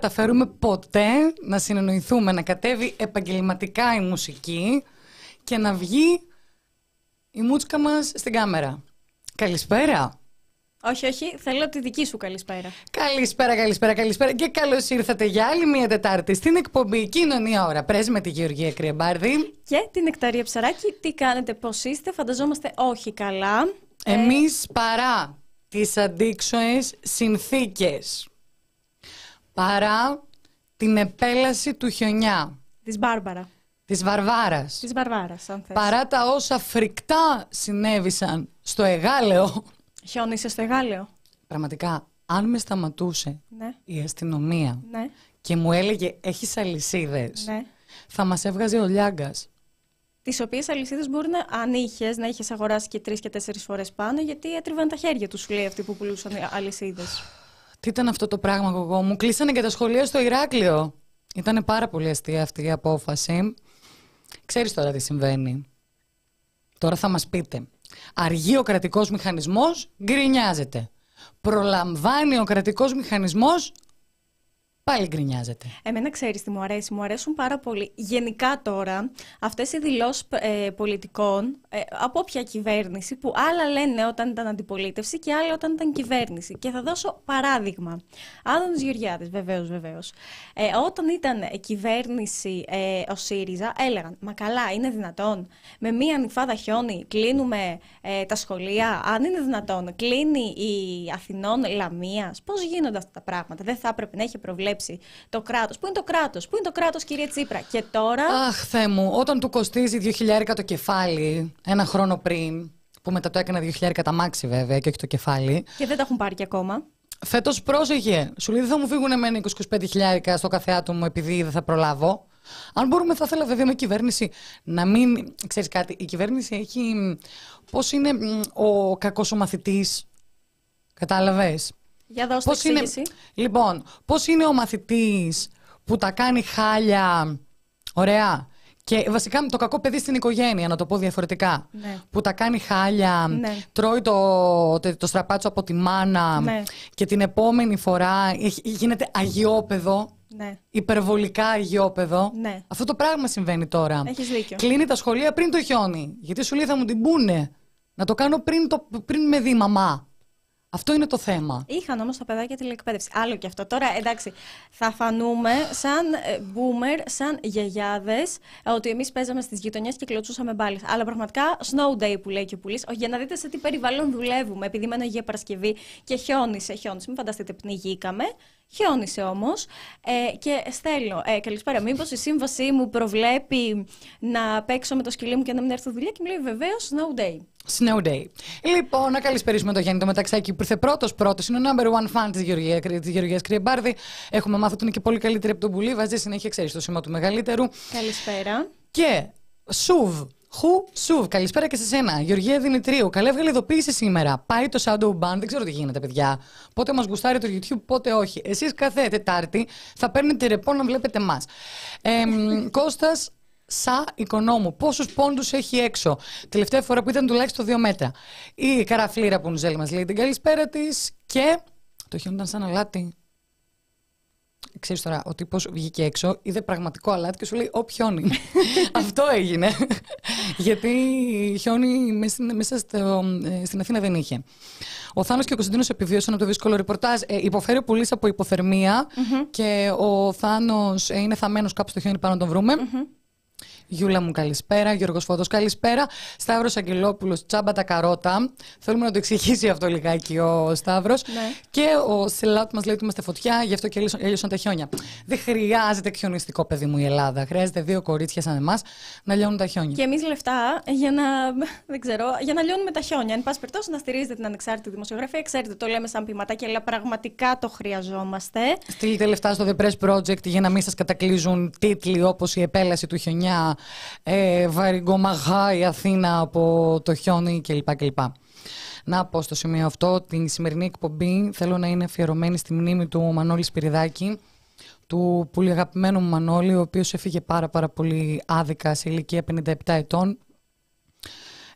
δεν θα καταφέρουμε ποτέ να συνεννοηθούμε, να κατέβει επαγγελματικά η μουσική και να βγει η μούτσκα μας στην κάμερα. Καλησπέρα. Όχι, όχι, θέλω τη δική σου καλησπέρα. Καλησπέρα, καλησπέρα, καλησπέρα και καλώς ήρθατε για άλλη μια Τετάρτη στην εκπομπή Κοινωνία Ώρα. Πρέσ με τη Γεωργία Κρυεμπάρδη. Και την Εκταρία Ψαράκη. Τι κάνετε, πώς είστε, φανταζόμαστε όχι καλά. Εμείς παρά τις αντίξωες συνθήκες, παρά την επέλαση του χιονιά. Της Μπάρμπαρα. Της Βαρβάρας. Της Βαρβάρας, αν θες. Παρά τα όσα φρικτά συνέβησαν στο Εγάλεο. Χιόνισε στο Εγάλεο. Πραγματικά, αν με σταματούσε Ναι, η αστυνομία ναι, και μου έλεγε έχεις αλυσίδες, ναι. θα μας έβγαζε ο Λιάγκας. Τις οποίες αλυσίδες μπορεί να, αν είχες, να είχες αγοράσει και τρεις και τέσσερις φορές πάνω, γιατί έτριβαν τα χέρια τους, σου λέει αυτοί που πουλούσαν αλυσίδες. Τι ήταν αυτό το πράγμα, εγώ μου; Κλείσανε και τα σχολεία στο Ηράκλειο. Ήταν πάρα πολύ αστεία αυτή η απόφαση. Ξέρεις τώρα τι συμβαίνει. Τώρα θα μας πείτε. Αργεί ο κρατικός μηχανισμός, γκρινιάζεται. Προλαμβάνει ο κρατικός μηχανισμός, πάλι γκρινιάζεται. Εμένα ξέρεις τι μου αρέσει, μου αρέσουν πάρα πολύ. Γενικά τώρα, αυτές οι δηλώσεις ε, πολιτικών ε, από όποια κυβέρνηση που άλλα λένε όταν ήταν αντιπολίτευση και άλλα όταν ήταν κυβέρνηση. Και θα δώσω παράδειγμα. Άδωνης Γεωργιάδης, βεβαίως, βεβαίως. Ε, όταν ήταν κυβέρνηση ε, ο ΣΥΡΙΖΑ, έλεγαν «Μα καλά, είναι δυνατόν, με μία νυφάδα χιόνι κλείνουμε ε, τα σχολεία, αν είναι δυνατόν, κλείνει η Αθηνών Λαμίας». Πώς γίνονται αυτά τα πράγματα, δεν θα έπρεπε να έχει προβλέψει το κράτος. Πού είναι το κράτος, πού είναι το κράτος κύριε Τσίπρα; Και τώρα... Αχ, Θεέ μου, όταν του κοστίζει 2.000 το κεφάλι ένα χρόνο πριν, που μετά το έκανα 2.000 τα μάξι βέβαια και όχι το κεφάλι, Και δεν τα έχουν πάρει και ακόμα. Φέτος πρόσεχε. Σου λέει δεν θα μου φύγουν εμένα 20-25 χιλιάρικα στο κάθε άτομο επειδή δεν θα προλάβω. Αν μπορούμε, θα ήθελα βέβαια με κυβέρνηση να μην. Ξέρεις κάτι, η κυβέρνηση έχει. Πώς είναι μ, ο κακός ο μαθητή. Κατάλαβες; Για δώστε Πώς είναι... εξήγηση. Λοιπόν, πώς είναι ο μαθητής που τα κάνει χάλια. Ωραία. Και βασικά το κακό παιδί στην οικογένεια, να το πω διαφορετικά. Ναι. Που τα κάνει χάλια, Ναι. τρώει το, το, το στραπάτσο από τη μάνα Ναι. και την επόμενη φορά έχει- γίνεται αγιόπεδο. Ναι. Υπερβολικά αγιόπεδο. Ναι. Αυτό το πράγμα συμβαίνει τώρα. Έχεις δίκιο. Κλείνει τα σχολεία πριν το χιόνι. Γιατί σου λέει θα μου την πούνε. Να το κάνω πριν, το, πριν με δει η μαμά. Αυτό είναι το θέμα. Είχαν όμως τα παιδάκια τηλεκπαίδευση. Άλλο και αυτό. Τώρα, εντάξει, θα φανούμε σαν ε, boomer, σαν γιαγιάδες, ότι εμείς παίζαμε στις γειτονιές και κλωτσούσαμε μπάλες. Αλλά πραγματικά, snow day που λέει και ο Πουλής, για να δείτε σε τι περιβάλλον δουλεύουμε. Επειδή μένω Αγία Παρασκευή και χιόνισε, χιόνισε. Μην φανταστείτε, πνιγήκαμε. Χιόνισε όμως. Ε, και στέλνω. Ε, καλησπέρα. Μήπως η σύμβασή μου προβλέπει να παίξω με το σκυλί μου και να μην έρθω δουλειά; Και μου λέει βεβαίως snow day. Snow Day. Λοιπόν, να καλησπερίσουμε τον Γιάννη το Μεταξάκη που ήρθε πρώτος πρώτος. Είναι ο number one fan της Γεωργία της Γεωργίας Κρυεμπάρδη. Έχουμε μάθει ότι είναι και πολύ καλύτερη από τον Πουλή. Βάζει συνέχεια, ξέρεις το σήμα του μεγαλύτερου. Καλησπέρα. Και Σουβ. Χου Σουβ. Καλησπέρα και σε σένα. Γεωργία Δημητρίου. Καλά έβγαλε ειδοποίηση σήμερα. Πάει το Shadow Band. Δεν ξέρω τι γίνεται, παιδιά. Πότε μας γουστάρει το YouTube, πότε όχι. Εσείς κάθε Τετάρτη θα παίρνετε ρεπό να βλέπετε εμά. Ε, Κώστας Σα οικονόμου. Πόσους πόντους έχει έξω; Τελευταία φορά που ήταν τουλάχιστον δύο μέτρα. Η καραφλήρα που Νουζέλ μας λέει την καλησπέρα της. Και το χιόνι ήταν σαν αλάτι. Ξέρεις τώρα, ο τύπος βγήκε έξω, είδε πραγματικό αλάτι και σου λέει «Ω πιόνι». Αυτό έγινε. Γιατί χιόνι μέσα, στην- μέσα στο, ε, στην Αθήνα δεν είχε. Ο Θάνος και ο Κωνσταντίνος επιβίωσαν από το δύσκολο ρεπορτάζ. Ε, υποφέρει ο Πουλής από υποθερμία και ο Θάνος ε, είναι θαμμένος κάπου στο χιόνι πάνω να τον βρούμε. Γιούλα μου καλησπέρα, Γιώργος Φώτος καλησπέρα, Σταύρος Αγγελόπουλος τσάμπα τα καρότα. Θέλουμε να το εξηγήσει αυτό λιγάκι ο Σταύρος. Ναι. Και ο Σιλάουτ μας λέει ότι είμαστε φωτιά, γι' αυτό και έλειωσαν- έλειωσαν τα χιόνια. Δεν χρειάζεται χιονιστικό παιδί μου η Ελλάδα. Χρειάζεται δύο κορίτσια σαν εμάς να λιώνουν τα χιόνια. Και εμείς λεφτά για να, δεν ξέρω, για να λιώνουμε τα χιόνια. Εν πάση περιπτώσει, να στηρίζετε την ανεξάρτητη δημοσιογραφία. Ξέρετε, το λέμε σαν ποιηματάκι, αλλά πραγματικά το χρειαζόμαστε. Στείλτε λεφτά στο The Press Project για να μην σας κατακλείζουν τίτλοι όπως η επέλαση του χιονιά, ε, βαριγκομαγά η Αθήνα από το χιόνι κλπ. κλπ. Να πω στο σημείο αυτό, την σημερινή εκπομπή θέλω να είναι αφιερωμένη στη μνήμη του Μανώλη Σπυριδάκη, του πολύ αγαπημένου μου Μανώλη, ο οποίος έφυγε πάρα πάρα πολύ άδικα σε ηλικία 57 ετών.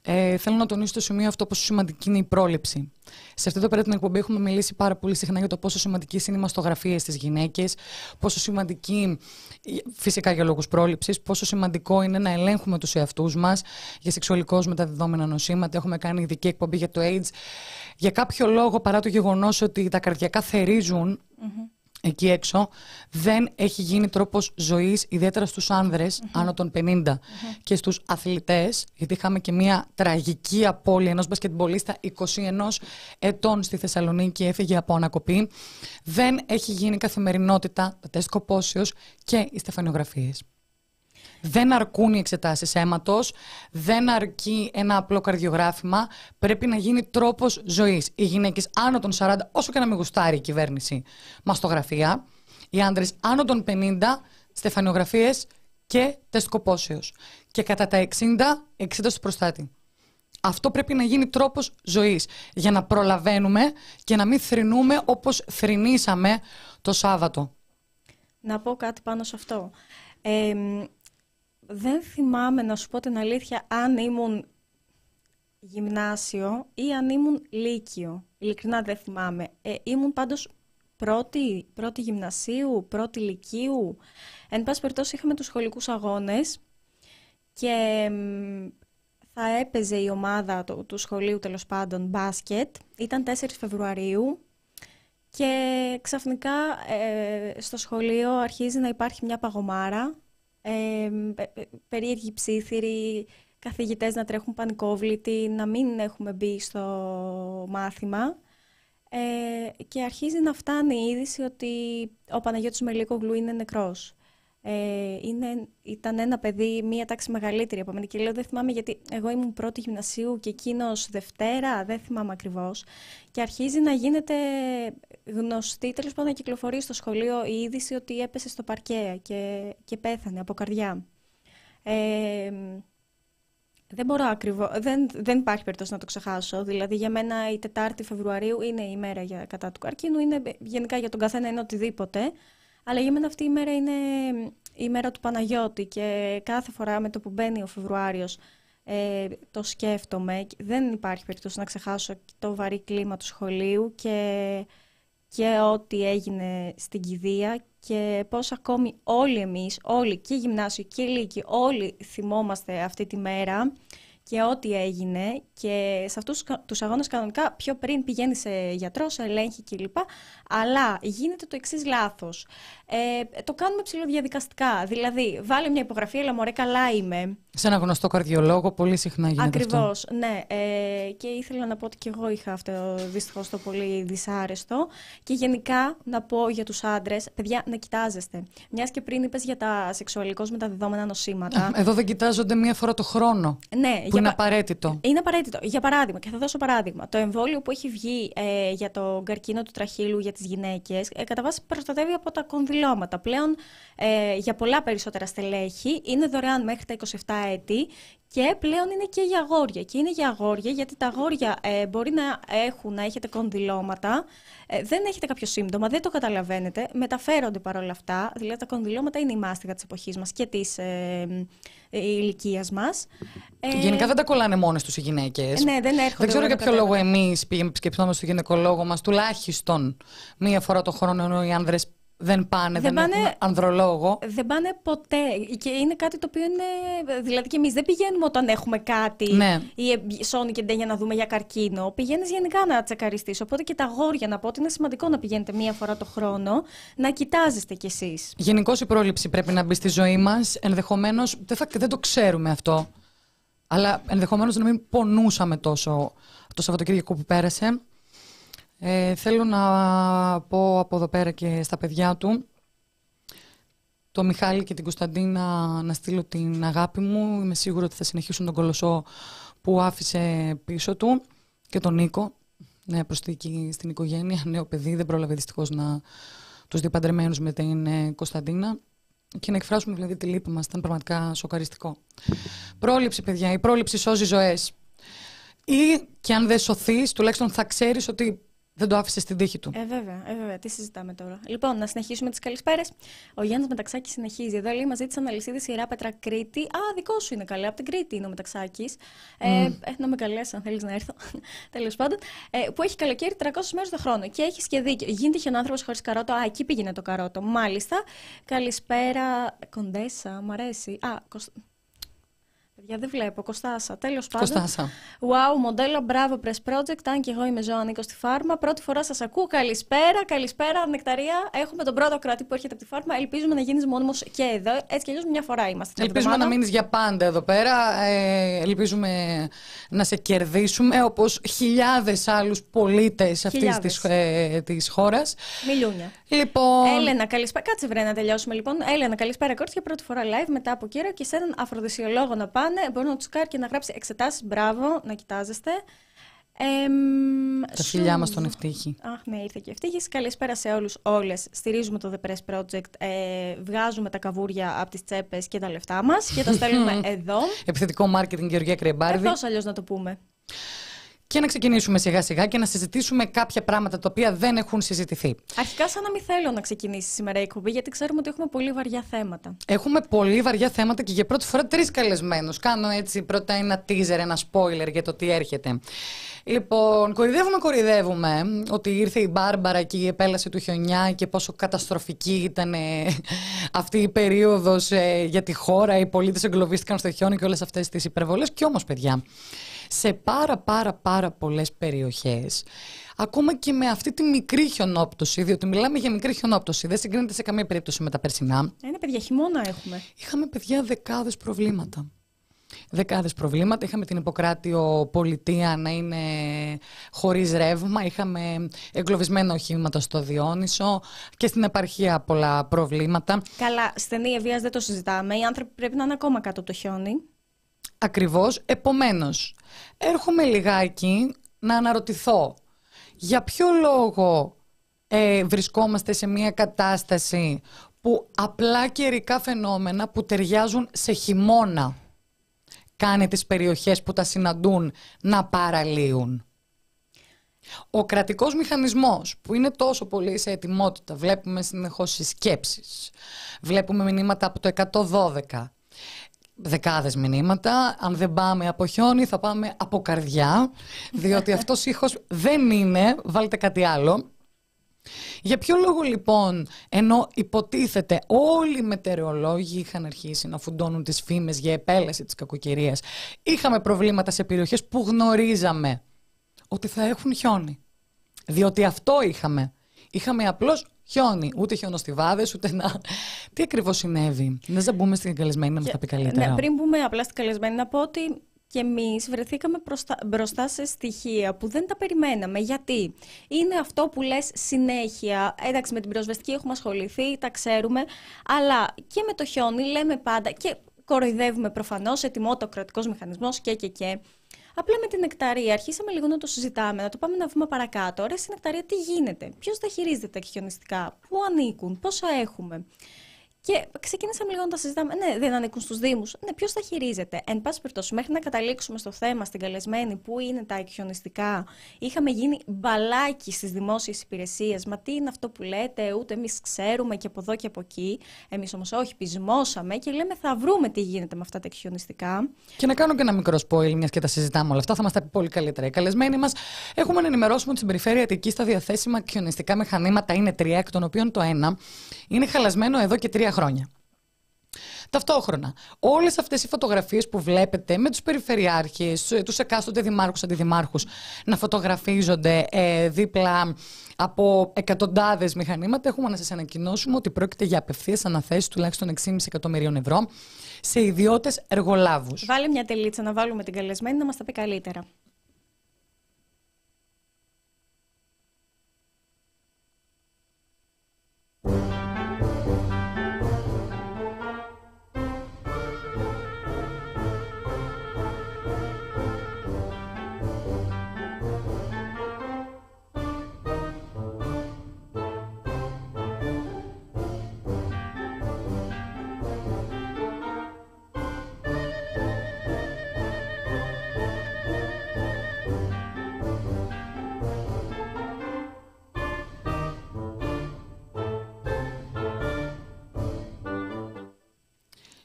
Ε, θέλω να τονίσω το σημείο αυτό πόσο σημαντική είναι η πρόληψη. Σε αυτή εδώ πέρα την εκπομπή έχουμε μιλήσει πάρα πολύ συχνά για το πόσο σημαντική είναι η μαστογραφία στις γυναίκες, πόσο σημαντική, φυσικά για λόγους πρόληψης, πόσο σημαντικό είναι να ελέγχουμε τους εαυτούς μας για σεξουαλικώς μεταδιδόμενα νοσήματα. Έχουμε κάνει ειδική εκπομπή για το AIDS. Για κάποιο λόγο, παρά το γεγονός ότι τα καρδιακά εκεί έξω δεν έχει γίνει τρόπος ζωής ιδιαίτερα στους άνδρες άνω των 50 και στους αθλητές γιατί είχαμε και μια τραγική απώλεια ενός μπασκετμπολίστα 21 ετών στη Θεσσαλονίκη έφυγε από ανακοπή. Δεν έχει γίνει καθημερινότητα τα τεστ κοπόσεως και οι στεφανιογραφίες δεν αρκούν οι εξετάσεις αίματος, δεν αρκεί ένα απλό καρδιογράφημα. Πρέπει να γίνει τρόπος ζωής. Οι γυναίκες άνω των 40, όσο και να μην γουστάρει η κυβέρνηση, μαστογραφία. Οι άντρες άνω των 50, στεφανιογραφίες και τεστ Και κατά τα 60, εξέταση του προστάτη. Αυτό πρέπει να γίνει τρόπος ζωής για να προλαβαίνουμε και να μην θρυνούμε όπως θρυνήσαμε το Σάββατο. Να πω κάτι πάνω σε αυτό. Ε, δεν θυμάμαι να σου πω την αλήθεια αν ήμουν γυμνάσιο ή αν ήμουν λύκειο. Ειλικρινά δεν θυμάμαι. Ε, ήμουν πάντως πρώτη, πρώτη γυμνασίου, πρώτη λυκείου. Εν πάση περιπτώσει είχαμε τους σχολικούς αγώνες και θα έπαιζε η ομάδα του, του σχολείου τέλος πάντων μπάσκετ. Ήταν 4 Φεβρουαρίου και ξαφνικά ε, στο σχολείο αρχίζει να υπάρχει μια παγωμάρα ε, περίεργοι ψήθυροι, καθηγητές να τρέχουν πανικόβλητοι, να μην έχουμε μπει στο μάθημα. Ε, και αρχίζει να φτάνει η είδηση ότι ο Παναγιώτης Μελίκογλου είναι νεκρός. Ε, είναι, ήταν ένα παιδί μία τάξη μεγαλύτερη από μένα και λέω δεν θυμάμαι γιατί εγώ ήμουν πρώτη γυμνασίου και εκείνος Δευτέρα, δεν θυμάμαι ακριβώς. Και αρχίζει να γίνεται γνωστή, τέλος πάντων να κυκλοφορεί στο σχολείο η είδηση ότι έπεσε στο παρκέ και, και πέθανε από καρδιά. Ε, δεν μπορώ ακριβώς, δεν, δεν υπάρχει περίπτωση να το ξεχάσω. Δηλαδή για μένα η Τετάρτη Φεβρουαρίου είναι η μέρα για, κατά του καρκίνου, είναι γενικά για τον καθένα είναι οτιδήποτε. Αλλά για μένα αυτή η μέρα είναι η μέρα του Παναγιώτη και κάθε φορά με το που μπαίνει ο Φεβρουάριος ε, το σκέφτομαι. Δεν υπάρχει περίπτωση να ξεχάσω το βαρύ κλίμα του σχολείου και, και ό,τι έγινε στην κηδεία και πώς ακόμη όλοι εμείς, όλοι και γυμνάσιο και λύκη, όλοι θυμόμαστε αυτή τη μέρα και ό,τι έγινε και σε αυτούς τους αγώνες κανονικά πιο πριν πηγαίνει σε γιατρό, σε ελέγχει κλπ. Αλλά γίνεται το εξής λάθος. Ε, το κάνουμε ψηλοδιαδικαστικά. Δηλαδή, βάλει μια υπογραφή, αλλά μωρέ καλά είμαι. Σε ένα γνωστό καρδιολόγο, πολύ συχνά γίνεται Ακριβώς, ναι. Ε, και ήθελα να πω ότι και εγώ είχα αυτό δυστυχώς το πολύ δυσάρεστο. Και γενικά να πω για τους άντρες, παιδιά, να κοιτάζεστε. Μιας και πριν είπες για τα σεξουαλικώς μεταδεδομένα νοσήματα. Εδώ δεν κοιτάζονται μία φορά το χρόνο. Ναι, που είναι απαραίτητο. Είναι απαραίτητο. Για παράδειγμα, και θα δώσω παράδειγμα. Το εμβόλιο που έχει βγει ε, για το καρκίνο του τραχύλου για τις γυναίκες, ε, κατά βάση προστατεύει από τα κονδυλώματα. Πλέον ε, για πολλά περισσότερα στελέχη είναι δωρεάν μέχρι τα 27 έτη και πλέον είναι και για αγόρια. Και είναι για αγόρια γιατί τα αγόρια ε, μπορεί να έχουν, να έχετε κονδυλώματα, ε, δεν έχετε κάποιο σύμπτωμα, δεν το καταλαβαίνετε, μεταφέρονται παρόλα αυτά. Δηλαδή τα κονδυλώματα είναι η μάστιγα της εποχής μας και της ε, ε, ηλικίας μας. Ε, Γενικά δεν τα κολλάνε μόνες τους οι γυναίκες. Ναι, δεν έρχονται. Δεν ξέρω για ποιο λόγο εμείς πήγαμε επισκεπτόμαστε στο γυναικολόγο μας τουλάχιστον μία φορά το χρόνο ενώ οι άνδρες δεν πάνε, δεν, δεν έχουν ανδρολόγο. Δεν πάνε ποτέ. Και είναι κάτι το οποίο είναι. Δηλαδή και εμείς δεν πηγαίνουμε όταν έχουμε κάτι ναι. ή σώνει και για να δούμε για καρκίνο. Πηγαίνεις γενικά να τσεκαριστείς. Οπότε και τα γόρια να πω ότι είναι σημαντικό να πηγαίνετε μία φορά το χρόνο να κοιτάζεστε κι εσείς. Γενικώ η πρόληψη πρέπει να μπει στη ζωή μας. Ενδεχομένως δεν, δεν το ξέρουμε αυτό. Αλλά ενδεχομένως να μην πονούσαμε τόσο το Σαββατοκύριακο που πέρασε. Ε, θέλω να πω από εδώ πέρα και στα παιδιά του, το Μιχάλη και την Κωνσταντίνα να στείλω την αγάπη μου. Είμαι σίγουρη ότι θα συνεχίσουν τον κολοσσό που άφησε πίσω του και τον Νίκο. Ναι, προσθήκη στην οικογένεια, νέο παιδί, δεν πρόλαβε δυστυχώς να τους δει παντρεμένους με την ε, Κωνσταντίνα και να εκφράσουμε δηλαδή τη λύπη μας. Ήταν πραγματικά σοκαριστικό. Πρόληψη, παιδιά. Η πρόληψη σώζει ζωές. Ή και αν δεν σωθείς, τουλάχιστον θα ξέρεις ότι Δεν το άφησε στην τύχη του. Ε, βέβαια, ε, βέβαια. Τι συζητάμε τώρα. Λοιπόν, να συνεχίσουμε τις καλησπέρες. Ο Γιάννης Μεταξάκης συνεχίζει. Εδώ λέει: Μα ζήτησαν αλυσίδη σειρά Πέτρα Κρήτη. Α, δικό σου είναι καλέ. Από την Κρήτη είναι ο Μεταξάκης. Mm. Ε, να με καλέσει, αν θέλεις να έρθω. Τέλος πάντων. Ε, που έχει καλοκαίρι 300 μέρες το χρόνο. Και έχει και δίκιο. Γίνεται χιονάνθρωπο χωρίς καρότο. Α, εκεί πήγαινε το καρότο. Μάλιστα. Καλησπέρα. Κοντέσα, μ' αρέσει. Α, κοσ... Για δεν βλέπω. Κοστάσα. Τέλος πάντων. Κοστάσα. Wow, μοντέλο, μπράβο, Press Project. Αν και εγώ είμαι ζώα, ανήκω στη φάρμα. Πρώτη φορά σας ακούω. Καλησπέρα, καλησπέρα, Νεκταρία. Έχουμε τον πρώτο κράτη που έρχεται από τη φάρμα. Ελπίζουμε να γίνεις μόνιμος και εδώ. Έτσι κι αλλιώς μια φορά είμαστε. Ελπίζουμε να μείνεις για πάντα εδώ πέρα. Ε, ελπίζουμε να σε κερδίσουμε όπως χιλιάδες άλλους πολίτες αυτής της ε, της χώρας. Μιλούνια. Λοιπόν... Έλενα, καλησπέρα. Κάτσε βρε να τελειώσουμε λοιπόν. Έλενα, καλησπέρα κόρτια. Πρώτη φορά live μετά από καιρό και σε έναν αφροδισιολόγο να πάνε. Μπορεί να τσουκάρει και να γράψει εξετάσεις. Μπράβο, να κοιτάζεστε. Ε, Τα φιλιά μας τον ευτύχη. Αχ, ναι, ήρθε και ευτύχης. Καλησπέρα σε όλους, όλες. Στηρίζουμε το The Press Project. Ε, βγάζουμε τα καβούρια από τις τσέπες και τα λεφτά μας και τα στέλνουμε εδώ. Επιθετικό marketing, Γεωργία Κρεμπάρδη. Ε, Πώ αλλιώς να το πούμε και να ξεκινήσουμε σιγά σιγά και να συζητήσουμε κάποια πράγματα τα οποία δεν έχουν συζητηθεί. Αρχικά, σαν να μην θέλω να ξεκινήσει σήμερα η εκπομπή, γιατί ξέρουμε ότι έχουμε πολύ βαριά θέματα. Έχουμε πολύ βαριά θέματα και για πρώτη φορά τρεις καλεσμένους. Κάνω έτσι πρώτα ένα teaser, ένα spoiler για το τι έρχεται. Λοιπόν, κορυδεύουμε, κορυδεύουμε ότι ήρθε η Μπάρμπαρα και η επέλαση του χιονιά και πόσο καταστροφική ήταν αυτή η περίοδος ε, για τη χώρα. Οι πολίτες εγκλωβίστηκαν στο χιόνι και όλες αυτές τις υπερβολές. Και όμως, παιδιά, σε πάρα πάρα πάρα πολλές περιοχές ακόμα και με αυτή τη μικρή χιονόπτωση, διότι μιλάμε για μικρή χιονόπτωση, δεν συγκρίνεται σε καμία περίπτωση με τα περσινά. Είναι παιδιά, χειμώνα έχουμε. Είχαμε παιδιά δεκάδες προβλήματα. Δεκάδες προβλήματα. Είχαμε την Ιπποκράτιο πολιτεία να είναι χωρίς ρεύμα. Είχαμε εγκλωβισμένα οχήματα στο Διόνυσο και στην επαρχία πολλά προβλήματα. Καλά, στενή ευεία δεν το συζητάμε. Οι άνθρωποι πρέπει να είναι ακόμα κάτω από το χιόνι. Ακριβώς. Επομένως, έρχομαι λιγάκι να αναρωτηθώ για ποιο λόγο ε, βρισκόμαστε σε μια κατάσταση που απλά καιρικά φαινόμενα που ταιριάζουν σε χειμώνα κάνει τις περιοχές που τα συναντούν να παραλύουν. Ο κρατικός μηχανισμός που είναι τόσο πολύ σε ετοιμότητα, βλέπουμε συνεχώς συσκέψεις, βλέπουμε μηνύματα από το 112, δεκάδες μηνύματα. Αν δεν πάμε από χιόνι, θα πάμε από καρδιά. Διότι αυτός ήχος δεν είναι. Βάλτε κάτι άλλο. Για ποιο λόγο λοιπόν, ενώ υποτίθεται όλοι οι μετεωρολόγοι είχαν αρχίσει να φουντώνουν τις φήμες για επέλαση της κακοκαιρίας, είχαμε προβλήματα σε περιοχές που γνωρίζαμε ότι θα έχουν χιόνι. Διότι αυτό είχαμε. Είχαμε απλώς χιόνι. Ούτε χιονοστιβάδε, ούτε να. Τι ακριβώς συνέβη; Δεν θα μπούμε στην καλεσμένη να μα τα πει καλύτερα. Ναι, πριν μπούμε απλά στην καλεσμένη, να πω ότι και εμείς βρεθήκαμε μπροστά σε στοιχεία που δεν τα περιμέναμε. Γιατί; Είναι αυτό που λες συνέχεια. Εντάξει, με την πυροσβεστική έχουμε ασχοληθεί, τα ξέρουμε. Αλλά και με το χιόνι λέμε πάντα. Και κοροϊδεύουμε προφανώς, ετοιμότητα ο κρατικός μηχανισμός και και και. Απλά με την νεκταρία αρχίσαμε λίγο να το συζητάμε, να το πάμε να βούμε παρακάτω. Ωραία, στην νεκταρία τι γίνεται, ποιος τα χειρίζεται τα χιονιστικά, πού ανήκουν, πόσα έχουμε; Και ξεκίνησαμε λίγο να τα συζητάμε. Ναι, δεν ανήκουν στους Δήμους. Ναι, ποιος τα χειρίζεται. Εν πάση περιπτώσει, μέχρι να καταλήξουμε στο θέμα, στην καλεσμένη, πού είναι τα εκχιονιστικά, είχαμε γίνει μπαλάκι στις δημόσιες υπηρεσίες. Μα τι είναι αυτό που λέτε, ούτε εμείς ξέρουμε και από εδώ και από εκεί. Εμείς όμως όχι, πεισμόσαμε και λέμε θα βρούμε τι γίνεται με αυτά τα εκχιονιστικά. Και να κάνω και ένα μικρό spoil, μιας και τα συζητάμε όλα αυτά, θα μα τα πει πολύ καλύτερα. Οι καλεσμένοι μας έχουμε να ενημερώσουμε ότι στην περιφέρεια Αττική στα διαθέσιμα εκχιονιστικά μηχανήματα είναι τρία, εκ των οποίων το ένα είναι χαλασμένο εδώ και τρία χρόνια. Ταυτόχρονα, όλες αυτές οι φωτογραφίες που βλέπετε με τους περιφερειάρχες, τους εκάστοτε δημάρχους, αντιδημάρχους να φωτογραφίζονται ε, δίπλα από εκατοντάδες μηχανήματα, έχουμε να σας ανακοινώσουμε ότι πρόκειται για απευθείας αναθέσεις τουλάχιστον 6,5 εκατομμυρίων ευρώ σε ιδιώτες εργολάβους. Βάλε μια τελίτσα να βάλουμε την καλεσμένη να μας τα πει καλύτερα.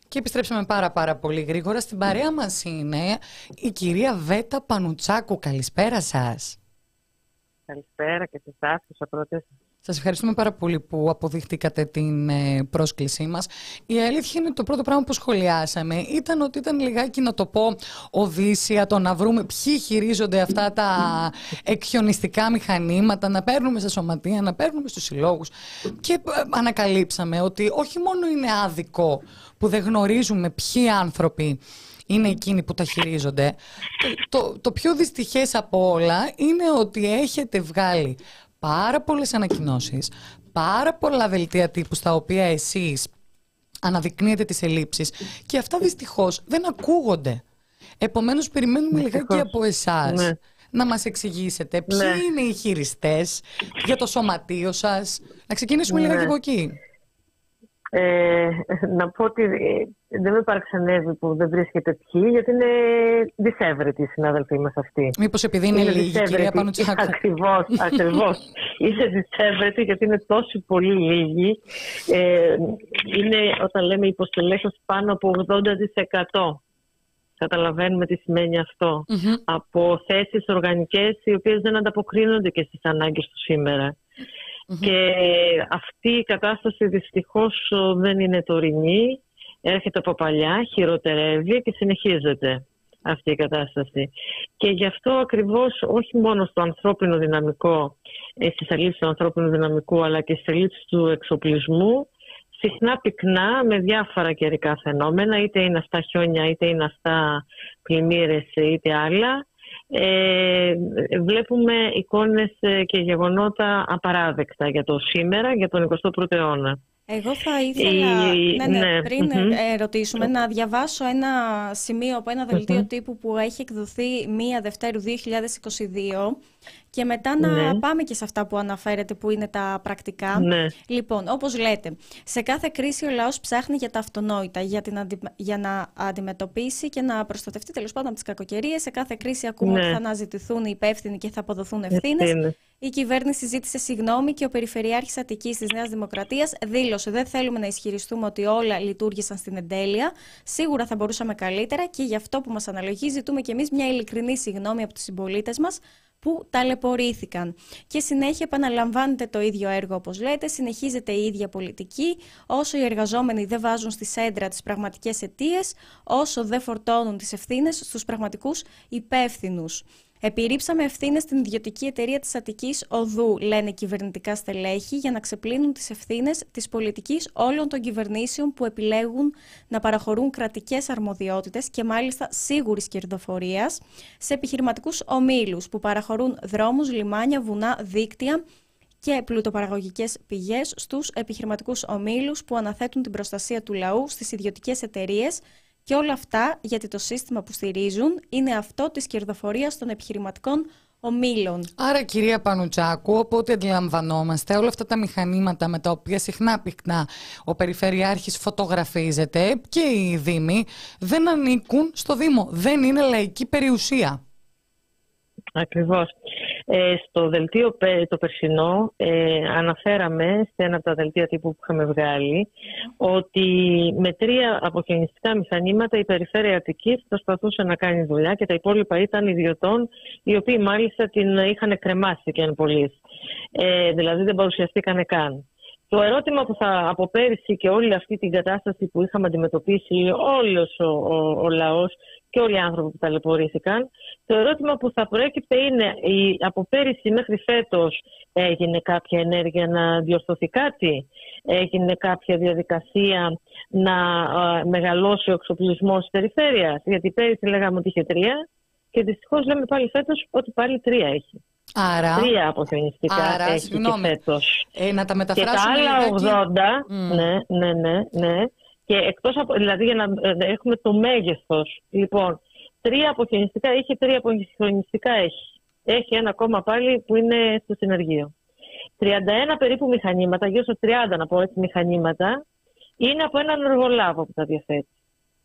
Και επιστρέψαμε πάρα πάρα πολύ γρήγορα. Στην παρέα μας είναι η κυρία Βέτα Πανουτσάκου. Καλησπέρα σας. Καλησπέρα και σε εσάς και στους σας ευχαριστούμε πάρα πολύ που αποδείχτηκατε την ε, πρόσκλησή μας. Η αλήθεια είναι το πρώτο πράγμα που σχολιάσαμε ήταν ότι ήταν λιγάκι να το πω οδύσσια το να βρούμε ποιοι χειρίζονται αυτά τα εκχιονιστικά μηχανήματα, να παίρνουμε στα σωματεία, να παίρνουμε στους συλλόγους και ε, ανακαλύψαμε ότι όχι μόνο είναι άδικο που δεν γνωρίζουμε ποιοι άνθρωποι είναι εκείνοι που τα χειρίζονται. Το, το, το πιο δυστυχές από όλα είναι ότι έχετε βγάλει πάρα πολλές ανακοινώσεις, πάρα πολλά δελτία τύπου στα οποία εσείς αναδεικνύετε τις ελλείψεις και αυτά δυστυχώς δεν ακούγονται. Επομένως περιμένουμε λιγάκι από εσάς ναι. να μας εξηγήσετε ποιοι ναι. είναι οι χειριστές για το σωματείο σας. Να ξεκινήσουμε ναι. λιγάκι από εκεί. Ε, να πω ότι ε, δεν με παραξενεύει που δεν βρίσκεται ποιοι, γιατί είναι δυσέβρετοι οι συνάδελφοί μας αυτοί. Μήπως επειδή είναι, είναι λίγοι, κυρία Πανουτσάκου. Ακριβώς, ακριβώς. είναι δυσέβρετοι γιατί είναι τόσο πολύ λίγοι. Ε, είναι, όταν λέμε υποστελέ πάνω από 80%. Καταλαβαίνουμε τι σημαίνει Από θέσεις οργανικές οι οποίες δεν ανταποκρίνονται και στις ανάγκες του σήμερα. Και αυτή η κατάσταση δυστυχώς δεν είναι τωρινή, έρχεται από παλιά, χειροτερεύει και συνεχίζεται αυτή η κατάσταση. Και γι' αυτό ακριβώς όχι μόνο στο ανθρώπινο δυναμικό, ε, στις αλήθειες του ανθρώπινου δυναμικού, αλλά και στις αλήθειες του εξοπλισμού, συχνά πυκνά με διάφορα καιρικά φαινόμενα, είτε είναι αυτά χιόνια, είτε είναι αυτά πλημμύρες, είτε άλλα, ε, βλέπουμε εικόνες ε, και γεγονότα απαράδεκτα για το σήμερα, για τον 21ο αιώνα. Εγώ θα ήθελα, ναι, ναι, ναι, πριν mm ρωτήσουμε, να διαβάσω ένα σημείο από ένα τύπου που έχει εκδοθεί 1 Δευτέρου 2022 και μετά να ναι. πάμε και σε αυτά που αναφέρετε που είναι τα πρακτικά. Ναι. Λοιπόν, όπως λέτε, σε κάθε κρίση ο λαός ψάχνει για τα αυτονόητα, για, την για να αντιμετωπίσει και να προστατευτεί τέλος πάντων από τις κακοκαιρίες. Σε κάθε κρίση ακούμε ότι θα αναζητηθούν οι υπεύθυνοι και θα αποδοθούν ευθύνες. Η κυβέρνηση ζήτησε συγγνώμη και ο Περιφερειάρχης Αττικής της Νέας Δημοκρατίας δήλωσε δεν θέλουμε να ισχυριστούμε ότι όλα λειτουργήσαν στην εντέλεια. Σίγουρα θα μπορούσαμε καλύτερα και γι' αυτό που μας αναλογεί ζητούμε κι εμείς μια ειλικρινή συγγνώμη από τους συμπολίτες μας που ταλαιπωρήθηκαν. Και συνέχεια επαναλαμβάνεται το ίδιο έργο όπως λέτε, συνεχίζεται η ίδια πολιτική, όσο οι εργαζόμενοι δεν βάζουν στη σέντρα τις πραγματικές αιτίες, όσο δεν φορτώνουν τις ευθύνες στους πραγματικούς υπεύθυνους. Επιρρύψαμε ευθύνες στην ιδιωτική εταιρεία της Αττικής Οδού, λένε κυβερνητικά στελέχη, για να ξεπλύνουν τις ευθύνες της πολιτικής όλων των κυβερνήσεων που επιλέγουν να παραχωρούν κρατικές αρμοδιότητες και μάλιστα σίγουρης κερδοφορίας σε επιχειρηματικούς ομίλους που παραχωρούν δρόμους, λιμάνια, βουνά, δίκτυα και πλουτοπαραγωγικές πηγές στους επιχειρηματικούς ομίλους που αναθέτουν την προστασία του λαού στις ιδιωτικές εταιρείες και όλα αυτά γιατί το σύστημα που στηρίζουν είναι αυτό της κερδοφορίας των επιχειρηματικών ομίλων. Άρα κυρία Πανουτσάκου, οπότε αντιλαμβανόμαστε όλα αυτά τα μηχανήματα με τα οποία συχνά πυκνά ο Περιφερειάρχης φωτογραφίζεται και οι Δήμοι δεν ανήκουν στο Δήμο. Δεν είναι λαϊκή περιουσία. Ακριβώς. Ε, στο δελτίο το περσινό ε, αναφέραμε σε ένα από τα δελτία τύπου που είχαμε βγάλει ότι με τρία αποχαινιστικά μηχανήματα η περιφέρεια Αττικής προσπαθούσε να κάνει δουλειά και τα υπόλοιπα ήταν ιδιωτών οι οποίοι μάλιστα την είχαν κρεμάσει και αν Ε, δηλαδή δεν παρουσιαστήκαν καν. Το ερώτημα που θα από πέρυσι και όλη αυτή την κατάσταση που είχαμε αντιμετωπίσει όλος ο, ο, ο λαός και όλοι οι άνθρωποι που ταλαιπωρήθηκαν. Το ερώτημα που θα προέκυπτε είναι η, από πέρυσι μέχρι φέτος έγινε κάποια ενέργεια να διορθωθεί κάτι, έγινε κάποια διαδικασία να μεγαλώσει ο εξοπλισμός της περιφέρειας; Γιατί πέρυσι λέγαμε ότι είχε τρία και δυστυχώς λέμε πάλι φέτος ότι πάλι τρία έχει. Άρα, Τρία αποθεωνιστικά άρα, έχει συγγνώμη, και φέτος. Ε, να τα μεταφράσουμε Και τα άλλα 80, ναι, ναι, ναι, ναι, και εκτός από, δηλαδή για να ε, έχουμε το μέγεθος, λοιπόν, τρία αποχαινιστικά είχε, τρία αποχαινιστικά έχει. Έχει ένα ακόμα πάλι που είναι στο συνεργείο. 31 περίπου μηχανήματα, γύρω στο 30 να πω έτσι μηχανήματα, είναι από έναν εργολάβο που τα διαθέτει.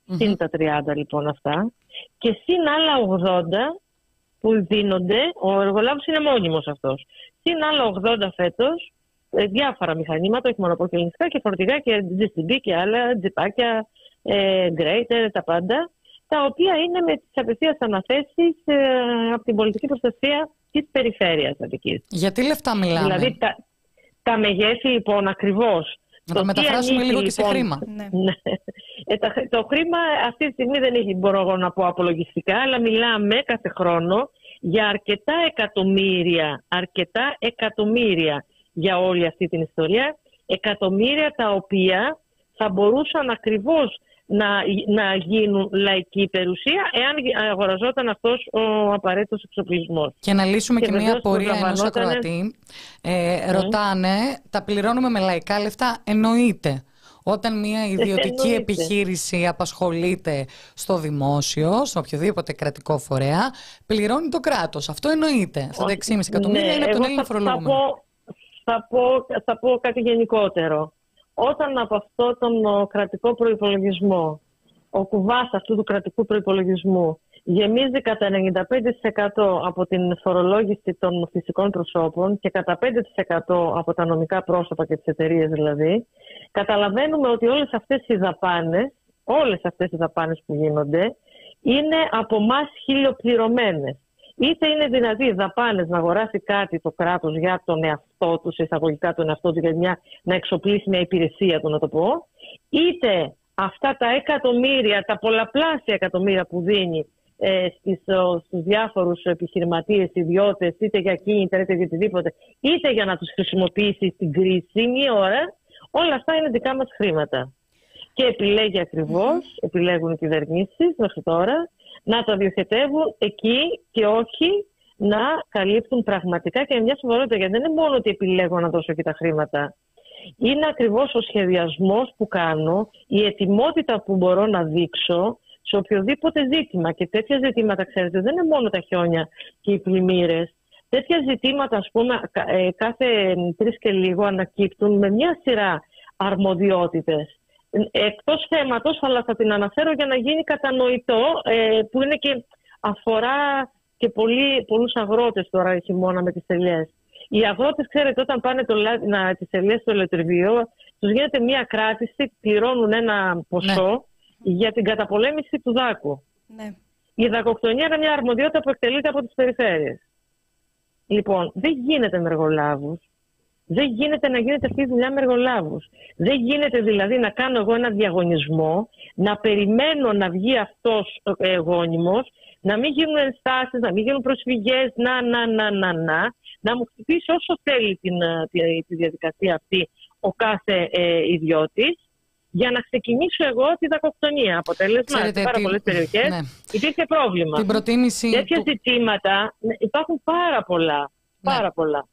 Mm-hmm. Συν τα 30 λοιπόν αυτά. Και συν άλλα 80 που δίνονται, ο εργολάβος είναι μόνιμος αυτός. Συν άλλα 80 φέτος ε, διάφορα μηχανήματα, όχι μόνο ελληνικά και φορτηγά και GCB και άλλα τζιπάκια ε, greater, τα πάντα, τα οποία είναι με τις απευθείας αναθέσεις ε, από την πολιτική προστασία της περιφέρειας Αττικής. Γιατί λεφτά μιλάμε; Δηλαδή τα, τα μεγέθη λοιπόν ακριβώς. Να το, μεταφράσουμε λίγο και σε λοιπόν, χρήμα. Ναι. ναι. Ε, το χρήμα αυτή τη στιγμή δεν έχει, μπορώ να πω απολογιστικά, αλλά μιλάμε κάθε χρόνο για αρκετά εκατομμύρια, αρκετά εκατομμύρια για όλη αυτή την ιστορία, εκατομμύρια τα οποία θα μπορούσαν ακριβώς να, να γίνουν λαϊκή περιουσία εάν αγοραζόταν αυτός ο απαραίτητος εξοπλισμός. Και να λύσουμε και, Και μια βεβαίως απορία ενός προσλαμβανότανε- ακροατή. Ε, Ρωτάνε, τα πληρώνουμε με λαϊκά λεφτά; Εννοείται. Όταν μια ιδιωτική εννοείται. επιχείρηση απασχολείται στο δημόσιο, σε οποιοδήποτε κρατικό φορέα, πληρώνει το κράτος. Αυτό εννοείται. Αυτά τα 6,5 εκατομμύρια είναι από τον Ναι, εγώ Έλληνα θα, θα, φορολογούμενο. Πω, θα, πω, θα πω κάτι γενικότερο. Όταν από αυτό τον ο, κρατικό προϋπολογισμό, ο κουβάς αυτού του κρατικού προϋπολογισμού γεμίζει κατά 95% από την φορολόγηση των φυσικών προσώπων και κατά 5% από τα νομικά πρόσωπα και τις εταιρείες δηλαδή, καταλαβαίνουμε ότι όλες αυτές οι δαπάνες, όλες αυτές οι δαπάνες που γίνονται, είναι από εμάς χιλιοπληρωμένες. Είτε είναι δυνατή δαπάνες να αγοράσει κάτι το κράτος για τον εαυτό τους, σε εισαγωγικά τον εαυτό τους, για μια, να εξοπλίσει μια υπηρεσία του, να το πω, είτε αυτά τα εκατομμύρια, τα πολλαπλάσια εκατομμύρια που δίνει ε, στις, ο, στους διάφορους επιχειρηματίες, ιδιώτες, είτε για κίνητρα, είτε για οτιδήποτε, είτε για να τους χρησιμοποιήσει στην κρίσιμη ώρα, όλα αυτά είναι δικά μας χρήματα. Και επιλέγει ακριβώς, επιλέγουν οι κυβερνήσεις μέχρι τώρα, να τα διοχετεύουν εκεί και όχι να καλύπτουν πραγματικά και με μια σοβαρότητα. Γιατί δεν είναι μόνο ότι επιλέγω να δώσω εκεί τα χρήματα. Είναι ακριβώς ο σχεδιασμός που κάνω, η ετοιμότητα που μπορώ να δείξω σε οποιοδήποτε ζήτημα. Και τέτοια ζητήματα, ξέρετε, δεν είναι μόνο τα χιόνια και οι πλημμύρες. Τέτοια ζητήματα, ας πούμε, κα- ε, κάθε τρεις και λίγο ανακύπτουν με μια σειρά αρμοδιότητες. Εκτός θέματος, αλλά θα την αναφέρω για να γίνει κατανοητό, ε, που είναι και αφορά και πολλοί, πολλούς αγρότες τώρα χειμώνα με τις ελιές. Οι αγρότες, ξέρετε, όταν πάνε το, λα- να, τις ελιές στο ελαιοτριβείο, τους γίνεται μια κράτηση, πληρώνουν ένα ποσό για την καταπολέμηση του δάκου. Ναι. Η δακοκτονία είναι μια αρμοδιότητα που εκτελείται από τις περιφέρειες. Λοιπόν, δεν γίνεται με εργολάβους. Δεν γίνεται να γίνεται αυτή η δουλειά με εργολάβους. Δεν γίνεται δηλαδή να κάνω εγώ ένα διαγωνισμό, να περιμένω να βγει αυτός ο εγώνυμος, να μην γίνουν ενστάσεις, να μην γίνουν προσφυγές, να, να, να, να, να, να μου χτυπήσει όσο θέλει την, ε, τη, τη διαδικασία αυτή ο κάθε ε, ιδιώτης, για να ξεκινήσω εγώ τη δακοκτονία. Αποτέλεσμα, Ξέρετε, σε πάρα την- πολλές περιοχές ναι. υπήρχε πρόβλημα. Την προτίμηση, Τέτοια του- ζητήματα ναι, υπάρχουν πάρα πολλά. Ναι. Πάρα πολλά.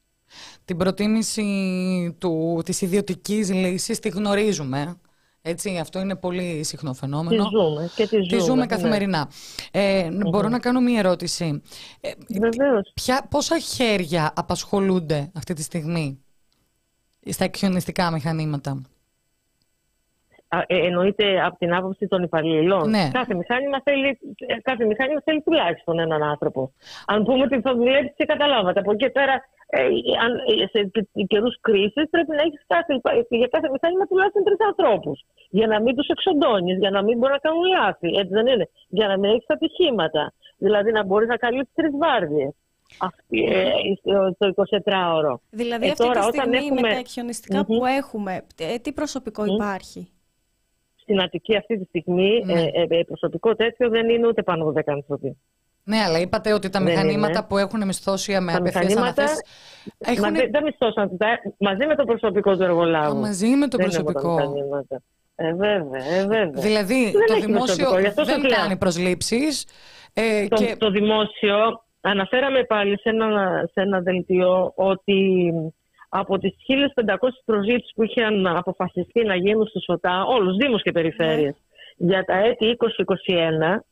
την προτίμηση του, της ιδιωτικής λύσης τη γνωρίζουμε. Έτσι, αυτό είναι πολύ συχνό Τη φαινόμενο. ζούμε και τη ζούμε. Τη ζούμε ναι. καθημερινά. Ε, Μπορώ να κάνω μία ερώτηση. Ε, Βεβαίως. ποια, πόσα χέρια απασχολούνται αυτή τη στιγμή στα εκχιονιστικά μηχανήματα; Α, ε, εννοείται από την άποψη των υπαλλήλων. Ναι. Κάθε, μηχάνημα θέλει, ε, κάθε μηχάνημα θέλει τουλάχιστον έναν άνθρωπο. Αν πούμε ότι θα δουλέψει και καταλάβατε. Από εκεί και πέρα, ε, αν, ε, σε καιρούς κρίσης πρέπει να έχεις κάθε, για κάθε μηχάνημα τουλάχιστον τρεις ανθρώπους. Για να μην τους εξοντώνεις, για να μην μπορεί να κάνουν λάθη. Έτσι δεν είναι. Για να μην έχεις ατυχήματα. Δηλαδή να μπορείς να καλύψεις τρεις βάρδιες. Αυτή, ε, στο 24ωρο. Δηλαδή Ε, αυτή τώρα, τη όταν στιγμή με έχουμε- τα εκχιονιστικά Μμμ. που έχουμε, ε, τι προσωπικό υπάρχει; Στην Αττική αυτή τη στιγμή Ναι. ε, ε, ε, προσωπικό τέτοιο δεν είναι ούτε πάνω από 10 άνθρωποι. Ναι, αλλά είπατε ότι τα Δεν μηχανήματα είναι. που έχουν μισθώσει με Τα απευθείας μηχανήματα αναθέσεις έχουν... Μα δεν, δεν μισθώσαν τα- μαζί με το προσωπικό του εργολάβου. Α, μαζί με το Δεν είναι προσωπικό. μόνο τα μηχανήματα. Ε, βέβαια, ε, βέβαια. Δηλαδή, Δεν το έχει δημόσιο προσωπικό, γι' αυτό δεν σας λέω. κάνει προσλήψεις ε, το, και το δημόσιο, αναφέραμε πάλι σε ένα, σε ένα δελτίο ότι από τις 1.500 προσλήψεις που είχαν αποφασιστεί να γίνουν στο ΣΟΤΑ, όλους δήμους και περιφέρειες, για τα έτη 2021,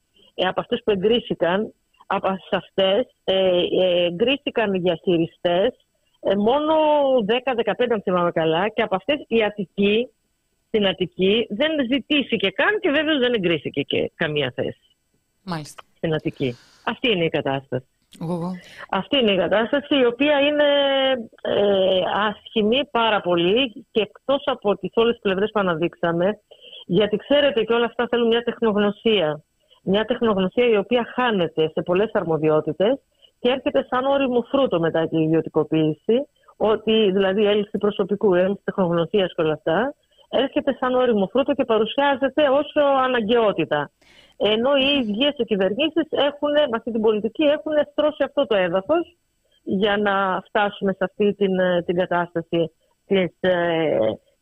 ε, από αυτές που εγκρίθηκαν, από αυτές ε, ε, εγκρίθηκαν για χειριστές ε, μόνο 10-15 αν θυμάμαι καλά και από αυτές η Αττική, στην Αττική δεν ζητήθηκε καν και βέβαια δεν εγκρίθηκε και καμία θέση μάλιστα. στην Αττική. Αυτή είναι η κατάσταση. Εγώ. Αυτή είναι η κατάσταση η οποία είναι ε, άσχημη πάρα πολύ και εκτός από τις όλες τις πλευρές που αναδείξαμε Γιατί ξέρετε και όλα αυτά θέλουν μια τεχνογνωσία. Μια τεχνογνωσία η οποία χάνεται σε πολλές αρμοδιότητες και έρχεται σαν όριμο φρούτο μετά την ιδιωτικοποίηση, ότι δηλαδή έλλειψη προσωπικού, έλλειψη τεχνογνωσίας και όλα αυτά, έρχεται σαν όριμο φρούτο και παρουσιάζεται ως αναγκαιότητα. Ενώ οι ίδιες οι κυβερνήσεις έχουν, με αυτή την πολιτική, έχουν στρώσει αυτό το έδαφος για να φτάσουμε σε αυτή την, την κατάσταση της, ε,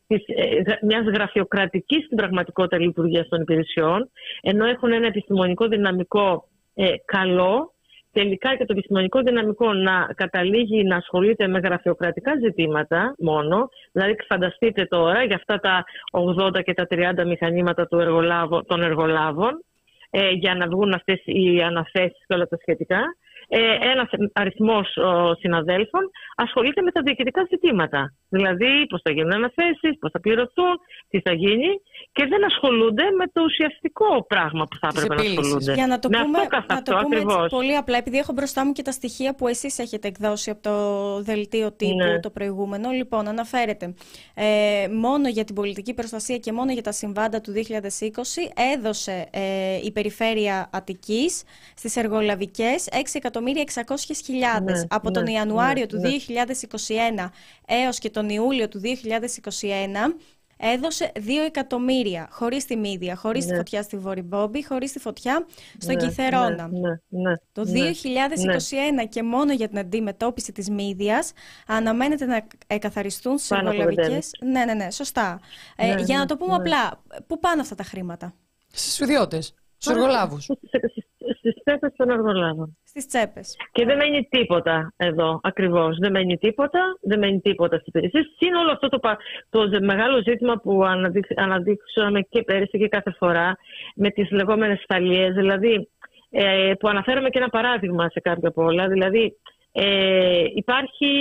της, ε, μιας γραφειοκρατικής στην πραγματικότητα λειτουργίας των υπηρεσιών, ενώ έχουν ένα επιστημονικό δυναμικό ε, καλό, τελικά και το επιστημονικό δυναμικό να καταλήγει να ασχολείται με γραφειοκρατικά ζητήματα μόνο. Δηλαδή, φανταστείτε τώρα για αυτά τα 80 και τα 30 μηχανήματα του εργολάβο, των εργολάβων, ε, για να βγουν αυτές οι αναθέσεις και όλα τα σχετικά. Ε, ένας αριθμός συναδέλφων ασχολείται με τα διοικητικά ζητήματα. Δηλαδή, πώς θα γίνουν αναθέσεις, πώς θα πληρωθούν, τι θα γίνει και δεν ασχολούνται με το ουσιαστικό πράγμα που θα έπρεπε να ασχολούνται. Για να το πούμε, να το πούμε έτσι πολύ απλά, επειδή έχω μπροστά μου και τα στοιχεία που εσείς έχετε εκδώσει από το δελτίο τύπου ναι. το προηγούμενο. Λοιπόν, αναφέρεται ε, μόνο για την πολιτική προστασία και μόνο για τα συμβάντα του 2020 έδωσε ε, η Περιφέρεια Αττικής στις εργολαβικές 6 1.600.000 ναι, από τον ναι, Ιανουάριο του 2021 ναι. έως και τον Ιούλιο του 2021 έδωσε 2 εκατομμύρια χωρίς τη Μίδια, χωρίς τη φωτιά στη Βορυμπόμπη, χωρίς τη φωτιά στον ναι, Κιθερόνα. Το 2021 και μόνο για την αντιμετώπιση της Μύδιας αναμένεται να εκαθαριστούν στις εργολαβικές... Ναι, ναι, ναι, σωστά. Ε, για να το πούμε απλά, πού πάνε αυτά τα χρήματα; Στις ιδιώτες, στους εργολάβους στις τσέπες των εργολάβων. Στις τσέπες. Και δεν μένει τίποτα εδώ ακριβώς. Δεν μένει τίποτα, δεν μένει τίποτα στις υπηρεσίες. Είναι όλο αυτό το, το μεγάλο ζήτημα που αναδείξαμε και πέρυσι και κάθε φορά με τις λεγόμενες σταλίε. Δηλαδή, ε, που αναφέραμε και ένα παράδειγμα σε κάποια από όλα. Δηλαδή, ε, υπάρχει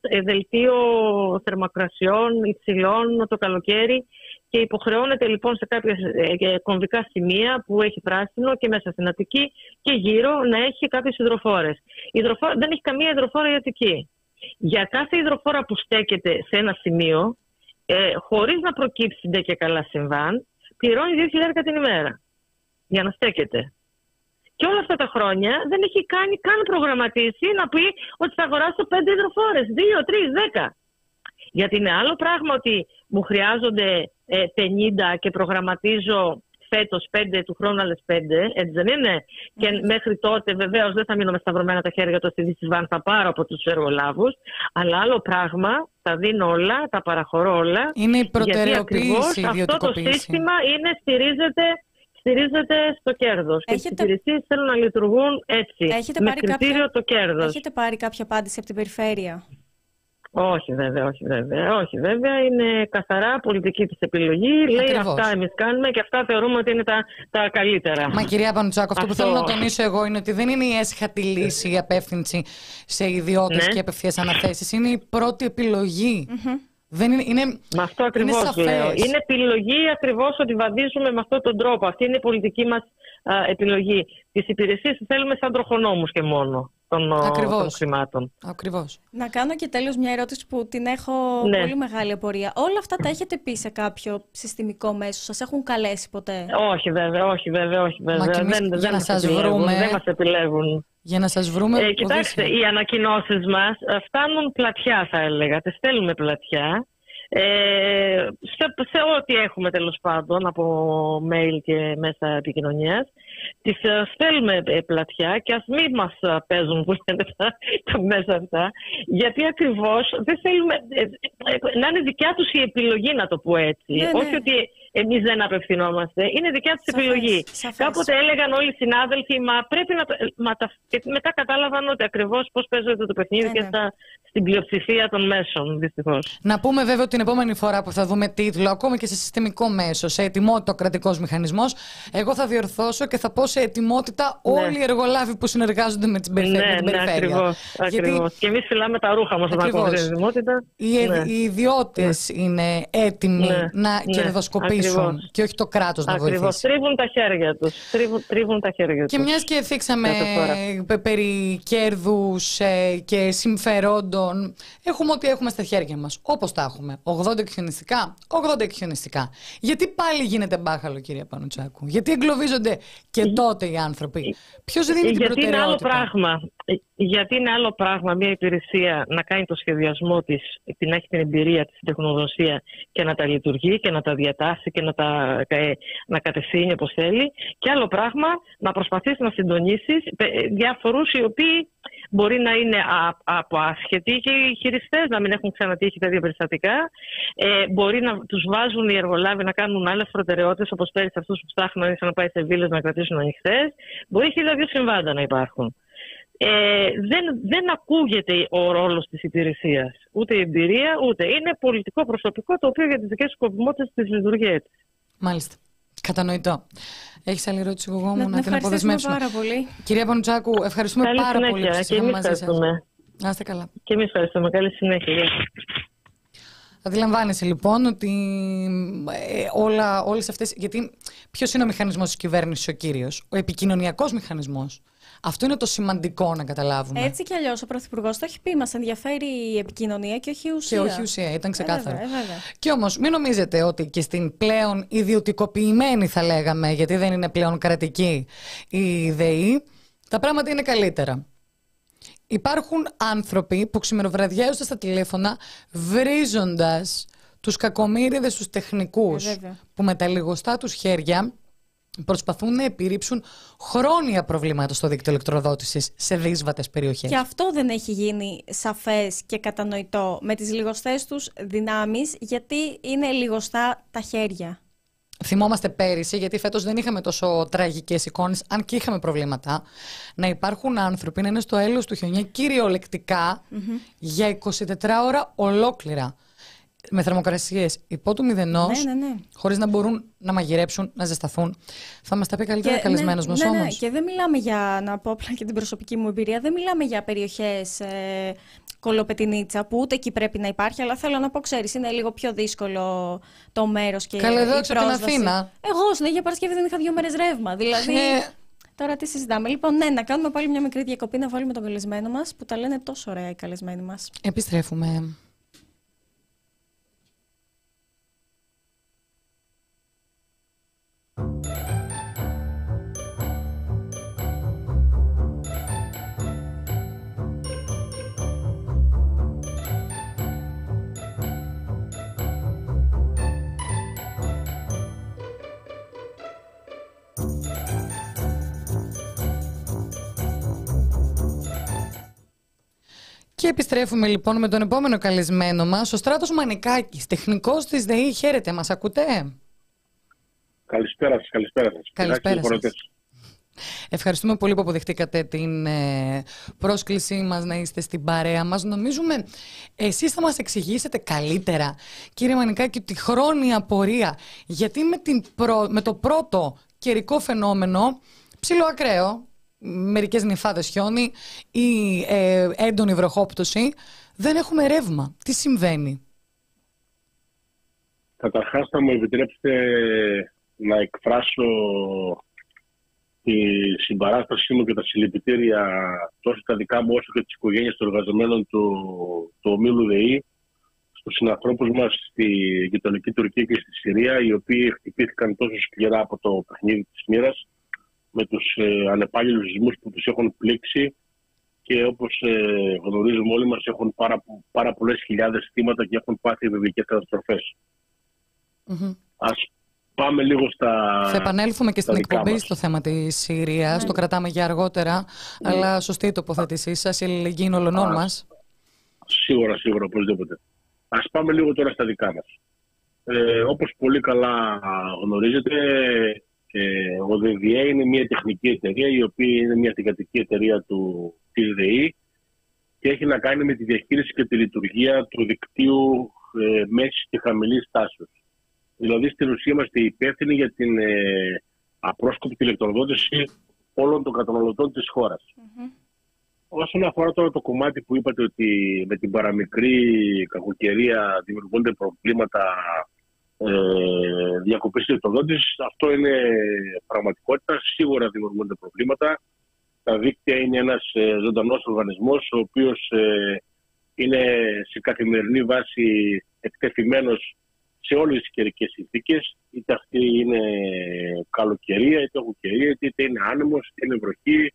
ε, δελτίο θερμοκρασιών υψηλών το καλοκαίρι και υποχρεώνεται λοιπόν σε κάποια ε, κομβικά σημεία που έχει πράσινο και μέσα στην Αττική και γύρω να έχει κάποιες υδροφόρες. Δεν έχει καμία υδροφόρα η Αττική. Για κάθε υδροφόρα που στέκεται σε ένα σημείο, ε, χωρίς να προκύψει ντε και καλά συμβάν, πληρώνει 2.000 την ημέρα για να στέκεται. Και όλα αυτά τα χρόνια δεν έχει κάνει καν προγραμματίσει να πει ότι θα αγοράσω 5 υδροφόρες, 2, 3, 10. Γιατί είναι άλλο πράγμα ότι μου χρειάζονται 50 ε, και προγραμματίζω φέτος 5 του χρόνου άλλες 5, έτσι δεν είναι; Και ναι. μέχρι τότε βεβαίως δεν θα μείνω με σταυρωμένα τα χέρια το στη Βαν, θα πάρω από τους εργολάβους. Αλλά άλλο πράγμα, τα δίνω όλα, τα παραχωρώ όλα. Είναι η προτεραιοποίηση, γιατί αυτό το σύστημα είναι, στηρίζεται στηρίζεται στο κέρδος. Και οι υπηρεσίες θέλουν να λειτουργούν έτσι. Έχετε με κριτήριο το κέρδος. Έχετε πάρει κάποια απάντηση από την περιφέρεια; Όχι βέβαια, όχι βέβαια. Όχι βέβαια, είναι καθαρά πολιτική της επιλογή. Λέει αυτά εμείς κάνουμε και αυτά θεωρούμε ότι είναι τα, τα καλύτερα. Μα κυρία Πανουτσάκο, αυτό, που θέλω να τονίσω εγώ είναι ότι δεν είναι η έσχατη λύση η απεύθυνση σε ιδιώτες ναι. και απευθείας αναθέσεις. Είναι η πρώτη επιλογή. Δεν είναι, είναι, με αυτό ακριβώς λέω. Είναι επιλογή ακριβώς ότι βαδίζουμε με αυτόν τον τρόπο. Αυτή είναι η πολιτική μας επιλογή. Τις υπηρεσίες θέλουμε σαν τροχονόμους και μόνο των, των χρημάτων. Ακριβώς. Να κάνω και τέλος μια ερώτηση που την έχω ναι. πολύ μεγάλη απορία. Όλα αυτά τα έχετε πει σε κάποιο συστημικό μέσο, σας έχουν καλέσει ποτέ; Όχι βέβαια, όχι βέβαια, όχι βέβαια. Μα δεν, για δεν να σας βρούμε... Δεν μας επιλέγουν. Για να σας βρούμε... Ε, κοιτάξτε, οι ανακοινώσεις μας ε, φτάνουν πλατιά θα έλεγα. Τις στέλνουμε πλατιά. Ε, σε, σε ό,τι έχουμε τέλος πάντων από mail και μέσα επικοινωνίας τις ε, στέλνουμε ε, πλατιά και ας μην μας ε, παίζουν που λένε τα μέσα αυτά γιατί ακριβώς δεν θέλουμε να είναι δικιά τους η επιλογή να το πω έτσι ναι, ναι. όχι ότι εμείς δεν απευθυνόμαστε είναι δικιά τους επιλογή σαφές. κάποτε έλεγαν όλοι οι συνάδελφοι μα πρέπει να μα, τα, και μετά κατάλαβαν ότι ακριβώς πώς παίζεται το παιχνίδι ναι, και ναι. στα, στην πλειοψηφία των μέσων δυστυχώς Να πούμε βέβαια ότι την επόμενη φορά που θα δούμε τίτλο ακόμη και σε συστημικό μέσο σε ετοιμότητα ο κρατικός μηχανισμός εγώ θα διορθώσω και θα θα πω σε ετοιμότητα Ναι. όλοι οι εργολάβοι που συνεργάζονται με την, περιφέ- με Ναι, την ναι, περιφέρεια. ακριβώς, Γιατί ακριβώς. Και εμείς φυλάμε τα ρούχα μας όταν Ακριβώς. ακούμε την ετοιμότητα. οι, ε- Ναι. οι ιδιώτες είναι έτοιμοι Ναι, να ναι, κερδοσκοπήσουν ακριβώς. και όχι το κράτος να Ακριβώς. βοηθήσει. Τρίβουν τα χέρια τους. Τρίβουν, τρίβουν τα χέρια Και τους. μιας και θίξαμε Κάθε φορά. πε- περί κέρδους ε, και συμφερόντων, έχουμε ό,τι έχουμε στα χέρια μας, όπως τα έχουμε. 80 εκχιονιστικά, 80 εκχιονιστικά. Γιατί πάλι γίνεται μπάχαλο, κυρία Πανουτσάκου; Γιατί εγκλωβίζονται και τότε οι άνθρωποι; Ποιος δίνει την Γιατί είναι άλλο προτεραιότητα; πράγμα. Ε, Γιατί είναι άλλο πράγμα μια υπηρεσία να κάνει το σχεδιασμό της, να έχει την εμπειρία της, την τεχνογνωσία και να τα λειτουργεί και να τα διατάσει και να τα ε, να κατευθύνει όπως θέλει. Και άλλο πράγμα να προσπαθείς να συντονίσεις ε, διάφορους οι οποίοι μπορεί να είναι α- από άσχετοι και οι χειριστές να μην έχουν ξανατύχει τέτοια περιστατικά. Ε, μπορεί να τους βάζουν οι εργολάβοι να κάνουν άλλες προτεραιότητες όπως πέρυσι αυτούς που ψάχνουν να πάει σε βίλες να κρατήσουν ανοιχτές. Μπορεί χίλια δύο συμβάντα να υπάρχουν. Ε, δεν, δεν ακούγεται ο ρόλος της υπηρεσίας. Ούτε η εμπειρία, ούτε. Είναι πολιτικό προσωπικό το οποίο για τις δικές σκοπιμότητες της λειτουργεί έτσι. Μάλιστα. Κατανοητό. Έχεις άλλη ερώτηση εγώ μου Να να, την την ευχαριστήσουμε αποδεσμεύσουμε; πάρα πολύ. Κυρία Πανουτσάκου, ευχαριστούμε Καλή πάρα πολύ που συνέχεια και συζητήσαμε εμείς μαζί σας. ευχαριστούμε. Να είστε καλά. Και εμείς ευχαριστούμε. Καλή συνέχεια. Γεια σας. Αντιλαμβάνεσαι λοιπόν ότι ε, όλα, όλες αυτές... Γιατί ποιος είναι ο μηχανισμός της κυβέρνησης ο κύριος, ο επικοινωνιακός μηχανισμός. Αυτό είναι το σημαντικό να καταλάβουμε. Έτσι κι αλλιώς ο Πρωθυπουργός το έχει πει. Μας ενδιαφέρει η επικοινωνία και όχι η ουσία. Και όχι ουσία, ήταν ξεκάθαρο. Ε, βέβαια, ε, βέβαια. Και όμως μην νομίζετε ότι και στην πλέον ιδιωτικοποιημένη θα λέγαμε, γιατί δεν είναι πλέον κρατική η ΔΕΗ, τα πράγματα είναι καλύτερα. Υπάρχουν άνθρωποι που ξημεροβραδιάζονται στα τηλέφωνα βρίζοντας τους κακομύριδες τους τεχνικούς Ε, βέβαια. που με τα λιγοστά τους χέρια προσπαθούν να επιρρύψουν χρόνια προβλήματα στο δίκτυο ηλεκτροδότησης σε δύσβατες περιοχές. Και αυτό δεν έχει γίνει σαφές και κατανοητό με τις λιγοστές τους δυνάμεις, γιατί είναι λιγοστά τα χέρια. Θυμόμαστε πέρυσι, γιατί φέτος δεν είχαμε τόσο τραγικές εικόνες, αν και είχαμε προβλήματα, να υπάρχουν άνθρωποι να είναι στο έλεος του χιονιά κυριολεκτικά για 24 ώρα ολόκληρα. Με θερμοκρασίες υπό του μηδενός, Ναι, ναι, ναι. χωρίς να μπορούν να μαγειρέψουν, να ζεσταθούν. Θα μας τα πει καλύτερα Και- καλεσμένος ναι, μας ναι, ναι, όμως. και δεν μιλάμε για, να πω απλά και την προσωπική μου εμπειρία, δεν μιλάμε για περιοχές ε, κολοπετινίτσα που ούτε εκεί πρέπει να υπάρχει, αλλά θέλω να πω, ξέρεις, είναι λίγο πιο δύσκολο το μέρος και Καλά, εδώ η έξω από την πρόσβαση. Αθήνα. Εγώ στην Αγία Παρασκευή δεν είχα δύο μέρες ρεύμα, δηλαδή... Ε. Τώρα τι συζητάμε. Λοιπόν, ναι, να κάνουμε πάλι μια μικρή διακοπή, να βάλουμε τον καλεσμένο μας, που τα λένε τόσο ωραία οι καλεσμένοι μας. Επιστρέφουμε. Και επιστρέφουμε λοιπόν με τον επόμενο καλεσμένο μας, ο Στράτος Μανικάκης, τεχνικός της ΔΕΗ. Χαίρετε, μας ακούτε; Καλησπέρα σας, καλησπέρα σας. Καλησπέρα Κοιτάξτε, σας. κορωτές. Ευχαριστούμε πολύ που αποδεχτήκατε την ε, πρόσκλησή μας να είστε στην παρέα μας. Νομίζουμε εσείς θα μας εξηγήσετε καλύτερα, κύριε Μανικάκη, τη χρόνια πορεία. Γιατί με, την πρω- με το πρώτο καιρικό φαινόμενο, ψηλό ακραίο, μερικές νυφάδες χιόνι ή ε, έντονη βροχόπτωση, δεν έχουμε ρεύμα. Τι συμβαίνει; Καταρχάς θα μου επιτρέψετε να εκφράσω τη συμπαράστασή μου και τα συλληπιτήρια τόσο τα δικά μου όσο και της οικογένειας των εργαζομένων του, του ομίλου ΔΕΗ στους συνανθρώπους μας στη γειτονική Τουρκία και στη Συρία οι οποίοι χτυπήθηκαν τόσο σκληρά από το παιχνίδι της μοίρας με τους ε, ανεπάγγελους σεισμούς που τους έχουν πλήξει και όπως ε, γνωρίζουμε όλοι μας έχουν πάρα, πάρα πολλές χιλιάδες θύματα και έχουν πάθει βιβλικές καταστροφές. Μμμ. Ας πάμε λίγο στα... Θα επανέλθουμε και στα στην δικά εκπομπή μας. στο θέμα της Συρίας. Το κρατάμε για αργότερα. Αλλά σωστή η τοποθέτησή σας, η αλληλεγγύη όλων Α, μας. Σίγουρα, σίγουρα, οπωσδήποτε. Ας πάμε λίγο τώρα στα δικά μας. Ε, όπως πολύ καλά γνωρίζετε, ε, ο ΔΔΕ είναι μια τεχνική εταιρεία η οποία είναι μια θηγατρική εταιρεία του της ΔΕΗ και έχει να κάνει με τη διαχείριση και τη λειτουργία του δικτύου ε, μέσης και χαμηλής τάσεως. Δηλαδή στην ουσία είμαστε υπεύθυνοι για την ε, απρόσκοπτη ηλεκτροδότηση όλων των καταναλωτών της χώρας. Όσον αφορά τώρα το κομμάτι που είπατε ότι με την παραμικρή κακοκαιρία δημιουργούνται προβλήματα ε, διακοπής ηλεκτροδότησης, αυτό είναι πραγματικότητα. Σίγουρα δημιουργούνται προβλήματα. Τα δίκτυα είναι ένας ε, ζωντανός οργανισμός, ο οποίος ε, είναι σε καθημερινή βάση εκτεθειμένος σε όλες τις καιρικές συνθήκες, είτε αυτή είναι καλοκαιρία, είτε οχοκαιρία, είτε είναι άνεμος, είτε είναι βροχή,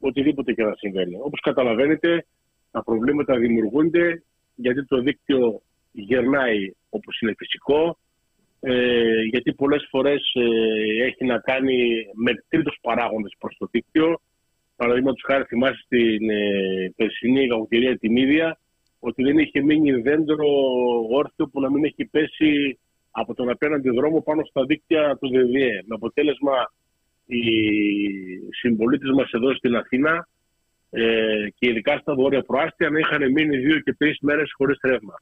οτιδήποτε και να συμβαίνει. Όπως καταλαβαίνετε, τα προβλήματα δημιουργούνται γιατί το δίκτυο γερνάει όπως είναι φυσικό, ε, γιατί πολλές φορές ε, έχει να κάνει με τρίτους παράγοντες προς το δίκτυο. Παραδείγματος χάρη θυμάστε στην ε, περσινή κακοκαιρία την ίδια, ότι δεν είχε μείνει δέντρο όρθιο που να μην έχει πέσει από τον απέναντι δρόμο πάνω στα δίκτυα του ΔΔΕ. Με αποτέλεσμα οι συμπολίτε μας εδώ στην Αθήνα ε, και ειδικά στα βόρεια προάστια να είχαν μείνει δύο και τρεις μέρες χωρίς ρεύμα.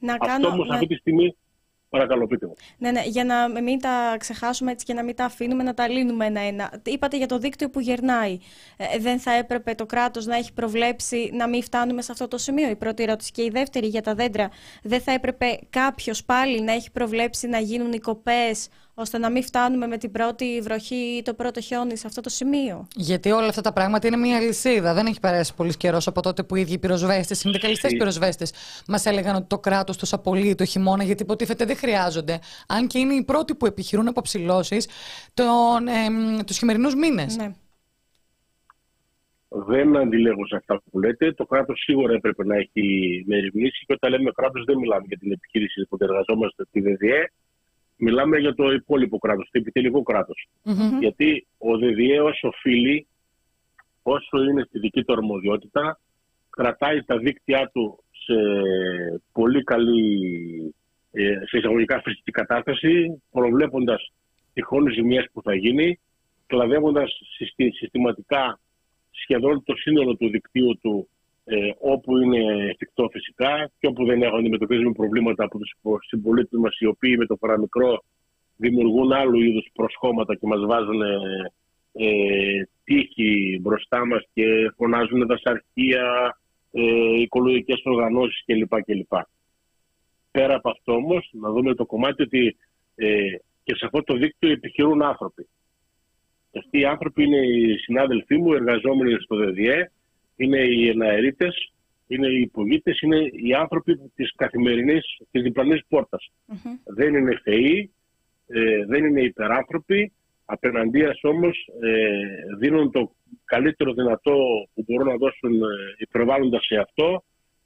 Να Αυτό κάνω, όμως να- αυτή τη στιγμή. Παρακαλώ, πείτε μου. Ναι, ναι, για να μην τα ξεχάσουμε έτσι και να μην τα αφήνουμε να τα λύνουμε ένα-ένα. Είπατε για το δίκτυο που γερνάει. Ε, δεν θα έπρεπε το κράτος να έχει προβλέψει να μην φτάνουμε σε αυτό το σημείο; Η πρώτη ερώτηση. Και η δεύτερη για τα δέντρα. Δεν θα έπρεπε κάποιος πάλι να έχει προβλέψει να γίνουν οι κοπές ώστε να μην φτάνουμε με την πρώτη βροχή ή το πρώτο χιόνι σε αυτό το σημείο. Γιατί όλα αυτά τα πράγματα είναι μια λυσίδα. Δεν έχει περάσει πολύ καιρός από τότε που οι ίδιοι πυροσβέστες, οι συνδικαλιστές Ναι. πυροσβέστες, μας έλεγαν ότι το κράτος τους απολύει το χειμώνα γιατί υποτίθεται δεν χρειάζονται. Αν και είναι οι πρώτοι που επιχειρούν αποψηλώσει ε, τους χειμερινούς μήνες. Ναι. Δεν αντιλέγω σε αυτά που λέτε. Το κράτος σίγουρα έπρεπε να έχει μεριμνήσει και όταν λέμε κράτος δεν μιλάμε για την επιχείρηση που εργαζόμαστε στη ΔΔΕ. Μιλάμε για το υπόλοιπο κράτος, το επιτελικό κράτος. Γιατί ο ΔΔΕ όσο οφείλει, όσο είναι στη δική του αρμοδιότητα, κρατάει τα δίκτυά του σε πολύ καλή, ε, σε εισαγωγικά φυσική κατάσταση, προβλέποντας τυχόν ζημιές που θα γίνει, κλαδεύοντας συστη- συστηματικά σχεδόν το σύνολο του δικτύου του ε, όπου είναι εφικτό φυσικά και όπου δεν έχουν αντιμετωπίζουμε προβλήματα από τους συμπολίτε μας οι οποίοι με το παραμικρό δημιουργούν άλλου είδους προσχώματα και μας βάζουν ε, ε, τύχη μπροστά μας και φωνάζουν δασαρχεία, ε, οικολογικές οργανώσεις κλπ. κλπ. Πέρα από αυτό όμως να δούμε το κομμάτι ότι ε, και σε αυτό το δίκτυο επιχειρούν άνθρωποι. Και Αυτοί οι άνθρωποι είναι οι συνάδελφοί μου, εργαζόμενοι στο ΔΔΕ, είναι οι εναερίτες, είναι οι υπογείτες, είναι οι άνθρωποι της καθημερινής, της διπλανής πόρτας. Δεν είναι θεοί, ε, δεν είναι υπεράνθρωποι, απέναντίας όμως ε, δίνουν το καλύτερο δυνατό που μπορούν να δώσουν ε, υπερβάλλοντας σε αυτό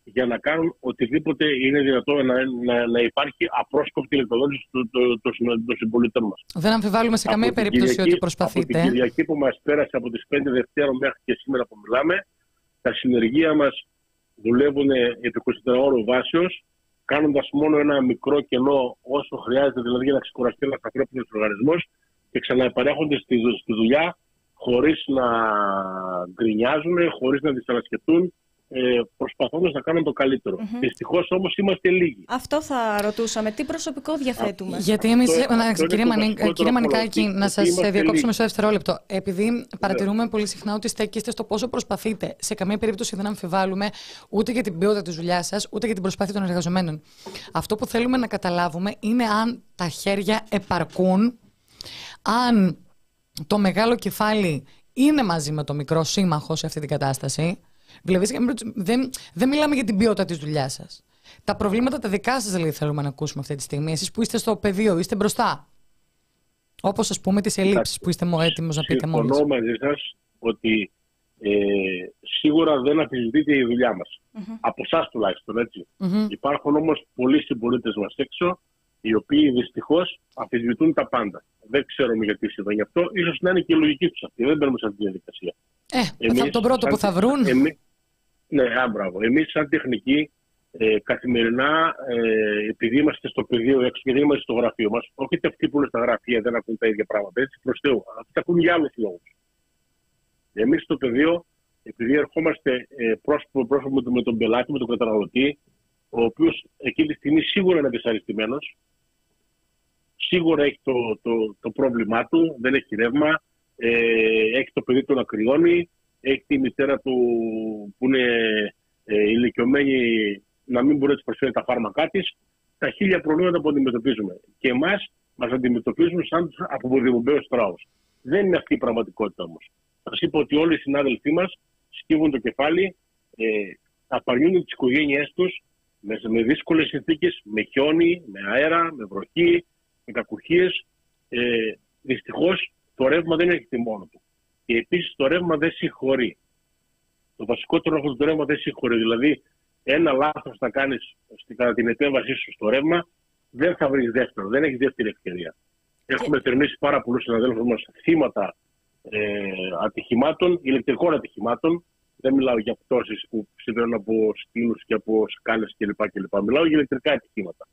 για να κάνουν οτιδήποτε είναι δυνατό να, να, να υπάρχει απρόσκοπτη ηλεκτροδότηση των το, το, των συμπολιτών μας. Δεν αμφιβάλλουμε σε καμία Από την περίπτωση Κυριακή- ότι προσπαθείτε. Από την Κυριακή που μας πέρασε από τις 5 Δευτέρων μέχρι και σήμερα που μιλάμε, τα συνεργεία μας δουλεύουν επί 24 ώρο βάσεως, κάνοντας μόνο ένα μικρό κενό όσο χρειάζεται, δηλαδή για να ξεκουραστεί ένας ανθρώπινος οργανισμός και ξαναεπαρέχονται στη, δου- στη δουλειά χωρίς να γκρινιάζουν, χωρίς να δυσανασκευτούν, ε, προσπαθώντας να κάνουν το καλύτερο. Δυστυχώς όμως είμαστε λίγοι. Αυτό θα ρωτούσαμε. Τι προσωπικό διαθέτουμε; Γιατί εμείς. Αυτό- αυτό είναι Κύριε, το Μανι- βασικότερο κύριε Μανικάκη, απ' όλα. να Ότι σα είμαστε διακόψω λίγοι. μισό δευτερόλεπτο. Επειδή παρατηρούμε πολύ συχνά ότι στέκεστε στο πόσο προσπαθείτε, σε καμία περίπτωση δεν αμφιβάλλουμε ούτε για την ποιότητα της δουλειάς σας, ούτε για την προσπάθεια των εργαζομένων. Αυτό που θέλουμε να καταλάβουμε είναι αν τα χέρια επαρκούν, αν το μεγάλο κεφάλι είναι μαζί με το μικρό σύμμαχο σε αυτή την κατάσταση. Δηλαδή, σε καμία περίπτωση δεν, δεν μιλάμε για την ποιότητα της δουλειάς σας. Τα προβλήματα τα δικά σας δηλαδή θέλουμε να ακούσουμε αυτή τη στιγμή. Εσείς που είστε στο πεδίο, είστε μπροστά. Όπως ας πούμε τις ελλείψεις που είστε έτοιμος να πείτε μόλις. Συμφωνώ μαζί σας ότι ε, σίγουρα δεν αμφισβητείται η δουλειά μας. Από εσάς τουλάχιστον έτσι. Υπάρχουν όμως πολλοί συμπολίτες μας έξω οι οποίοι δυστυχώς αμφισβητούν τα πάντα. Δεν ξέρουμε γιατί συμβαίνει αυτό. σω να είναι και η λογική τους αυτή. Δεν μπαίνουμε σε αυτή τη διαδικασία. Ε, Εμείς, θα τον πρώτο σαν- που θα βρουν. εμείς- ναι, α, μπράβο. Εμείς, σαν τεχνικοί, ε, καθημερινά, ε, επειδή είμαστε στο πεδίο έξω και δεν είμαστε στο γραφείο μας, όχι ότι αυτοί που είναι στα γραφεία δεν ακούν τα ίδια πράγματα, έτσι προς Θεού. Αυτοί τα ακούν για άλλους λόγους. Εμείς στο πεδίο, επειδή ερχόμαστε ε, πρόσωπο πρόσωπο με τον πελάτη, με τον καταναλωτή, ο οποίος εκείνη τη στιγμή σίγουρα είναι δυσαρεστημένος, σίγουρα έχει το, το, το πρόβλημά του, δεν έχει ρεύμα, ε, έχει το παιδί του να κρυώνει, έχει τη μητέρα του που είναι ε, ηλικιωμένη να μην μπορεί να της προσφέρει τα φάρμακά της. Τα χίλια προβλήματα που αντιμετωπίζουμε. Και εμάς μας αντιμετωπίζουν σαν τους αποδημοποιημένου στράους. Δεν είναι αυτή η πραγματικότητα όμως. Σας είπα ότι όλοι οι συνάδελφοί μας σκύβουν το κεφάλι, ε, απαρνιούν τις οικογένειές τους με, με δύσκολες συνθήκες, με χιόνι, με αέρα, με βροχή, με κακουχίες. Ε, Δυστυχώς το ρεύμα δεν έχει μόνο του. Και επίσης το ρεύμα δεν συγχωρεί. Το βασικότερο είναι το ρεύμα δεν συγχωρεί. Δηλαδή, ένα λάθος θα κάνεις κατά την επέμβασή σου στο ρεύμα, δεν θα βρεις δεύτερο, δεν έχεις δεύτερη ευκαιρία. Έχουμε θερμίσει πάρα πολλούς συναδέλφους μας θύματα ε, ατυχημάτων, ηλεκτρικών ατυχημάτων. Δεν μιλάω για πτώσεις που συμβαίνουν από στήλου και από σκάλες κλπ. κλπ. Μιλάω για ηλεκτρικά ατυχήματα.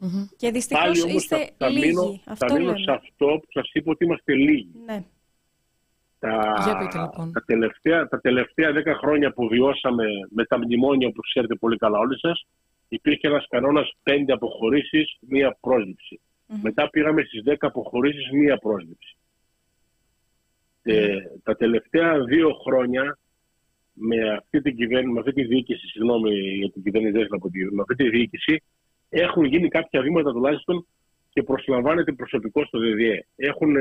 Mm-hmm. Και δυστυχώς είστε θα, λίγοι. Μείνω, αυτό θα μείνω σε αυτό που σας είπα ότι είμαστε λίγοι. Ναι. Τα, λοιπόν. τα, τελευταία, τα τελευταία δέκα χρόνια που βιώσαμε με τα μνημόνια που ξέρετε πολύ καλά όλοι σας, υπήρχε ένας κανόνας πέντε αποχωρήσεις, μία πρόσληψη. Μετά πήγαμε στις δέκα αποχωρήσεις, μία πρόσληψη. Ε, τα τελευταία δύο χρόνια με αυτή την κυβέρνηση, με αυτή τη διοίκηση, συγγνώμη για την κυβέρνηση, με αυτή τη διοίκηση, έχουν γίνει κάποια βήματα τουλάχιστον και προσλαμβάνεται προσωπικό στο ΔΔΕ. Έχουν,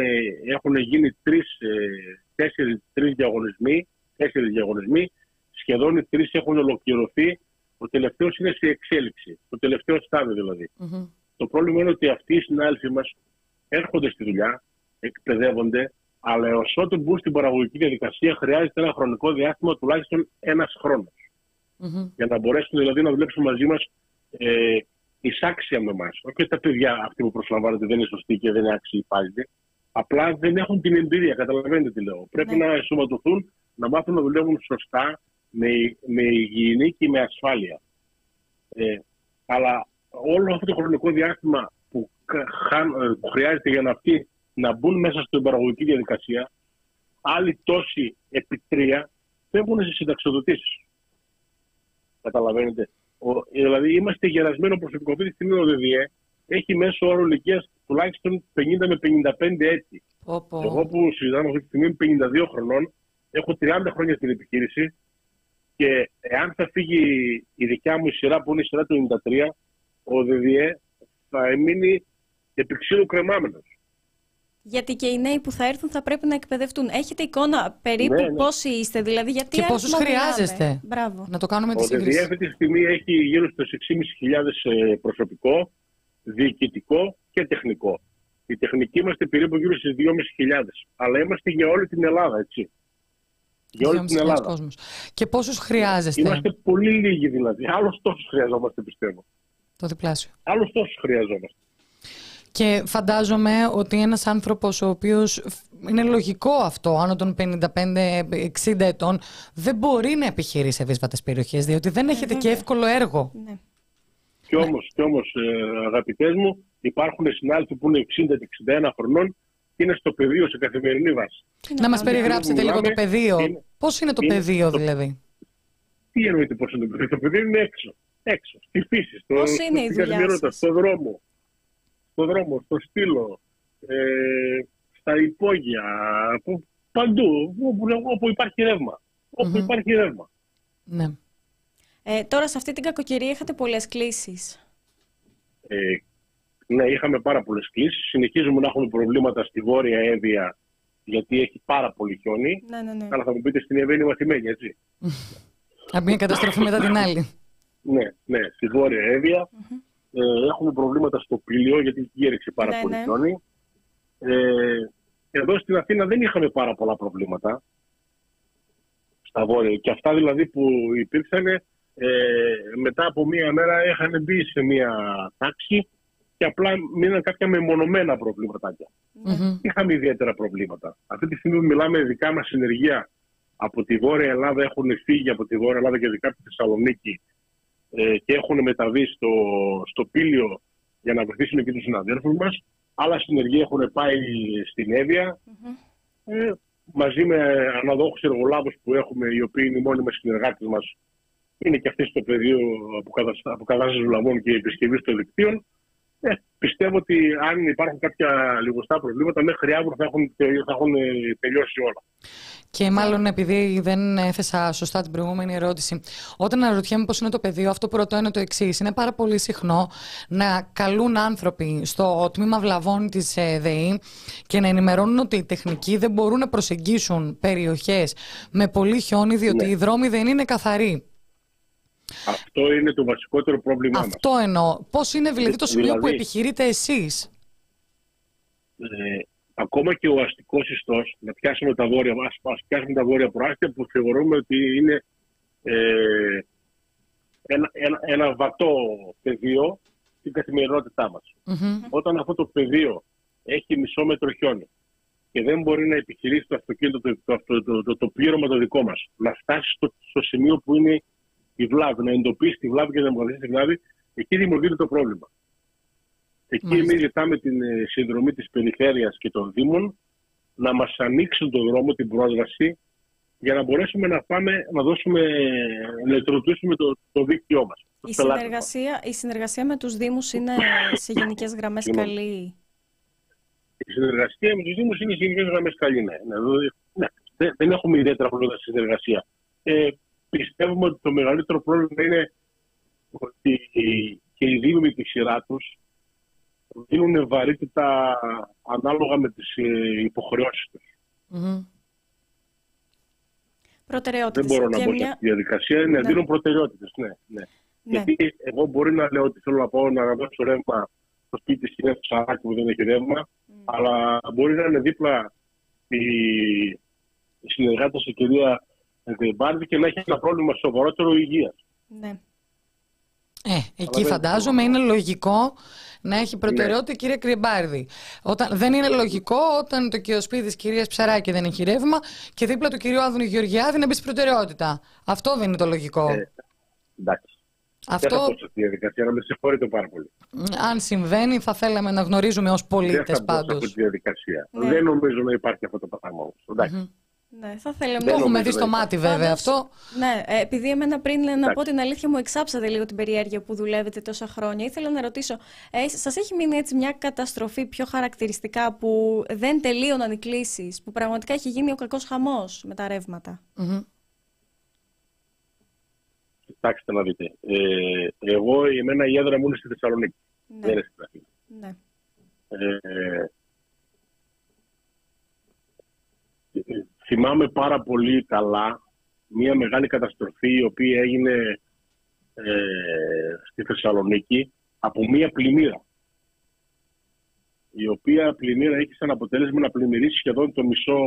έχουν γίνει τρεις, ε, τέσσερις, τρεις διαγωνισμοί, τέσσερις διαγωνισμοί, σχεδόν οι τρεις έχουν ολοκληρωθεί. Ο τελευταίος είναι σε εξέλιξη, το τελευταίο στάδιο δηλαδή. Το πρόβλημα είναι ότι αυτοί οι συνάδελφοι μας έρχονται στη δουλειά, εκπαιδεύονται, αλλά έως ότου μπουν στην παραγωγική διαδικασία χρειάζεται ένα χρονικό διάστημα τουλάχιστον ένας χρόνος. Mm-hmm. Για να μπορέσουν δηλαδή να δουλέψουν μαζί μας ε, εισάξια με εμάς. Όχι τα παιδιά αυτοί που προσλαμβάνονται δεν είναι σωστοί και δεν είναι άξιοι πάλι. Απλά δεν έχουν την εμπειρία. Καταλαβαίνετε τι λέω. Πρέπει ναι. να ενσωματωθούν, να μάθουν να δουλεύουν σωστά, με, με υγιεινή και με ασφάλεια. Ε, αλλά όλο αυτό το χρονικό διάστημα που, ε, που χρειάζεται για να αυτοί να μπουν μέσα στην παραγωγική διαδικασία, άλλοι τόσοι επί τρία φεύγουν σε συνταξιοδοτήσεις. Καταλαβαίνετε. Ο, δηλαδή είμαστε γερασμένο προσωπικό. Αυτή τη στιγμή ο ΔΔΕ έχει μέσο όρο ηλικίας τουλάχιστον 50 με 55 έτη. Οπό. Εγώ που συζητάμε αυτή τη στιγμή είμαι 52 χρονών, έχω 30 χρόνια στην επιχείρηση και εάν θα φύγει η δικιά μου σειρά που είναι η σειρά του 93, ο ΔΔΕ θα μείνει επί ξύλου κρεμάμενος. Γιατί και οι νέοι που θα έρθουν θα πρέπει να εκπαιδευτούν. Έχετε εικόνα περίπου ναι, ναι. πόσοι είστε, δηλαδή γιατί Και πόσους χρειάζεστε. Μπράβο. Να το κάνουμε τη σύγκριση. αυτή τη στιγμή έχει γύρω στους 6.500 ε, προσωπικό, διοικητικό και τεχνικό. Η τεχνική είμαστε περίπου γύρω στις 2.500. Αλλά είμαστε για όλη την Ελλάδα, έτσι. Για όλη την Ελλάδα. Κόσμος. Και πόσους χρειάζεστε; Είμαστε πολύ λίγοι δηλαδή. Άλλο τόσους χρειαζόμαστε, πιστεύω. Το διπλάσιο. Άλλους τόσους χρειαζόμαστε. Και φαντάζομαι ότι ένας άνθρωπος ο οποίος είναι λογικό αυτό, άνω των 55-60 ετών, δεν μπορεί να επιχειρεί σε δύσβατες περιοχές, διότι δεν έχετε και εύκολο έργο. Ναι. Κι όμως, κι όμως ε, αγαπητές μου, υπάρχουν συνάδελφοι που είναι 60 61 χρονών και είναι στο πεδίο σε καθημερινή βάση. Να μας περιγράψετε λίγο το πεδίο. Είναι, πώς είναι το είναι πεδίο δηλαδή; Τι εννοείται πώς είναι το πεδίο; Το πεδίο είναι έξω. Έξω, στη φύση, στο, πώς είναι η δουλειά σας; στο δρόμο στο δρόμο, στο στήλο, ε, στα υπόγεια, που, παντού, όπου, όπου υπάρχει ρεύμα. Όπου υπάρχει ρεύμα. Ναι. Ε, τώρα σε αυτή την κακοκαιρία είχατε πολλές κλήσεις. Ε, ναι, είχαμε πάρα πολλές κλήσεις. Συνεχίζουμε να έχουμε προβλήματα στη Βόρεια Εύβοια γιατί έχει πάρα πολύ χιόνι. Ναι, ναι, ναι. Αλλά θα μου πείτε στην Εύβοια είναι μαθημένη, έτσι. Από μια καταστροφή μετά την άλλη. Ναι, ναι, στη Βόρεια ε, έχουμε προβλήματα στο πλοίο γιατί εκεί έριξε πάρα ναι, πολύ ναι. χιόνι. Ε, εδώ στην Αθήνα δεν είχαμε πάρα πολλά προβλήματα στα βόρεια. Και αυτά δηλαδή που υπήρξαν ε, μετά από μία μέρα είχαν μπει σε μία τάξη και απλά μείναν κάποια μεμονωμένα προβλήματάκια. Mm-hmm. Είχαμε ιδιαίτερα προβλήματα. Αυτή τη στιγμή μιλάμε δικά μας συνεργεία από τη Βόρεια Ελλάδα έχουν φύγει από τη Βόρεια Ελλάδα και ειδικά από τη Θεσσαλονίκη ε, και έχουν μεταβεί στο, στο Πήλιο για να βοηθήσουν εκεί τους συναδέλφου μας. Άλλα συνεργεία έχουν πάει στην Εύβοια. Ε, μαζί με αναδόχους εργολάβους που έχουμε, οι οποίοι είναι οι μόνιμοι συνεργάτες μας, είναι και αυτοί στο πεδίο αποκατάσταση βλαβών και επισκευή των δικτύων. Ε, πιστεύω ότι αν υπάρχουν κάποια λιγοστά προβλήματα, μέχρι αύριο θα έχουν, θα έχουν ε, τελειώσει όλα. Και μάλλον επειδή δεν έθεσα σωστά την προηγούμενη ερώτηση, όταν αναρωτιέμαι πώς είναι το πεδίο, αυτό που ρωτώ είναι το εξής. Είναι πάρα πολύ συχνό να καλούν άνθρωποι στο τμήμα βλαβών της ε, ΔΕΗ και να ενημερώνουν ότι οι τεχνικοί δεν μπορούν να προσεγγίσουν περιοχές με πολύ χιόνι, διότι Ναι. οι δρόμοι δεν είναι καθαροί. Αυτό είναι το βασικότερο πρόβλημά μας. Αυτό εννοώ. Πώς είναι δηλαδή το σημείο που Δηλαδή- επιχειρείτε εσείς; Ε, ακόμα και ο αστικός ιστός, να πιάσουμε τα βόρεια, ας, ας πιάσουμε τα βόρεια προάστια που θεωρούμε ότι είναι ε, ένα, ένα, ένα βατό πεδίο στην καθημερινότητά μας. Όταν αυτό το πεδίο έχει μισό μέτρο χιόνι και δεν μπορεί να επιχειρήσει το αυτοκίνητο, το, το, το, το, το, το πλήρωμα το δικό μας, να φτάσει στο, στο σημείο που είναι η βλάβη, να εντοπίσει τη βλάβη και να εμβαθύνει τη βλάβη, εκεί δημιουργείται το πρόβλημα. Εκεί Μάλιστα. εμείς ζητάμε την ε, συνδρομή της περιφέρειας και των Δήμων να μας ανοίξουν τον δρόμο, την πρόσβαση, για να μπορέσουμε να πάμε να δώσουμε, να ηλεκτροδοτήσουμε το, το δίκτυό μας. Η τους πελάτες μας. συνεργασία, η συνεργασία με τους Δήμους είναι σε γενικές γραμμές Λοιπόν. καλή; Η συνεργασία με τους Δήμους είναι σε γενικές γραμμές καλή. Ναι. Ναι, δηλαδή, ναι. Δεν, δεν έχουμε ιδιαίτερα προβλήματα στη συνεργασία. Ε, πιστεύουμε ότι το μεγαλύτερο πρόβλημα είναι ότι και οι Δήμοι με τη σειρά τους δίνουν βαρύτητα ανάλογα με τις ε, υποχρεώσεις τους. Δεν Προτεραιότητες. μπορώ να Και πω σε μια- αυτή τη διαδικασία. Ναι, Ναι. δίνουν προτεραιότητες. Ναι, ναι. Ναι. Γιατί εγώ μπορεί να λέω ότι θέλω να πάω να δώσω ρεύμα στο σπίτι τη κυρία Ψαράκη που δεν έχει ρεύμα, αλλά μπορεί να είναι δίπλα η, η συνεργάτη η κυρία Γκριμπάρδη και να έχει ένα πρόβλημα σοβαρότερο υγείας. Ναι. Ε, εκεί δεν- φαντάζομαι είναι λογικό να έχει προτεραιότητα η κυρία Κρυμπάρδη. Όταν, δεν είναι λογικό όταν το κοιοσπίδι τη κυρίας Ψαράκη δεν έχει ρεύμα και δίπλα του κυρίου Άδωνη Γεωργιάδη να μπει στην προτεραιότητα. Αυτό δεν είναι το λογικό. Ε, εντάξει. Δεν θα Αυτό, πω σε αυτή τη διαδικασία, να με συγχωρείτε πάρα πολύ. μ, αν συμβαίνει, θα θέλαμε να γνωρίζουμε ως Δεν πολίτες θα πω σε πάντως. αυτή τη διαδικασία. Ναι. Δεν νομίζω να υπάρχει αυτό το πράγμα όμως. Εντάξει. Ναι, θα θέλαμε Το Δεν έχουμε νομίζω δει στο να μάτι υπάρχει. βέβαια Πάντως, αυτό. Ναι, ε, επειδή εμένα πριν να Εντάξει. πω την αλήθεια μου εξάψατε λίγο την περιέργεια που δουλεύετε τόσα χρόνια. Ήθελα να ρωτήσω, ε, σας έχει μείνει έτσι μια καταστροφή πιο χαρακτηριστικά που δεν τελείωναν οι κλήσεις, που πραγματικά έχει γίνει ο κακός χαμός με τα ρεύματα; Μμμ. Κοιτάξτε να δείτε. Ε, εγώ, εμένα η έδρα μου είναι στη Θεσσαλονίκη. Δεν Ναι, είναι στην Αθήνα. ναι. Ε, ε, θυμάμαι πάρα πολύ καλά μια μεγάλη καταστροφή η οποία έγινε ε, στη Θεσσαλονίκη από μια πλημμύρα. Η οποία πλημμύρα έχει σαν αποτέλεσμα να πλημμυρίσει σχεδόν το μισό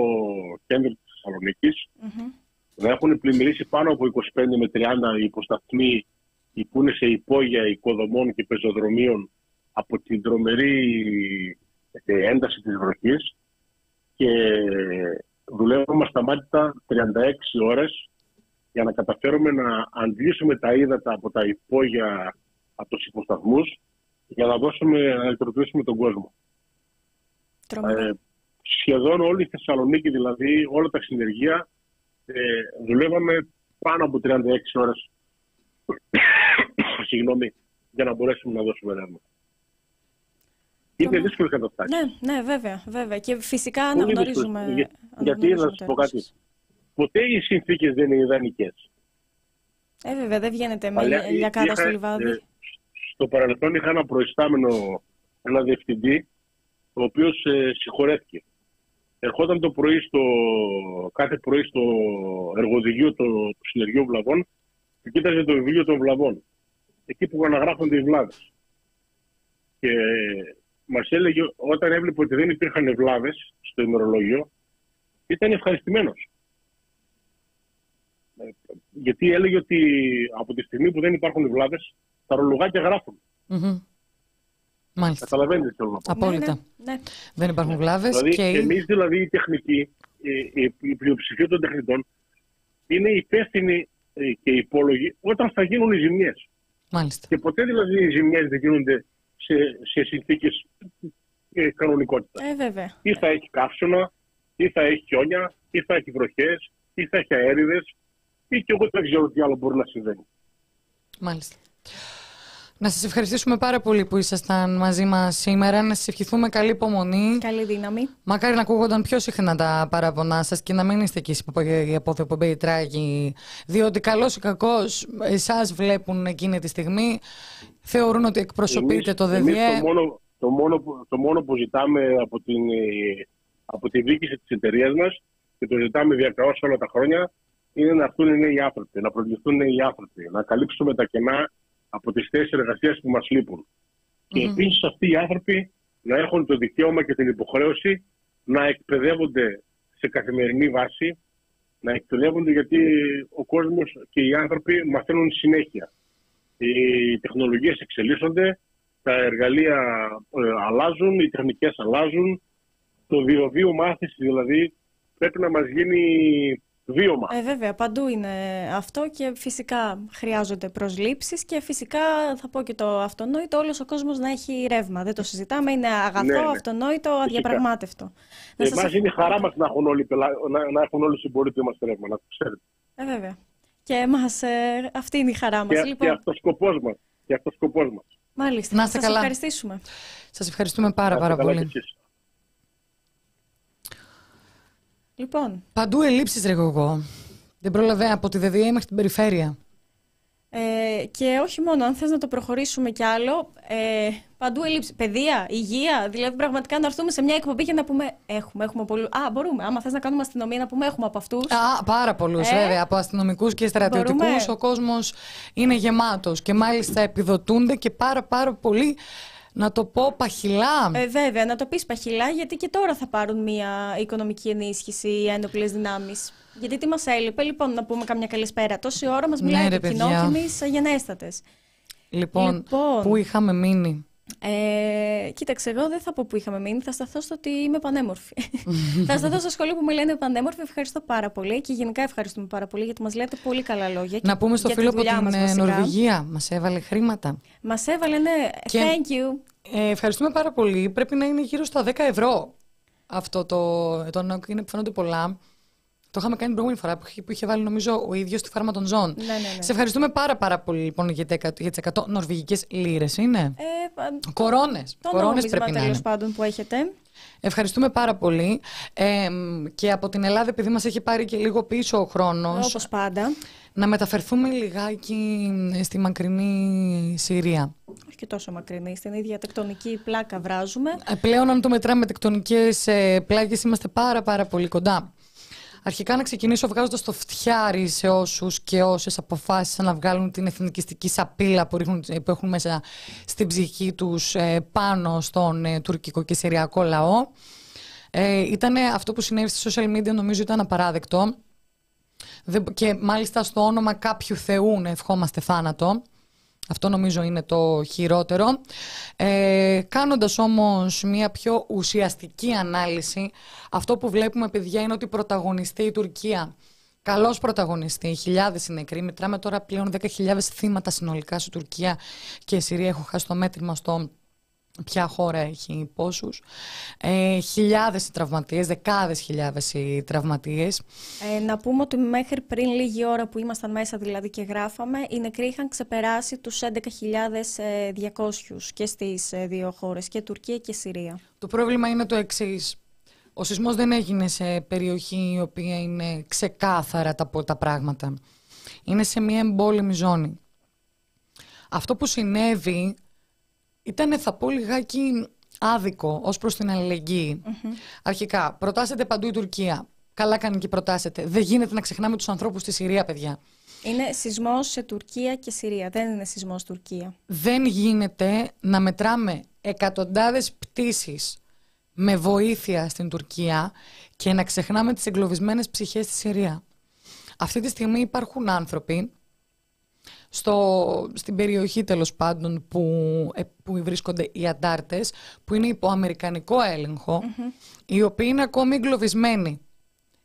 κέντρο της Θεσσαλονίκης Μμμ. να έχουν πλημμυρίσει πάνω από 25 με 30 υποσταθμοί που είναι σε υπόγεια οικοδομών και πεζοδρομίων από την τρομερή ε, ένταση της βροχής και δουλεύουμε ασταμάτητα 36 ώρες για να καταφέρουμε να αντλήσουμε τα ύδατα από τα υπόγεια από τους υποσταθμούς για να δώσουμε να ηλεκτροποιήσουμε τον κόσμο. Τρομερό. Ε, σχεδόν όλη η Θεσσαλονίκη, δηλαδή όλα τα συνεργεία, ε, δουλεύαμε πάνω από 36 ώρες συγγνώμη, για να μπορέσουμε να δώσουμε ρεύμα. Είναι Τρομερό. δύσκολη καταστάση. Ναι, ναι, βέβαια, βέβαια. Και φυσικά Πολύ αναγνωρίζουμε. δύσκολο. Για- γιατί, αναγνωρίζουμε να σας το πω έργο κάτι; σας. Ποτέ οι συνθήκες δεν είναι ιδανικές. Ε, βέβαια, δεν βγαίνετε με Παλιά λιακάδα είχα, στο λιβάδι. ε, στο παρελθόν είχα ένα προϊστάμενο, ένα διευθυντή, ο οποίος ε, συγχωρέθηκε. Ερχόταν το πρωί στο, κάθε πρωί στο εργοδηγείο του, του συνεργείου βλαβών και κοίταζε το βιβλίο των βλαβών. Εκεί που αναγράφονται οι βλάβες. Και μας έλεγε όταν έβλεπε ότι δεν υπήρχαν βλάβες στο ημερολόγιο, ήταν ευχαριστημένος. Ε, Γιατί έλεγε ότι από τη στιγμή που δεν υπάρχουν βλάβες, τα ρολογάκια γράφουν. Μμμ. Μάλιστα. Καταλαβαίνετε τι θέλω να πω. Απόλυτα. Ναι, ναι. Δεν υπάρχουν βλάβες Δηλαδή, και. εμείς δηλαδή οι τεχνικοί, η, η, η πλειοψηφία των τεχνητών, είναι υπεύθυνοι ε, και υπόλογοι όταν θα γίνουν οι ζημιές. Μάλιστα. Και ποτέ δηλαδή οι ζημιές δεν γίνονται σε, σε συνθήκες ε, κανονικότητας. Ε, βέβαια. Ή θα έχει καύσωνα, ή θα έχει χιόνια, ή θα έχει βροχές, ή θα έχει αέριδες, ή και εγώ δεν ξέρω τι άλλο μπορεί να συμβαίνει. Μάλιστα. Να σας ευχαριστήσουμε πάρα πολύ που ήσασταν μαζί μας σήμερα. Να σας ευχηθούμε καλή υπομονή. Καλή δύναμη. Μακάρι να ακούγονταν πιο συχνά τα παράπονά σας και να μην είστε εκεί από το εκπομπή τράγη. Διότι καλός ή κακός εσάς βλέπουν εκείνη τη στιγμή, θεωρούν ότι εκπροσωπείτε το ΔΔΕ. το, μόνο, το, μόνο, το μόνο που ζητάμε από, την, από τη διοίκηση της εταιρείας μας και το ζητάμε διακαώς όλα τα χρόνια είναι να έρθουν οι νέοι άνθρωποι, να προληφθούν οι νέοι άνθρωποι, να καλύψουμε τα κενά από τις θέσεις εργασίας που μας λείπουν. Mm-hmm. Και επίσης αυτοί οι άνθρωποι να έχουν το δικαίωμα και την υποχρέωση να εκπαιδεύονται σε καθημερινή βάση, να εκπαιδεύονται γιατί ο κόσμος και οι άνθρωποι μαθαίνουν συνέχεια. Οι τεχνολογίες εξελίσσονται, τα εργαλεία ε, αλλάζουν, οι τεχνικές αλλάζουν. Το διοδίο μάθησης δηλαδή πρέπει να μας γίνει βίωμα. Ε, βέβαια, παντού είναι αυτό και φυσικά χρειάζονται προσλήψεις και φυσικά θα πω και το αυτονόητο, όλος ο κόσμος να έχει ρεύμα. Δεν το συζητάμε, είναι αγαθό, ναι, ναι. αυτονόητο, αδιαπραγμάτευτο. Εμάς είναι η χαρά μας να έχουν όλοι, να, να έχουν όλοι οι συμπολίτες μας ρεύμα, να το ξέρετε. Ε, βέβαια. Και εμάς, ε, αυτή είναι η χαρά μας. Και, λοιπόν... και αυτός ο σκοπός μας. Και αυτός σκοπός μας. Μάλιστα. Να σας καλά. ευχαριστήσουμε. Σας ευχαριστούμε πάρα, πάρα πολύ. Λοιπόν. Παντού ελλείψεις ρε εγώ. Δεν προλαβαίνω από τη ΔΔΕ μέχρι την περιφέρεια. Ε, και όχι μόνο, αν θες να το προχωρήσουμε κι άλλο, ε, παντού ελλείψη. Παιδεία, υγεία, δηλαδή πραγματικά να έρθουμε σε μια εκπομπή και να πούμε έχουμε, έχουμε πολλού. Α, μπορούμε. Άμα θες να κάνουμε αστυνομία, να πούμε έχουμε από αυτούς. Α, πάρα πολλούς, ε, βέβαια. Από αστυνομικούς και στρατιωτικούς ο κόσμος είναι γεμάτος και μάλιστα επιδοτούνται και πάρα πάρα πολύ να το πω παχυλά. Ε, βέβαια, να το πεις παχυλά, γιατί και τώρα θα πάρουν μια οικονομική ενίσχυση οι ένοπλες δυνάμεις. Γιατί τι μας έλειπε, λοιπόν, να πούμε καμιά καλησπέρα. Τόση ώρα μας ναι, μιλάει ναι, το κοινό και εμείς γενέστατε. Λοιπόν, λοιπόν, πού είχαμε μείνει; Ε, κοίταξε, εγώ δεν θα πω που είχαμε μείνει. Θα σταθώ στο ότι είμαι πανέμορφη. θα σταθώ στο σχολείο που μου λένε πανέμορφη. Ευχαριστώ πάρα πολύ και γενικά ευχαριστούμε πάρα πολύ γιατί μας λέτε πολύ καλά λόγια. Να πούμε στο φίλο από την ε, Νορβηγία. Μας έβαλε χρήματα. Μας έβαλε, ναι. Και, Thank you. Ε, ευχαριστούμε πάρα πολύ. Πρέπει να είναι γύρω στα 10 ευρώ αυτό το. το είναι που φαίνονται πολλά. Το είχαμε κάνει την προηγούμενη φορά που είχε βάλει νομίζω ο ίδιος τη φάρμα των ζώων. Ναι, ναι, ναι. Σε ευχαριστούμε πάρα, πάρα πολύ λοιπόν, για, για τις 100 νορβηγικές λίρες, είναι; Ε, Κορώνες. Κορώνες πρέπει να είναι. πάντων που έχετε. Ευχαριστούμε πάρα πολύ. Ε, και από την Ελλάδα, επειδή μας έχει πάρει και λίγο πίσω ο χρόνος. Όπως πάντα. Να μεταφερθούμε λιγάκι στη μακρινή Συρία. Όχι και τόσο μακρινή, στην ίδια τεκτονική πλάκα βράζουμε. Ε, πλέον, αν το μετράμε τεκτονικές ε, πλάκε, είμαστε πάρα, πάρα πολύ κοντά. Αρχικά να ξεκινήσω βγάζοντας το φτιάρι σε όσους και όσες αποφάσισαν να βγάλουν την εθνικιστική σαπίλα που, ρίχνουν, που έχουν μέσα στην ψυχή τους ε, πάνω στον ε, τουρκικό και συριακό λαό. Ε, ήταν αυτό που συνέβη στη social media νομίζω ήταν απαράδεκτο και μάλιστα στο όνομα κάποιου θεού να ευχόμαστε θάνατο. Αυτό νομίζω είναι το χειρότερο. Ε, κάνοντας όμως μια πιο ουσιαστική ανάλυση, αυτό που βλέπουμε παιδιά είναι ότι πρωταγωνιστεί η Τουρκία. Καλός πρωταγωνιστή, χιλιάδες είναι νεκροί. Μετράμε τώρα πλέον 10.000 θύματα συνολικά στη Τουρκία και η Συρία έχω χάσει το μέτρημα στο ποια χώρα έχει πόσους. Ε, χιλιάδες οι τραυματίες, δεκάδες χιλιάδες οι τραυματίες. Ε, να πούμε ότι μέχρι πριν λίγη ώρα που ήμασταν μέσα δηλαδή και γράφαμε, οι νεκροί είχαν ξεπεράσει τους 11.200 και στις ε, δύο χώρες, και Τουρκία και Συρία. Το πρόβλημα είναι το εξής. Ο σεισμός δεν έγινε σε περιοχή η οποία είναι ξεκάθαρα τα, τα πράγματα. Είναι σε μια εμπόλεμη ζώνη. Αυτό που συνέβη ήταν, θα πω λιγάκι άδικο ως προς την αλληλεγγύη. Αρχικά, προτάσετε παντού η Τουρκία. Καλά κάνει και προτάσετε. Δεν γίνεται να ξεχνάμε τους ανθρώπους στη Συρία, παιδιά. Είναι σεισμός σε Τουρκία και Συρία. Δεν είναι σεισμός Τουρκία. Δεν γίνεται να μετράμε εκατοντάδες πτήσεις με βοήθεια στην Τουρκία και να ξεχνάμε τις εγκλωβισμένες ψυχές στη Συρία. Αυτή τη στιγμή υπάρχουν άνθρωποι στο, στην περιοχή τέλος πάντων που, ε, που βρίσκονται οι αντάρτες που είναι υπό αμερικανικό οι οποίοι είναι ακόμη εγκλωβισμένοι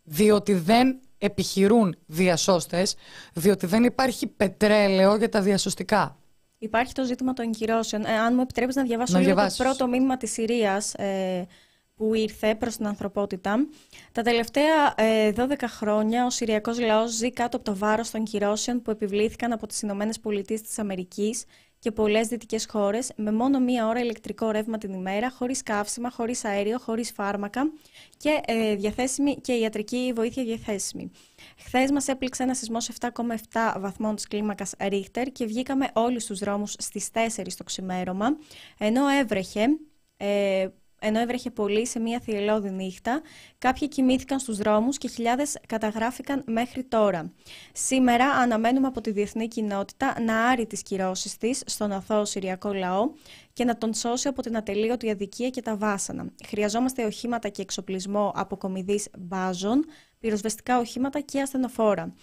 διότι δεν επιχειρούν διασώστες διότι δεν υπάρχει πετρέλαιο για τα διασωστικά. Υπάρχει το ζήτημα των κυρώσεων. Ε, αν μου επιτρέπεις να διαβάσω λίγο το πρώτο μήνυμα της Συρίας ε, που ήρθε προς την ανθρωπότητα. Τα τελευταία 12 ε, χρόνια ο Συριακός λαός ζει κάτω από το βάρος των κυρώσεων που επιβλήθηκαν από τις Ηνωμένες Πολιτείες της Αμερικής και πολλές δυτικές χώρες με μόνο μία ώρα ηλεκτρικό ρεύμα την ημέρα, χωρίς καύσιμα, χωρίς αέριο, χωρίς φάρμακα και, ε, διαθέσιμη και ιατρική βοήθεια διαθέσιμη. Χθες μας έπληξε ένα σεισμό 7,7 βαθμών της κλίμακας Ρίχτερ και βγήκαμε όλοι στου δρόμους στις 4 το ξημέρωμα, ενώ έβρεχε. Ε, ενώ έβρεχε πολύ σε μια θυελώδη νύχτα, κάποιοι κοιμήθηκαν στους δρόμους και χιλιάδες καταγράφηκαν μέχρι τώρα. Σήμερα αναμένουμε από τη διεθνή κοινότητα να άρει τις κυρώσεις της στον αθώο Συριακό λαό και να τον σώσει από την ατελείωτη αδικία και τα βάσανα. Χρειαζόμαστε οχήματα και εξοπλισμό αποκομιδής μπάζων, πυροσβεστικά οχήματα και ασθενοφόρα.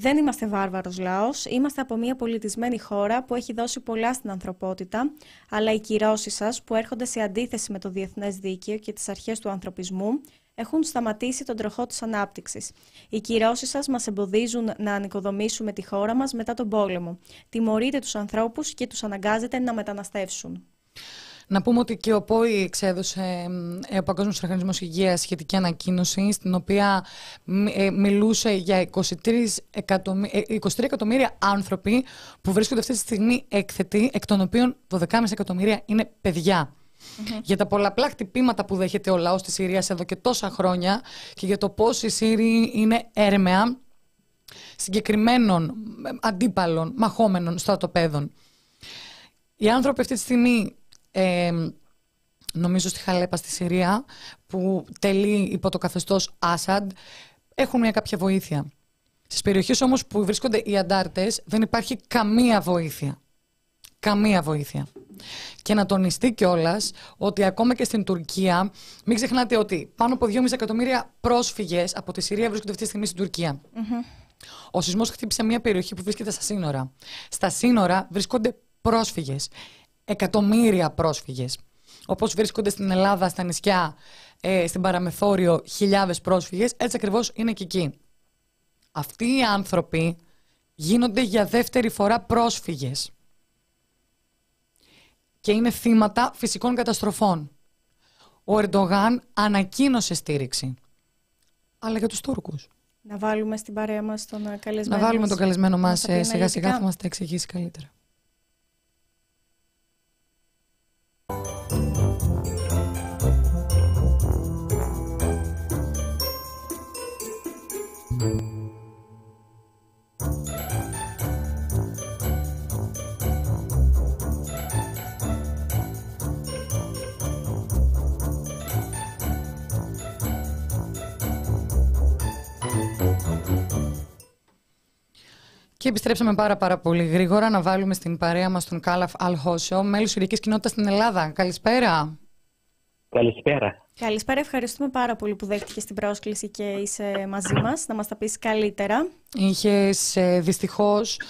Δεν είμαστε βάρβαρος λαός, είμαστε από μια πολιτισμένη χώρα που έχει δώσει πολλά στην ανθρωπότητα, αλλά οι κυρώσεις σας που έρχονται σε αντίθεση με το διεθνές δίκαιο και τις αρχές του ανθρωπισμού έχουν σταματήσει τον τροχό της ανάπτυξης. Οι κυρώσεις σας μας εμποδίζουν να ανοικοδομήσουμε τη χώρα μας μετά τον πόλεμο. Τιμωρείτε τους ανθρώπους και τους αναγκάζετε να μεταναστεύσουν. Να πούμε ότι και ο ΠΟΗ εξέδωσε ε, ο Παγκόσμιος Οργανισμός Υγείας σχετική ανακοίνωση, στην οποία ε, μιλούσε για 23, εκατομμύρια, 23 εκατομμύρια άνθρωποι που βρίσκονται αυτή τη στιγμή έκθετοι, εκ των οποίων 12,5 εκατομμύρια είναι παιδιά. Για τα πολλαπλά χτυπήματα που δέχεται ο λαός της Συρίας εδώ και τόσα χρόνια και για το πώς οι Σύριοι είναι έρμεα συγκεκριμένων αντίπαλων, μαχόμενων στρατοπέδων. Οι άνθρωποι αυτή τη στιγμή νομίζω στη Χαλέπα στη Συρία που τελεί υπό το καθεστώς Άσαντ έχουν μια κάποια βοήθεια. Στις περιοχές όμως που βρίσκονται οι αντάρτες δεν υπάρχει καμία βοήθεια. Καμία βοήθεια. Και να τονιστεί κιόλας ότι ακόμα και στην Τουρκία, μην ξεχνάτε ότι πάνω από 2,5 εκατομμύρια πρόσφυγες από τη Συρία βρίσκονται αυτή τη στιγμή στην τουρκια Ο σεισμός χτύπησε μια περιοχή που βρίσκεται στα σύνορα. Στα σύνορα βρίσκονται πρόσφυγες εκατομμύρια πρόσφυγες. Όπως βρίσκονται στην Ελλάδα, στα νησιά, ε, στην παραμεθόριο χιλιάδες πρόσφυγες, έτσι ακριβώς είναι και εκεί. Αυτοί οι άνθρωποι γίνονται για δεύτερη φορά πρόσφυγες. Και είναι θύματα φυσικών καταστροφών. Ο Ερντογάν ανακοίνωσε στήριξη. Αλλά για τους Τούρκους. Να βάλουμε στην παρέα μας τον καλεσμένο Να βάλουμε τον καλεσμένο μας, ε, σιγά σιγά θα μας τα εξηγήσει καλύτερα. Και επιστρέψαμε πάρα, πάρα πολύ γρήγορα να βάλουμε στην παρέα μας τον Κάλαφ Αλχόσιο, μέλος Συριακής Κοινότητας στην Ελλάδα. Καλησπέρα. Καλησπέρα. Καλησπέρα, ευχαριστούμε πάρα πολύ που δέχτηκες την πρόσκληση και είσαι μαζί μας, να μας τα πεις καλύτερα. Είχες ε, δυστυχώς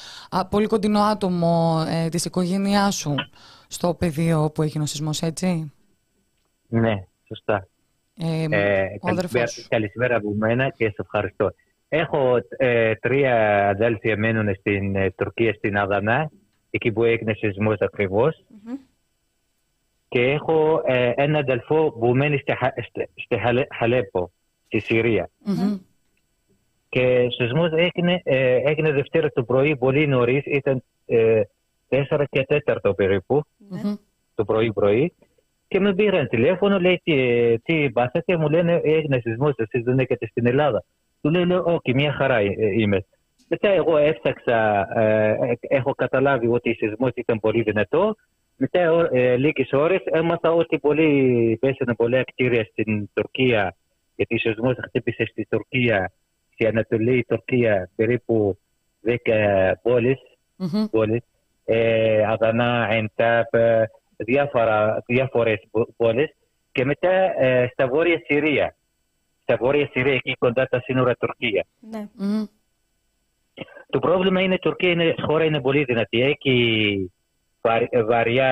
πολύ κοντινό άτομο ε, της οικογένειάς σου στο πεδίο που έγινε ο σεισμός, έτσι; Ναι, σωστά. Ε, ε, καλησπέρα, καλησπέρα από μένα και σε ευχαριστώ. Έχω ε, τρία αδέλφια μένουν στην ε, Τουρκία, στην Αδανά, εκεί που έγινε σεισμός Και έχω ε, ένα αδελφό που μένει στη, στη Χαλέπο, στη Συρία. Και ο σεισμός έγινε, έγινε Δευτέρα το πρωί, πολύ νωρίς, ήταν 4 και 4 περίπου, το πρωί-πρωί. Και με πήραν τηλέφωνο, λέει τι, τι πάθατε, μου λένε έγινε σεισμός, εσείς δεν έχετε στην Ελλάδα. Του λέει, λέω, όχι, μια χαρά ε, είμαι. Μετά εγώ έφταξα, ε, έχω καταλάβει ότι ο σεισμός ήταν πολύ δυνατό. Μετά ε, λίγες ώρες έμαθα ότι πολύ, πέσανε πολλά κτίρια στην Τουρκία, γιατί ο σεισμός χτύπησε στην Τουρκία, στην Ανατολή Τουρκία, περίπου 10 πόλεις. Mm-hmm. Ε, Αδανά, Εντάπ, διάφορες πόλεις. Και μετά ε, στα βόρεια Συρία στα βόρεια Συρία, εκεί κοντά τα σύνορα Τουρκία. Ναι. Το πρόβλημα είναι η Τουρκία είναι, χώρα είναι πολύ δυνατή. Έχει βαριά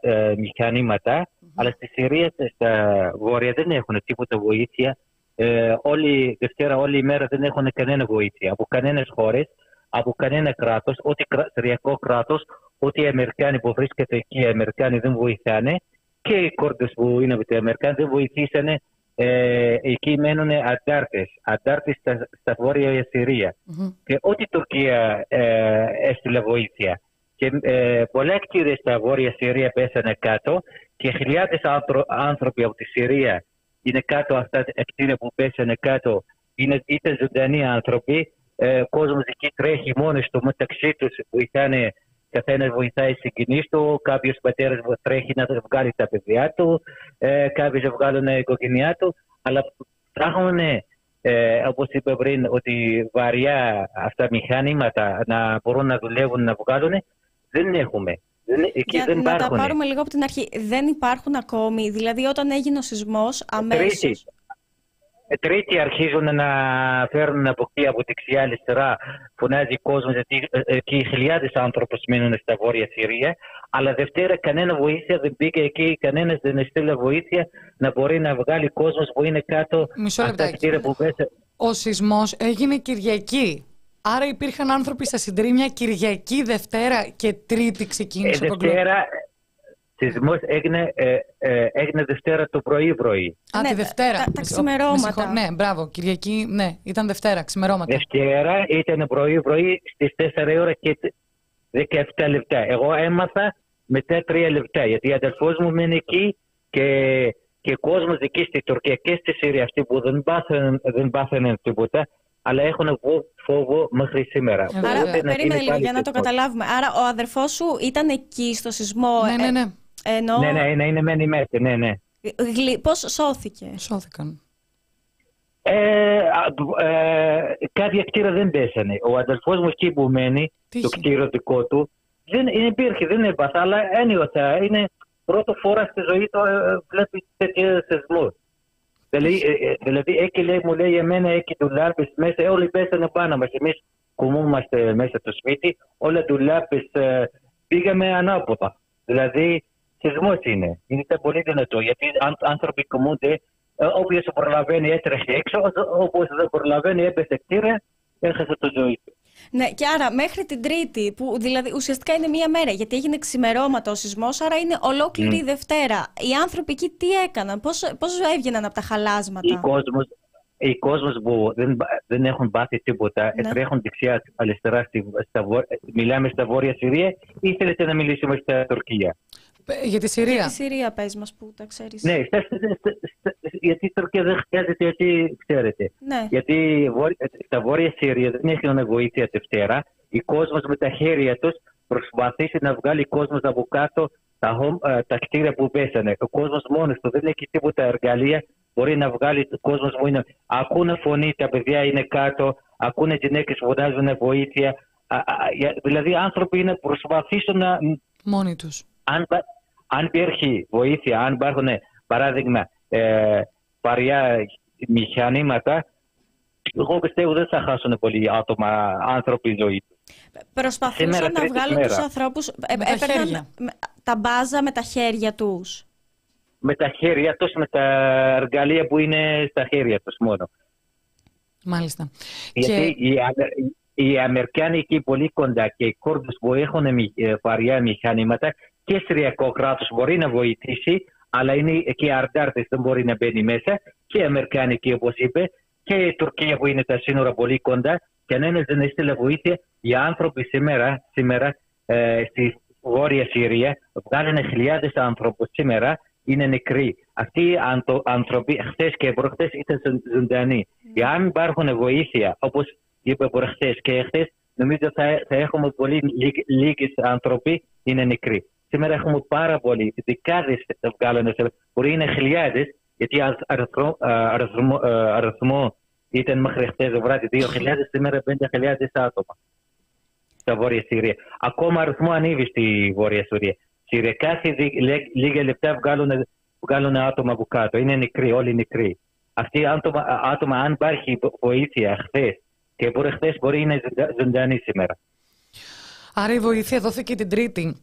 ε, μηχανήματα, αλλά στη Συρία, στα βόρεια δεν έχουν τίποτα βοήθεια. Ε, όλη Δευτέρα, όλη η μέρα δεν έχουν κανένα βοήθεια από κανένες χώρες, από κανένα κράτος, ό,τι συριακό κράτος, ό,τι οι Αμερικάνοι που βρίσκεται εκεί, οι Αμερικάνοι δεν βοηθάνε και οι Κόρτε που είναι με οι Αμερικάνοι δεν βοηθήσανε ε, εκεί μένουν αντάρτες, αντάρτες στα, στα βόρεια Συρία. Mm-hmm. Και ό,τι η Τουρκία ε, έστειλε βοήθεια. και ε, πολλά κτίρια στα βόρεια Συρία πέσανε κάτω και χιλιάδες άνθρωποι από τη Συρία είναι κάτω αυτά τα κτίρια που πέσανε κάτω. Είναι, ήταν ζωντανοί άνθρωποι. Ε, ο κόσμος εκεί τρέχει μόνος του μεταξύ τους, βοηθάνε καθένας βοηθάει συγγενεί του, κάποιος πατέρας τρέχει να βγάλει τα παιδιά του, ε, κάποιοι να βγάλουν η οικογένειά του. Αλλά ψάχνουν, ε, όπως είπε πριν, ότι βαριά αυτά μηχανήματα να μπορούν να δουλεύουν, να βγάλουν, δεν έχουμε. Δεν, εκεί Για δεν να υπάρχουν. τα πάρουμε λίγο από την αρχή. Δεν υπάρχουν ακόμη. Δηλαδή, όταν έγινε ο σεισμός, αμέσω. Τρίτη. Ε, Τρίτη αρχίζουν να φέρνουν από εκεί, από δεξιά αριστερά, φωνάζει κόσμος, γιατί ε, εκεί χιλιάδες άνθρωποι μείνουν στα βόρεια Συρία. Αλλά Δευτέρα κανένα βοήθεια δεν πήγε εκεί, κανένας δεν έστειλε βοήθεια να μπορεί να βγάλει κόσμος που είναι κάτω Μισό από τα λεπτάκι. κτίρια που πέσα. Ο σεισμός έγινε Κυριακή. Άρα υπήρχαν άνθρωποι στα συντρίμια Κυριακή, Δευτέρα και Τρίτη Ε, ξεκίνησε ο κογκλο- Δευτέρα, σεισμός έγινε, ε, ε, έγινε Δευτέρα το πρωί-πρωί. Α, Ναι, τη Δευτέρα. τα- τα Με συγχω- ξημερώματα. με συγχω- Ναι, μπράβο. Κυριακή, ναι, ήταν Δευτέρα, ξημερώματα. Δευτέρα ήταν πρωί-πρωί στις 4 ώρα και 17 λεπτά. Εγώ έμαθα μετά 3 λεπτά γιατί ο αδελφός μου μένει εκεί και, και κόσμος εκεί στη Τουρκία και στη Συρία αυτοί που δεν πάθαιναν, δεν πάθαιναν τίποτα αλλά έχουν φο- φόβο μέχρι σήμερα. Ε, Άρα, βέβαια. Οπότε να περίμενε γίνει λίγο πάλι για να το σεισμός. καταλάβουμε. Άρα, ο αδερφός σου ήταν εκεί στο σεισμό. Ναι, ναι, ε, ναι. Ενώ. Ναι, ναι, ναι, είναι μένει μέσα, ναι, ναι. γλυ- Πώς σώθηκε; Σώθηκαν. Ε, α, ε, κάποια κτίρια δεν πέσανε. Ο αδελφός μου εκεί που μένει, Τι το είχε; κτίριο δικό του, δεν δεν υπήρχε, δεν έπαθα, αλλά ένιωθα. Είναι πρώτη φορά στη ζωή του ε, βλέπει τέτοιο σεισμό. Δηλαδή, ε, ε, δηλαδή εκεί λέει, μου λέει εμένα εκεί δουλάπες μέσα, όλοι πέσανε πάνω μας. Εμείς κουμούμαστε μέσα στο σπίτι, όλα δουλάπες ε, πήγαμε ανάποδα. Δηλαδή, σεισμός είναι. Είναι πολύ δυνατό, γιατί αν, άνθρωποι κουμούνται, ε, όποιος προλαβαίνει έτρεχε έξω, όπως δεν προλαβαίνει έπεσε κτίρια, έχασε το ζωή του. Ναι, και άρα μέχρι την Τρίτη, που δηλαδή ουσιαστικά είναι μία μέρα, γιατί έγινε ξημερώματα ο σεισμός, άρα είναι ολόκληρη η Δευτέρα. Οι άνθρωποι εκεί τι έκαναν, πώς, πώς έβγαιναν από τα Οι χαλάσματα. κόσμος, οι κόσμος που δεν, δεν έχουν πάθει τίποτα, Ναι. τρέχουν δεξιά αριστερά, στη, στα, βο- μιλάμε στα βόρεια Συρία ή θέλετε να μιλήσουμε στα Τουρκία. Ε, Για τη Συρία. Στη Συρία πες μας που τα ξέρεις. Ναι, στα, στα- στα- στα- γιατί η Τουρκία δεν χρειάζεται, γιατί ξέρετε. Ναι. Γιατί βόρ- στα βόρεια Συρία δεν έχουν βοήθεια Δευτέρα. Οι κόσμος με τα χέρια τους προσπαθήσει να βγάλει κόσμος από κάτω τα, home- ε, τα κτίρια που πέσανε. Ο κόσμος μόνος του δεν έχει τίποτα εργαλεία. Μπορεί να βγάλει ο κόσμος που είναι. Ακούνε φωνή, τα παιδιά είναι κάτω. Ακούνε γυναίκες που φωνάζουν βοήθεια. Α, α, για- δηλαδή, οι άνθρωποι είναι προσπαθήσουν να. Μόνοι τους. Αν, πα- αν υπήρχε βοήθεια, αν υπάρχουν παράδειγμα ε, βαριά μηχανήματα, εγώ πιστεύω δεν θα χάσουν πολλοί άτομα, άνθρωποι η ζωή τους. Προσπαθούσαν Σήμερα, να τρίτη βγάλουν μέρα. τους ανθρώπους, ε, Με τα έπαιρναν χέρια. με- τα μπάζα με τα χέρια τους. Με τα χέρια τους, με τα εργαλεία που είναι στα χέρια τους μόνο. Μάλιστα. Γιατί οι, Αμε- οι Αμερικάνοι εκεί πολύ κοντά και οι Κούρδους που έχουν μη- ε, βαριά μηχανήματα και Συριακό κράτος μπορεί να βοηθήσει, αλλά είναι και αρτάρτες δεν μπορεί να μπαίνει μέσα και οι Αμερικάνοι εκεί όπως είπε και η Τουρκία που είναι τα σύνορα πολύ κοντά κανένας δεν έστειλε βοήθεια. Οι άνθρωποι σήμερα, σήμερα ε, στη Βόρεια Συρία βγάλουν χιλιάδες άνθρωπους σήμερα είναι νεκροί. Αυτοί οι άνθρω- άνθρωποι χθες και προχθές ήταν ζων- ζωντανοί. Εάν υπάρχουν βοήθεια, όπως είπε προχθές και χθε, νομίζω θα, θα έχουμε πολύ λίγοι άνθρωποι είναι νεκροί. Σήμερα έχουμε πάρα πολλοί, δεκάδες θα βγάλουν, σε- μπορεί είναι χιλιάδες, γιατί ο αριθμό, αριθμό, αριθμό ήταν μέχρι χθες το βράδυ 2.000, σήμερα 5.000 άτομα στα Βόρεια Συρία. Ακόμα αριθμό ανέβει στη Βόρεια Συρία. Συρία κάθε δι- λέ- λίγα λεπτά βγάλουν, βγάλουν άτομα από κάτω. Είναι νεκροί, όλοι νεκροί. Αυτοί οι άτομα, άτομα, αν υπάρχει βοήθεια χθες και μπορεί χθες μπορεί είναι ζωντα- ζωντανοί σήμερα. Άρα η βοήθεια δόθηκε την Τρίτη.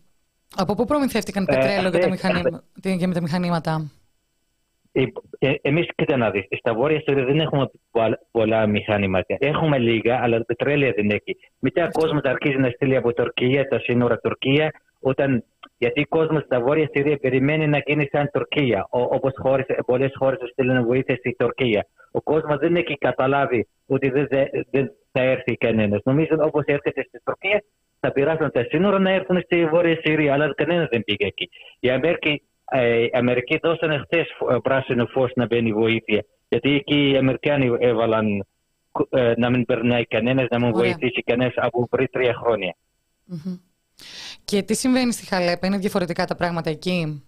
Από πού προμηθεύτηκαν Ε, πετρέλαιο για, τα χθες, μηχανή... για με τα μηχανήματα; Ε, Εμείς, κοίτα να δεις, στα βόρεια Συρία δεν έχουμε πολλα- πολλά μηχανήματα. Έχουμε λίγα, αλλά πετρέλαια δεν έχει. Μετά ο κόσμος αρχίζει να στείλει από Τουρκία, τα σύνορα Τουρκία, όταν, γιατί ο κόσμος στα βόρεια Συρία περιμένει να γίνει σαν Τουρκία, όπως πολλές χώρες στείλουν βοήθεια στη Τουρκία. Ο κόσμος δεν έχει καταλάβει ότι δεν, δεν, δεν θα έρθει κανένας. Νομίζω όπως έρχεται στη Τουρκία, θα πειράσουν τα σύνορα να έρθουν στη Βόρεια Συρία, αλλά κανένας δεν πήγε εκεί. Η Αμερική, ε, οι Αμερικοί δώσανε χθες πράσινο φως να μπαίνει βοήθεια. Γιατί εκεί οι Αμερικάνοι έβαλαν ε, να μην περνάει κανένας, να μην Ωραία. βοηθήσει κανένας από πριν τρία χρόνια. Μμμ. Και τι συμβαίνει στη Χαλέπα, είναι διαφορετικά τα πράγματα εκεί;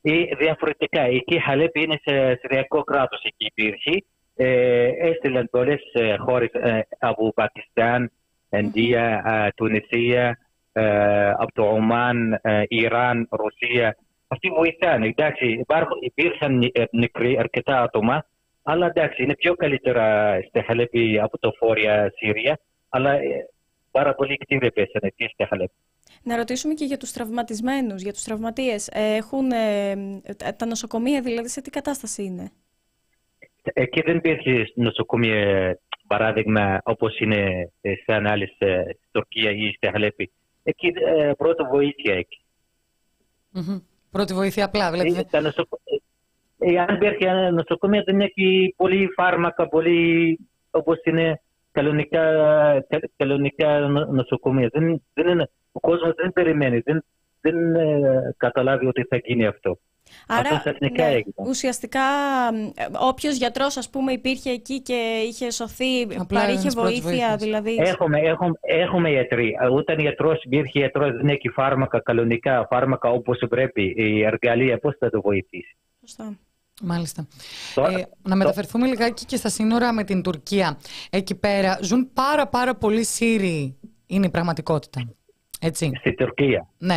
Ή διαφορετικά. Εκεί η Χαλέπη είναι σε συριακό κράτος εκεί υπήρχε. Ε, έστειλαν πολλές χώρες από Πακιστάν, Ινδία, ε, Τουνησία, ε, από το Ομάν, ε, Ιράν, Ρωσία. Αυτοί βοηθάνε. Εντάξει, υπάρχουν, υπήρχαν ε, νεκροί αρκετά άτομα, αλλά εντάξει, είναι πιο καλύτερα στη Χαλέπη από το Φόρια Συρία. Αλλά ε, πάρα πολλοί κτίρια πέσανε εκεί στη Χαλέπη. Να ρωτήσουμε και για τους τραυματισμένους, για τους τραυματίες. Ε, Έχουν, ε, τα- τα νοσοκομεία δηλαδή σε τι κατάσταση είναι; Εκεί δεν υπήρχε νοσοκομείο, παράδειγμα, όπως είναι ε, σαν άλλε στην Τουρκία ή στη Χαλέπη. Εκεί ε, πρώτη βοήθεια εκεί. Μμμ. Πρώτη βοήθεια απλά, δηλαδή. Ε, τα νοσοκο... ε, ε, αν υπήρχε ένα νοσοκομείο, δεν έχει πολύ φάρμακα, πολύ όπως είναι κανονικά, κα- κανονικά νο- νοσοκομεία. Δεν, δεν είναι, ο κόσμος δεν περιμένει, δεν, δεν ε, καταλάβει ότι θα γίνει αυτό. Αυτό ξαφνικά έγινε. ουσιαστικά ε, όποιος γιατρός ας πούμε υπήρχε εκεί και είχε σωθεί, Απλά παρήχε έδινες πρώτης βοήθεια βοήθειας. δηλαδή. Έχουμε, έχουμε, έχουμε γιατροί. Όταν γιατρός υπήρχε γιατρός, δεν έχει φάρμακα, κανονικά φάρμακα όπως πρέπει, η εργαλεία, πώς θα το βοηθήσει; Σωστά. Μάλιστα. Τώρα- Ε, να μεταφερθούμε λιγάκι και στα σύνορα με την Τουρκία. Εκεί πέρα ζουν πάρα πάρα πολλοί Σύριοι. Είναι η πραγματικότητα. Έτσι. Στη Τουρκία. Ναι.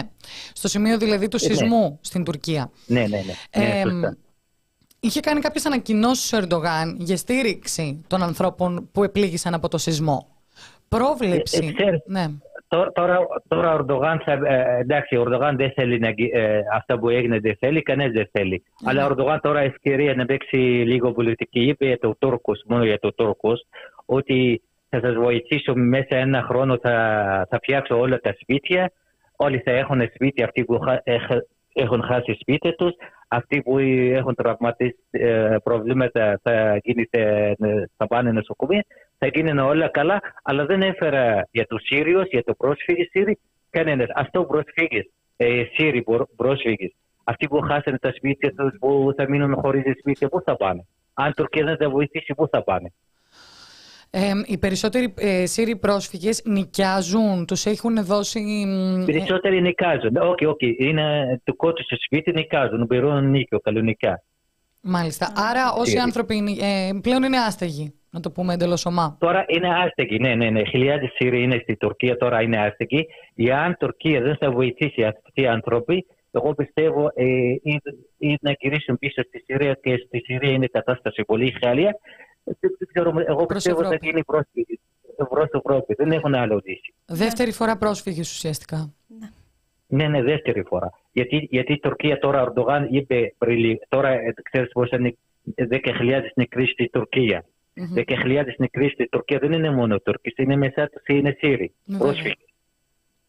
Στο σημείο δηλαδή του Ε, ναι. σεισμού στην Τουρκία. Ναι, ναι, ναι. ναι Εμ, σωστά. είχε κάνει κάποιες ανακοινώσεις ο Ερντογάν για στήριξη των ανθρώπων που επλήγησαν από το σεισμό. Πρόβλεψη. Ε, ε, ξέρεις, ναι. Τώρα, τώρα, τώρα ο Ερντογάν, θα, ε, εντάξει, ο Ερντογάν δεν θέλει να, γι- ε, αυτά που έγινε, δεν θέλει, κανένας δεν θέλει. Αλλά ο Ερντογάν τώρα ευκαιρία να παίξει λίγο πολιτική. Είπε για το Τούρκος, μόνο για το Τούρκος, ότι θα σας βοηθήσω μέσα ένα χρόνο, θα, θα φτιάξω όλα τα σπίτια. Όλοι θα έχουν σπίτια, αυτοί που χα- έχ- έχουν χάσει σπίτι τους. Αυτοί που έχουν τραυματίσει ε, προβλήματα θα, γίνει, σε- θα πάνε νοσοκομεία. Θα γίνουν όλα καλά, αλλά δεν έφερα για τους Σύριους, για το πρόσφυγε Σύριοι, κανένας. Αυτό πρόσφυγες, ε, Σύριοι προ- πρόσφυγες, αυτοί που χάσανε τα σπίτια τους, που θα μείνουν χωρίς σπίτια, πού θα πάνε; Αν η Τουρκία δεν τα βοηθήσει, πού θα πάνε; Ε, οι περισσότεροι ε, Σύριοι πρόσφυγες νοικιάζουν, τους έχουν δώσει... μ, ε, Περισσότεροι νοικάζουν. Όχι, όχι, είναι το κότο στο σπίτι, νοικάζουν, μπερούν νίκιο κανονικά. Μάλιστα. Άρα όσοι Σύριοι. άνθρωποι είναι, ε, πλέον είναι άστεγοι, να το πούμε εντελώς ομά. Τώρα είναι άστεγοι, ναι, ναι, ναι. Χιλιάδες Σύριοι είναι στη Τουρκία, τώρα είναι άστεγοι. Εάν η Τουρκία δεν θα βοηθήσει αυτοί οι άνθρωποι, εγώ πιστεύω ε, ή, ή να γυρίσουν πίσω στη Συρία και στη Συρία είναι η κατάσταση πολύ χάλια. Δεν, δεν ξέρω, εγώ Προς πιστεύω θα Ευρώπη. γίνει πρόσφυγη. Προς Ευρώπη. Δεν έχουν άλλο λύση. Δεύτερη φορά πρόσφυγες ουσιαστικά. Ναι, ναι, δεύτερη φορά. Γιατί, γιατί η Τουρκία τώρα, ο Ερντογάν είπε πριν, λίγο- τώρα ε, ξέρεις πώς είναι 10.000 νεκροί στη Τουρκία. 10.000 νεκροί στη Τουρκία δεν είναι μόνο Τούρκοι, είναι μέσα τους είναι Σύριοι, Ναι, πρόσφυγες.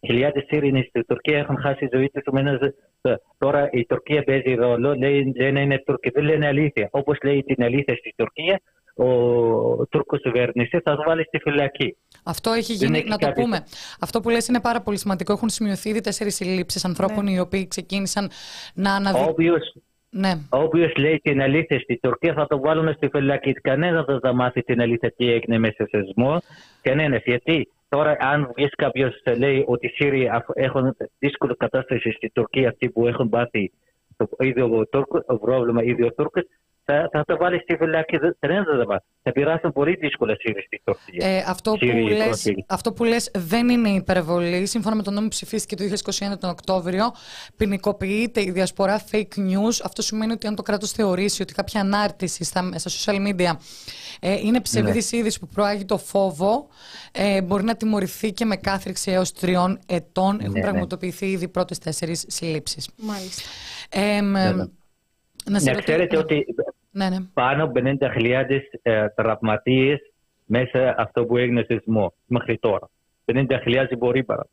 Χιλιάδες Σύριοι είναι στη Τουρκία έχουν χάσει τη ζωή τους. επομένως, ε, Τώρα η Τουρκία παίζει ρόλο, λέει, λένε είναι Τούρκοι, δεν λένε αλήθεια. Όπως λέει την αλήθεια στη Τουρκία, ο Τούρκος κυβέρνησης θα το βάλει στη φυλακή. Αυτό έχει Δεν γίνει, έχει να το κάτι- πούμε. Αυτό που λες είναι πάρα πολύ σημαντικό. Έχουν σημειωθεί ήδη τέσσερις συλλήψεις ανθρώπων οι οποίοι ξεκίνησαν να αναδείξουν. Όποιος Ναι. Όποιος λέει την αλήθεια στη Τουρκία θα το βάλουν στη φυλακή. Κανένας δεν θα μάθει την αλήθεια τι έγινε μέσα σε σεισμό. Κανένας. Γιατί τώρα, αν βγεις κάποιος λέει ότι οι Σύριοι αφ- έχουν δύσκολη κατάσταση στη Τουρκία, αυτοί που έχουν πάθει το ίδιο Τούρκο, το πρόβλημα, ίδιο Τούρκος, θα, θα το βάλεις στη φυλακή. Δεν- Κανένα δεν θα μάθει. Θα περάσουν πολύ δύσκολα Σύριοι στη Τουρκία. Ε, αυτό, που Σύριοι λες, πρόσφυγες. αυτό που λες δεν είναι υπερβολή. Σύμφωνα με τον νόμο που ψηφίστηκε το 2021 τον Οκτώβριο, ποινικοποιείται η διασπορά fake news. Αυτό σημαίνει ότι αν το κράτος θεωρήσει ότι κάποια ανάρτηση στα, στα social media ε, είναι ψευδής Ναι. είδηση που προάγει το φόβο, ε, μπορεί να τιμωρηθεί και με κάθριξη έως τριών ετών. Έχουν ναι. πραγματοποιηθεί ήδη πρώτες τέσσερις συλλήψεις. Μάλιστα. Ε, μ, ναι. Να σε Να ρωτήσω- ξέρετε ότι Ναι, ναι. πάνω από 50.000 ε, τραυματίες μέσα αυτό που έγινε σεισμό μέχρι τώρα. 50.000 μπορεί παρα,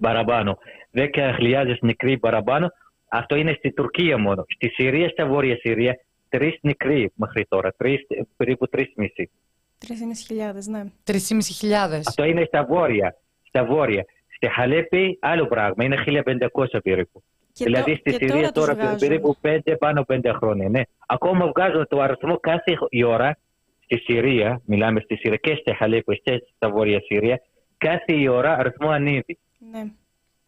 παραπάνω. 10.000 νεκροί παραπάνω. Αυτό είναι στη Τουρκία μόνο. Στη Συρία, στα Βόρεια Συρία, τρεις νεκροί μέχρι τώρα. Τρεις, περίπου τρεις μισή. 3.500, ναι. 3.500. Αυτό είναι στα Βόρεια. Στα Βόρεια. Στη Χαλέπη άλλο πράγμα, είναι 1500 περίπου. Και δηλαδή το- στη και Συρία τώρα τώρα, τους βγάζουν. περίπου 5 πάνω 5 χρόνια. Ναι. Ακόμα βγάζουν το αριθμό κάθε η ώρα στη Συρία, μιλάμε στη Συρία και στη Χαλέπη και στα Βόρεια Συρία, κάθε η ώρα αριθμό ανέβει. Ναι.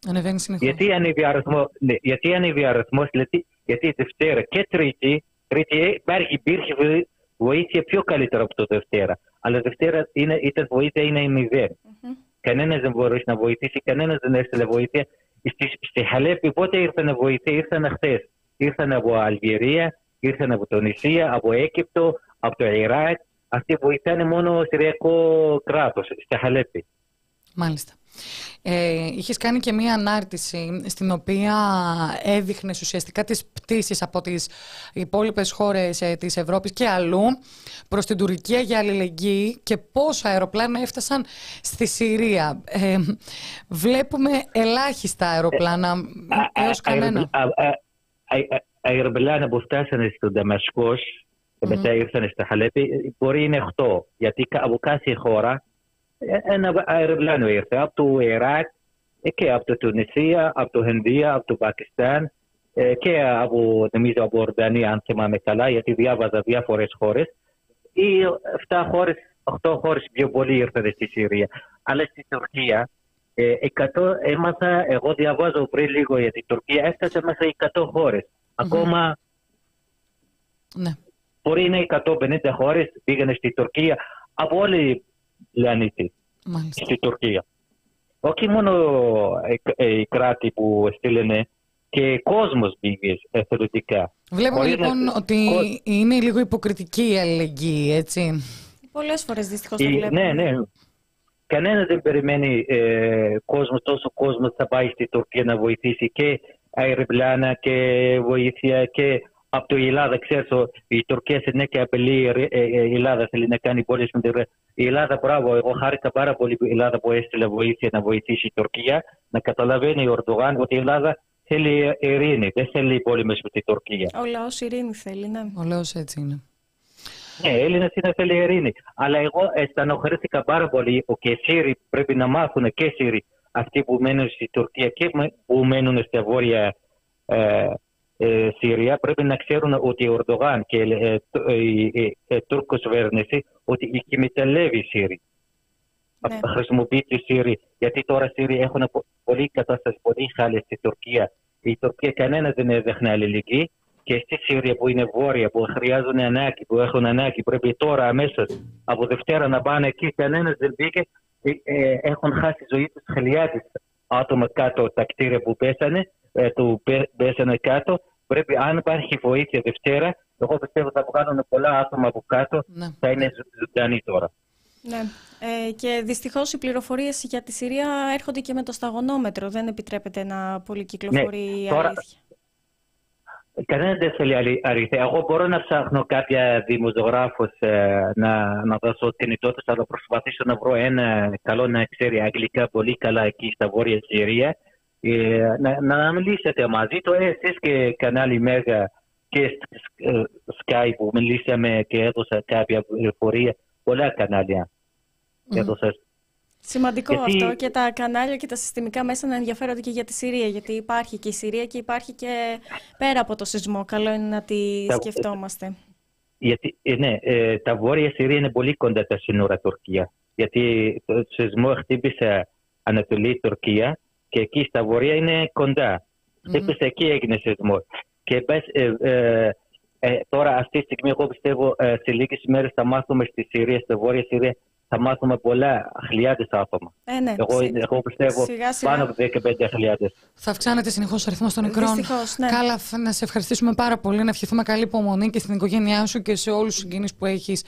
Ανεβαίνει συνεχώς. Γιατί ανέβει αριθμό, ναι, γιατί ανέβει αριθμός, γιατί, γιατί Δευτέρα και Τρίτη, Τρίτη ε, υπάρχει, υπήρχε βο- βοήθεια πιο καλύτερα από το Δευτέρα. Αλλά Δευτέρα είναι, ήταν βοήθεια είναι η μηδέν. Μμμ. Κανένας δεν μπορούσε να βοηθήσει, κανένας δεν έστειλε βοήθεια. Στη, στη Χαλέπη πότε ήρθαν βοήθεια, ήρθαν χθες. Ήρθαν από Αλγερία, ήρθαν από Τονισία, από Αίγυπτο, από το Ιράκ. Αυτοί βοηθάνε μόνο Συριακό κράτος, στη Χαλέπη. Μάλιστα. Ε, είχες κάνει και μία ανάρτηση στην οποία έδειχνες ουσιαστικά τις πτήσεις από τις υπόλοιπες χώρες ε, της Ευρώπης και αλλού προς την Τουρκία για αλληλεγγύη και πόσα αεροπλάνα έφτασαν στη Συρία. Ε, βλέπουμε ελάχιστα αεροπλάνα έως κανένα. Αεροπλάνα που φτάσανε στο Δαμασκό και μετά ήρθαν στη Χαλέπη, μπορεί είναι 8. Γιατί κα- από κάθε χώρα ε, ένα αεροπλάνο ήρθε. Από το Ιράκ ε, και από το Τουνισία, από το Ινδία, από το Πακιστάν ε, και από, νομίζω, από Ορδανία, αν θυμάμαι καλά, γιατί διάβαζα διάφορες χώρες. Οι 7 χώρες, 8 χώρες πιο πολύ ήρθαν στη Συρία. Αλλά στη Τουρκία, ε, 100, έμαθα, εγώ διαβάζω πριν λίγο για την Τουρκία, έφτασε μέσα 100 χώρες. Ακόμα Ναι. μπορεί να είναι 150 χώρες πήγαν στη Τουρκία από όλη η πλανήτη Μάλιστα. στη Τουρκία. Όχι μόνο ε, ε, οι κράτη που στείλανε και κόσμος πήγε εθελοντικά. Βλέπουμε Μπορεί να- λοιπόν ότι είναι λίγο υποκριτική η αλληλεγγύη, έτσι. Πολλές φορές δυστυχώς το Η- βλέπουμε. ναι, ναι. Κανένας δεν περιμένει ε, κόσμος, τόσο κόσμος θα πάει στη Τουρκία να βοηθήσει και αεροπλάνα και βοήθεια και από το Ελλάδα. Ξέρεις, ο- η Τουρκία συνέχεια απειλεί ε, ε, η Ελλάδα θέλει να κάνει πόλεις με την Η Ελλάδα, μπράβο, εγώ χάρηκα πάρα πολύ που η Ελλάδα που έστειλε βοήθεια να βοηθήσει η Τουρκία να καταλαβαίνει ο Ερντογάν ότι η Ελλάδα θέλει ειρήνη, δεν θέλει πόλεμες με την Τουρκία. Ο λαός ειρήνη θέλει, ναι. Ο λαός έτσι είναι. Ναι, Έλληνα είναι θέλει ειρήνη. Αλλά εγώ αισθανοχωρήθηκα πάρα πολύ ότι οι Σύριοι πρέπει να μάθουν και οι Σύριοι αυτοί που μένουν στη Τουρκία και με- που μένουν στη βόρεια ε, ε, Συρία πρέπει να ξέρουν ότι ο Ερντογάν και ε, το- ε, η η- η Τούρκος κυβέρνηση ότι εκμεταλλεύει οι Σύριοι. Ναι. Χρησιμοποιεί τη Σύριοι. Γιατί τώρα οι Σύριοι έχουν πο- πολύ κατάσταση, πολύ χάλια στη Τουρκία. Η Τουρκία κανένας δεν έδειχνε αλληλεγγύη. Και στη Συρία που είναι βόρεια, που χρειάζουν ανάγκη, που έχουν ανάγκη, πρέπει τώρα αμέσως από Δευτέρα να πάνε εκεί. Κανένας δεν πήγε. Ε, ε, έχουν χάσει τη ζωή τους χιλιάδες άτομα κάτω τα κτίρια που πέσανε, ε, του πέ- πέσανε κάτω. Πρέπει, αν υπάρχει βοήθεια Δευτέρα, εγώ πιστεύω θα βγάλουν πολλά άτομα από κάτω, Ναι. θα είναι ζω- ζωντανοί τώρα. ναι. Ε, και δυστυχώς οι πληροφορίες για τη Συρία έρχονται και με το σταγονόμετρο. Δεν επιτρέπεται να πολυκυκλοφορεί η Ναι, τώρα- αλήθεια. Κανένας δεν θέλει αλη- αλήθεια. Εγώ μπορώ να ψάχνω κάποια δημοσιογράφους να, να δώσω κινητό του, αλλά προσπαθήσω να βρω ένα καλό να ξέρει αγγλικά πολύ καλά εκεί στα βόρεια Συρία. Ε, να, να μιλήσετε μαζί του, ε, εσείς και κανάλι Μέγα και ε, Sky που μιλήσαμε και έδωσα κάποια πληροφορία. Πολλά κανάλια έδωσα. Σημαντικό Γιατί- αυτό και τα κανάλια και τα συστημικά μέσα να ενδιαφέρονται και για τη Συρία. Γιατί υπάρχει και η Συρία και υπάρχει και πέρα από το σεισμό. Καλό είναι να τη Τα- σκεφτόμαστε. Γιατί, ε, ναι, ε, τα βόρεια Συρία είναι πολύ κοντά τα σύνορα Τουρκία. Γιατί το σεισμό χτύπησε Ανατολή Τουρκία και εκεί στα βόρεια είναι κοντά. Χτύπησε εκεί έγινε σεισμό. Και πες, ε, ε, ε, τώρα αυτή τη στιγμή εγώ πιστεύω ε, σε λίγες μέρες θα μάθουμε στη Συρία, στη βόρεια Συρία θα μάθουμε πολλά χιλιάδες άτομα. Ε, ναι, Εγώ, σι- εγώ πιστεύω σιγά σιγά. πάνω από 15.000. Θα αυξάνεται συνεχώς ο αριθμός των νεκρών. Δυστυχώς, ναι. Καλά, φ- να σε ευχαριστήσουμε πάρα πολύ. Να ευχηθούμε καλή υπομονή και στην οικογένειά σου και σε όλους τους συγγενείς που έχεις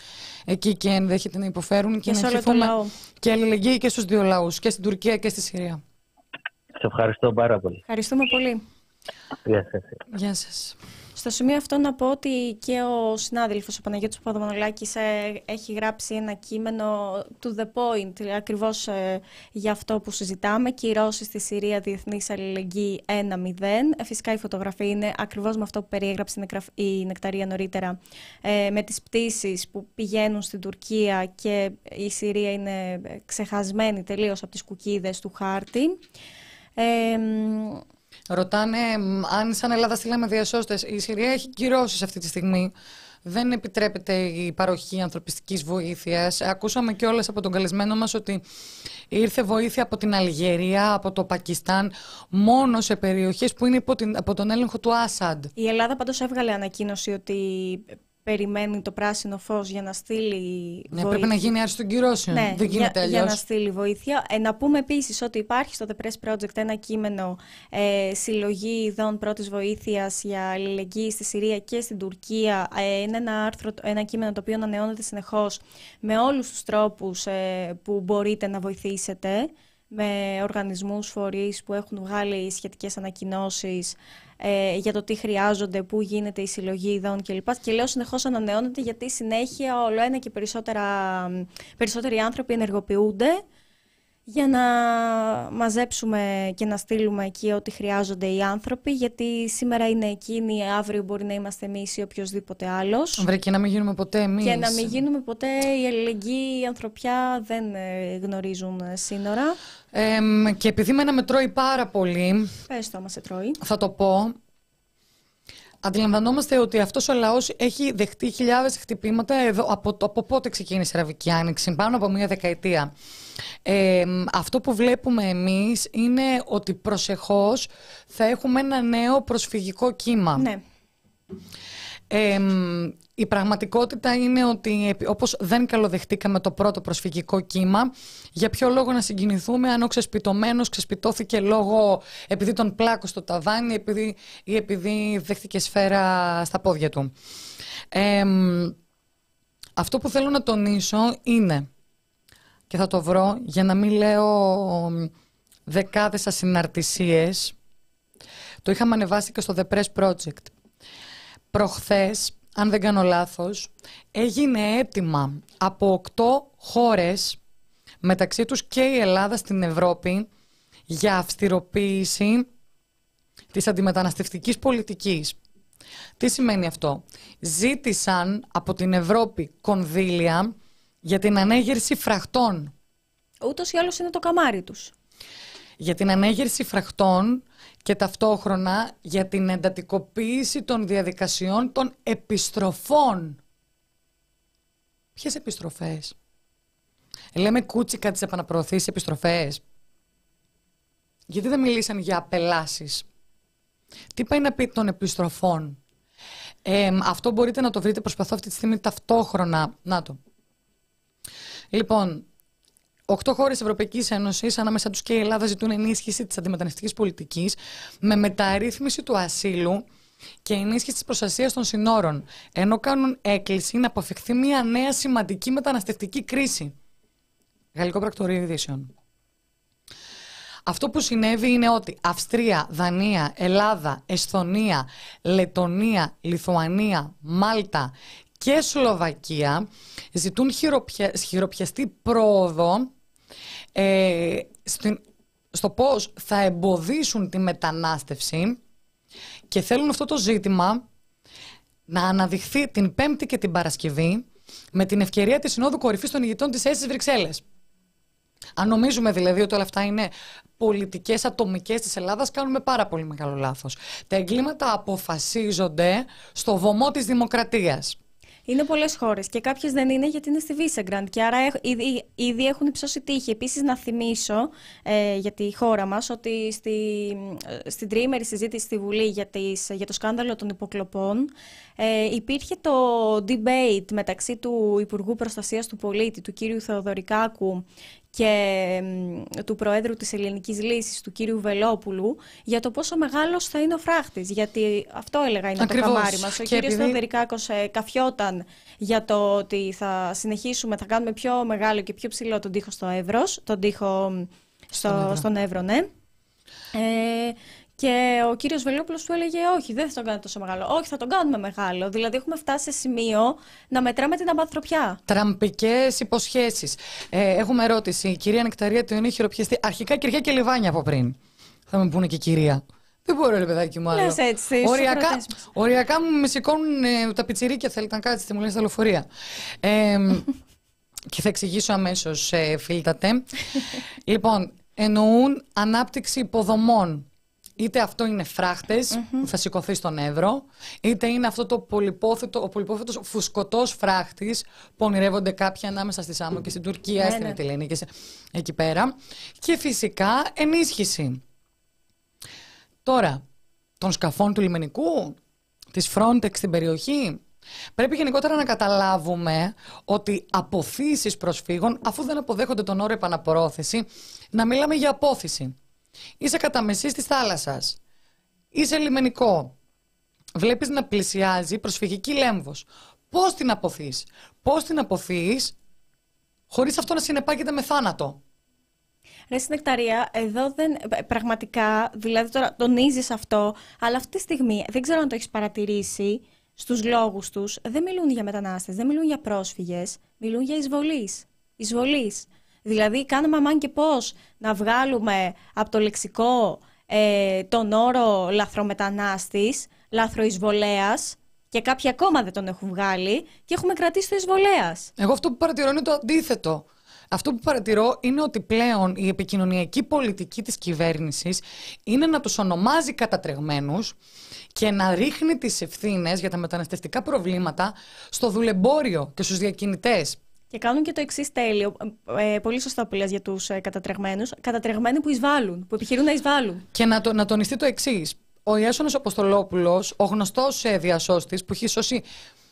εκεί και ενδέχεται να υποφέρουν. Και, Και να σε όλο το ευχηθούμε λαό. και αλληλεγγύη και στους δύο λαούς, και στην Τουρκία και στη Συρία. Σε ευχαριστώ πάρα πολύ. Ευχαριστούμε πολύ. Γεια σας. Γεια σας. Στο σημείο αυτό να πω ότι και ο συνάδελφος ο Παναγιώτης Παπαδομανολάκης ε, έχει γράψει ένα κείμενο to the point ακριβώς ε, για αυτό που συζητάμε κυρώσεις στη Συρία Διεθνής Αλληλεγγύη 1-0 ε, φυσικά η φωτογραφία είναι ακριβώς με αυτό που περιέγραψε η Νεκταρία νωρίτερα ε, με τις πτήσεις που πηγαίνουν στην Τουρκία και η Συρία είναι ξεχασμένη τελείως από τις κουκίδες του χάρτη ε, Ρωτάνε αν σαν Ελλάδα στείλαμε διασώστες. Η Συρία έχει κυρώσεις αυτή τη στιγμή. Δεν επιτρέπεται η παροχή ανθρωπιστικής βοήθειας. Ακούσαμε και όλες από τον καλεσμένο μας ότι ήρθε βοήθεια από την Αλγερία, από το Πακιστάν, μόνο σε περιοχές που είναι υπό την, από τον έλεγχο του Άσαντ. Η Ελλάδα πάντως έβγαλε ανακοίνωση ότι περιμένει το πράσινο φως για να στείλει ναι, βοήθεια. Πρέπει να γίνει άρση των κυρώσεων. Ναι, Δεν γίνεται για, αλλιώς. για να στείλει βοήθεια. Ε, να πούμε επίσης ότι υπάρχει στο The Press Project ένα κείμενο ε, συλλογή ειδών πρώτης βοήθειας για αλληλεγγύη στη Συρία και στην Τουρκία. Ε, είναι ένα, άρθρο, ένα κείμενο το οποίο ανανεώνεται συνεχώς με όλους τους τρόπους ε, που μπορείτε να βοηθήσετε με οργανισμούς, φορείς που έχουν βγάλει σχετικές ανακοινώσεις ε, για το τι χρειάζονται, πού γίνεται η συλλογή ειδών κλπ. Και λέω συνεχώς ανανεώνεται γιατί συνέχεια όλο ένα και περισσότερα, περισσότεροι άνθρωποι ενεργοποιούνται για να μαζέψουμε και να στείλουμε εκεί ό,τι χρειάζονται οι άνθρωποι γιατί σήμερα είναι εκείνοι, αύριο μπορεί να είμαστε εμείς ή οποιοδήποτε άλλος. Βρε και να μην γίνουμε ποτέ εμείς. Και να μην γίνουμε ποτέ η αλληλεγγύη, η ανθρωπιά δεν ε, γνωρίζουν σύνορα. Ε, και επειδή μένα με τρώει πάρα πολύ, Πες το άμα σε τρώει. θα το πω, αντιλαμβανόμαστε ότι αυτός ο λαός έχει δεχτεί χιλιάδες χτυπήματα εδώ, από, το- από πότε ξεκίνησε η Αραβική Άνοιξη, πάνω από μία δεκαετία. Ε, αυτό που βλέπουμε εμείς είναι ότι προσεχώς θα έχουμε ένα νέο προσφυγικό κύμα. Ναι. Ε, η πραγματικότητα είναι ότι επί- όπως δεν καλοδεχτήκαμε το πρώτο προσφυγικό κύμα, για ποιο λόγο να συγκινηθούμε αν ο ξεσπιτωμένος ξεσπιτώθηκε λόγω επειδή τον πλάκο στο ταβάνι επειδή, ή επειδή δέχτηκε σφαίρα στα πόδια του. Ε, αυτό που θέλω να τονίσω είναι, και θα το βρω για να μην λέω δεκάδες ασυναρτησίες, το είχαμε ανεβάσει και στο The Press Project. Προχθές, αν δεν κάνω λάθος, έγινε έτοιμα από οκτώ χώρες, μεταξύ τους και η Ελλάδα στην Ευρώπη, για αυστηροποίηση της αντιμεταναστευτικής πολιτικής. Τι σημαίνει αυτό; Ζήτησαν από την Ευρώπη κονδύλια για την ανέγερση φραχτών. Ούτως ή άλλως είναι το καμάρι τους. Για την ανέγερση φραχτών και ταυτόχρονα για την εντατικοποίηση των διαδικασιών των επιστροφών. Ποιες επιστροφές; Λέμε κούτσικα τις επαναπροωθήσεις επιστροφές. Γιατί δεν μιλήσαν για απελάσεις; Τι πάει να πει των επιστροφών; Ε, αυτό μπορείτε να το βρείτε, προσπαθώ αυτή τη στιγμή ταυτόχρονα. Να το. Λοιπόν, Οκτώ χώρες Ευρωπαϊκής Ένωσης, ανάμεσα τους και η Ελλάδα, ζητούν ενίσχυση της αντιμεταναστευτική πολιτικής με μεταρρύθμιση του ασύλου και ενίσχυση της προστασίας των συνόρων, ενώ κάνουν έκκληση να αποφευχθεί μια νέα σημαντική μεταναστευτική κρίση. Γαλλικό Πρακτορείο Ειδήσεων. Αυτό που συνέβη είναι ότι Αυστρία, Δανία, Ελλάδα, Εσθονία, Λετονία, Λιθουανία, Μάλτα και Σλοβακία ζητούν χειροπια... χειροπιαστή πρόοδο ε, στην... στο πώς θα εμποδίσουν τη μετανάστευση και θέλουν αυτό το ζήτημα να αναδειχθεί την Πέμπτη και την Παρασκευή με την ευκαιρία της Συνόδου Κορυφής των Ηγετών της ΕΣΥ Βρυξέλλες. Αν νομίζουμε δηλαδή ότι όλα αυτά είναι πολιτικές ατομικές της Ελλάδας, κάνουμε πάρα πολύ μεγάλο λάθος. Τα εγκλήματα αποφασίζονται στο βωμό της δημοκρατίας. Είναι πολλές χώρες και κάποιες δεν είναι γιατί είναι στη Βίσεγκραντ και άρα έχ- ήδη, ήδη έχουν υψώσει τύχη. Επίσης, να θυμίσω ε, για τη χώρα μας ότι στη, ε, στην τριήμερη συζήτηση στη Βουλή για, τις, για το σκάνδαλο των υποκλοπών ε, υπήρχε το debate μεταξύ του Υπουργού Προστασίας του Πολίτη, του κύριου Θεοδωρικάκου και μ, του Προέδρου της Ελληνικής Λύσης, του κύριου Βελόπουλου, για το πόσο μεγάλος θα είναι ο φράχτης. Γιατί αυτό έλεγα είναι Ακριβώς. το καμάρι μας. Ο Και κύριος επειδή- Θεοδωρικάκος ε, καφιόταν για το ότι θα συνεχίσουμε, θα κάνουμε πιο μεγάλο και πιο ψηλό τον τοίχο στο Εύρος, τον τοίχο μ, στο, Στον Εύρο. στον Εύρο, ναι. Ε, Και ο κύριος Βελόπουλος του έλεγε: Όχι, δεν θα τον κάνετε τόσο μεγάλο. Όχι, θα τον κάνουμε μεγάλο. Δηλαδή, έχουμε φτάσει σε σημείο να μετράμε την απανθρωπιά. Τραμπικές υποσχέσεις. Ε, έχουμε ερώτηση. Η κυρία Νεκταρία του είναι χειροπιαστή. Αρχικά κυριά και λιβάνια από πριν. Θα με πούνε και κυρία. Δεν μπορώ, ρε παιδάκι μου άλλο. Λες έτσι, στους οριακά, ακροατές μας. οριακά μου με σηκώνουν ε, τα πιτσιρίκια. Θέλετε να κάτσετε, μου λένε στα λεωφορεία. Ε, και θα εξηγήσω αμέσως, ε, φίλτατε. λοιπόν, εννοούν ανάπτυξη υποδομών. Είτε αυτό είναι φράχτες που θα σηκωθεί στον Εύρο, είτε είναι αυτό το πολυπόθετο, ο πολυπόθετος φουσκωτός φράχτης που ονειρεύονται κάποιοι ανάμεσα στη Σάμο και στην Τουρκία, Ναι, στην ναι. Ετηλένη και σε- εκεί πέρα. Και φυσικά ενίσχυση. Τώρα, των σκαφών του λιμενικού, της Frontex στην περιοχή. Πρέπει γενικότερα να καταλάβουμε ότι αποθήσεις προσφύγων, αφού δεν αποδέχονται τον όρο επαναπρόθεση, να μιλάμε για απόθεση. Είσαι κατά μεσής της θάλασσας. Είσαι λιμενικό. Βλέπεις να πλησιάζει προσφυγική λέμβος. Πώς την αποθείς; Πώς την αποθείς χωρίς αυτό να συνεπάγεται με θάνατο; Ρε συνεκταρία, εδώ δεν. ε, Πραγματικά, δηλαδή τώρα τονίζεις αυτό, αλλά αυτή τη στιγμή δεν ξέρω αν το έχεις παρατηρήσει στους λόγους τους. Δεν μιλούν για μετανάστες, δεν μιλούν για πρόσφυγες, μιλούν για εισβολή. Εισβολής. Δηλαδή, κάνουμε αμάν και πώς να βγάλουμε από το λεξικό ε, τον όρο λαθρομετανάστης, λαθροεισβολέας και κάποιοι ακόμα δεν τον έχουν βγάλει και έχουμε κρατήσει το εισβολέας. Εγώ αυτό που παρατηρώ είναι το αντίθετο. Αυτό που παρατηρώ είναι ότι πλέον η επικοινωνιακή πολιτική της κυβέρνησης είναι να τους ονομάζει κατατρεγμένους και να ρίχνει τις ευθύνες για τα μεταναστευτικά προβλήματα στο δουλεμπόριο και στους διακινητές. Και κάνουν και το εξής τέλειο. Ε, πολύ σωστά που λες για τους ε, κατατρεγμένους. Κατατρεγμένοι που εισβάλλουν, που επιχειρούν να εισβάλλουν. Και να, το, να τονιστεί το εξής. Ο Ιάσονα Αποστολόπουλος, ο γνωστός διασώστης που έχει σώσει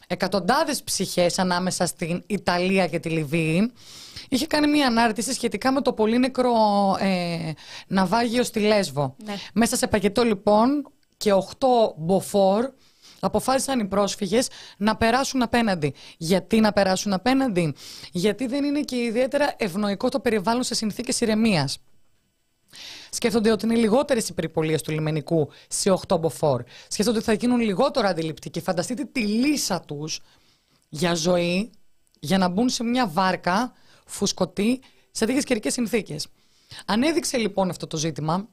εκατοντάδες ψυχές ανάμεσα στην Ιταλία και τη Λιβύη, είχε κάνει μια ανάρτηση σχετικά με το πολύ νεκρό ε, ναυάγιο στη Λέσβο. Ναι. Μέσα σε πακετό λοιπόν και 8 μποφόρ αποφάσισαν οι πρόσφυγες να περάσουν απέναντι. Γιατί να περάσουν απέναντι; Γιατί δεν είναι και ιδιαίτερα ευνοϊκό το περιβάλλον σε συνθήκες ηρεμίας. Σκέφτονται ότι είναι λιγότερες οι περιπολίες του λιμενικού σε 8 μποφόρ. Σκέφτονται ότι θα γίνουν λιγότερο αντιληπτοί και φανταστείτε τη λύσα τους για ζωή για να μπουν σε μια βάρκα φουσκωτή σε τέτοιες καιρικές συνθήκες. Ανέδειξε λοιπόν αυτό το ζήτημα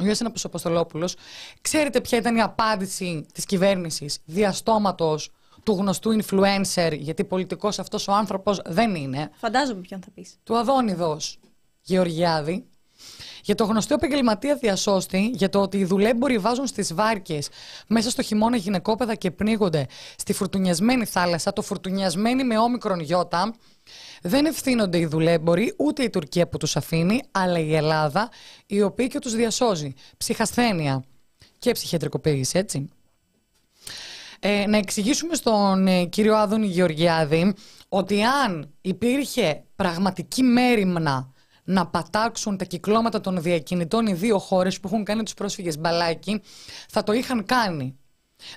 ο Γιάννη Αποστολόπουλο. Ξέρετε ποια ήταν η απάντηση της κυβέρνησης διαστόματος του γνωστού influencer, γιατί πολιτικός αυτός ο άνθρωπος δεν είναι, Φαντάζομαι ποιον θα πεις. του Αδόνιδος Γεωργιάδη για το γνωστό επαγγελματία διασώστη για το ότι οι δουλέμποροι βάζουν στις βάρκες μέσα στο χειμώνα γυναικόπαιδα και πνίγονται στη φουρτουνιασμένη θάλασσα, το φουρτουνιασμένη με όμικρον γιώτα. Δεν ευθύνονται οι δουλέμποροι, ούτε η Τουρκία που τους αφήνει, αλλά η Ελλάδα, η οποία και τους διασώζει. Ψυχασθένεια και ψυχιατρικοποίηση, έτσι. Ε, να εξηγήσουμε στον ε, κύριο Άδωνη Γεωργιάδη ότι αν υπήρχε πραγματική μέρημνα να πατάξουν τα κυκλώματα των διακινητών οι δύο χώρες που έχουν κάνει τους πρόσφυγες μπαλάκι, θα το είχαν κάνει.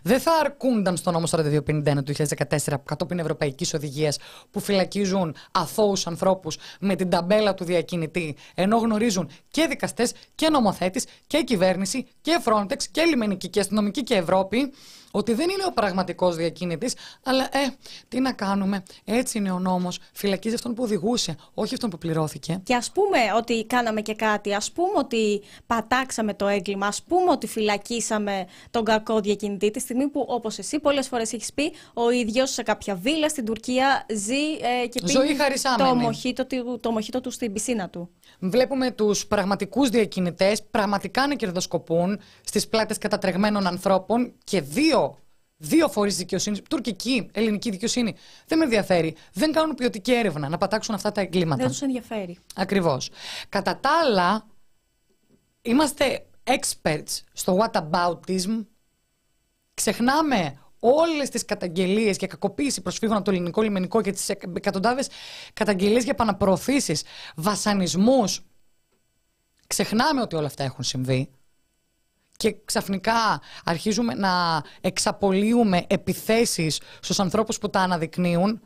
Δεν θα αρκούνταν στο νόμο 4251 του 2014 κατόπιν Ευρωπαϊκής Οδηγίας που φυλακίζουν αθώους ανθρώπους με την ταμπέλα του διακινητή ενώ γνωρίζουν και δικαστές και νομοθέτης και κυβέρνηση και Frontex και λιμενική και αστυνομική και Ευρώπη ότι δεν είναι ο πραγματικός διακινητής αλλά ε, τι να κάνουμε, έτσι είναι ο νόμος, φυλακίζει αυτόν που οδηγούσε, όχι αυτόν που πληρώθηκε. Και ας πούμε ότι κάναμε και κάτι, ας πούμε ότι πατάξαμε το έγκλημα, ας πούμε ότι φυλακίσαμε τον κακό διακινητή, τη στιγμή που, όπως εσύ πολλές φορές έχεις πει, ο ίδιος σε κάποια βίλα στην Τουρκία ζει ε, και Ζωή πίνει χαρισάμενη. το μοχίτο, του- το μοχίτο του στην πισίνα του. Βλέπουμε τους πραγματικούς διακινητές πραγματικά να κερδοσκοπούν στις πλάτες κατατρεγμένων ανθρώπων και δύο, δύο φορείς δικαιοσύνης, τουρκική, ελληνική δικαιοσύνη, δεν με ενδιαφέρει. Δεν κάνουν ποιοτική έρευνα να πατάξουν αυτά τα εγκλήματα. Δεν τους ενδιαφέρει. Ακριβώς. Κατά τα άλλα, είμαστε experts στο whataboutism. Ξεχνάμε όλες τις καταγγελίες για κακοποίηση προσφύγων από το ελληνικό λιμενικό και τις εκ- εκατοντάδες καταγγελίες για επαναπροωθήσεις, βασανισμούς. Ξεχνάμε ότι όλα αυτά έχουν συμβεί. Και ξαφνικά αρχίζουμε να εξαπολύουμε επιθέσεις στους ανθρώπους που τα αναδεικνύουν.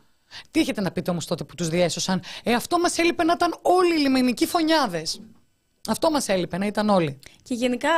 Τι έχετε να πείτε όμως τότε που τους διέσωσαν; Ε, αυτό μας έλειπε να ήταν όλοι οι λιμενικοί φωνιάδες. Αυτό μας έλειπε, να ήταν όλοι. Και γενικά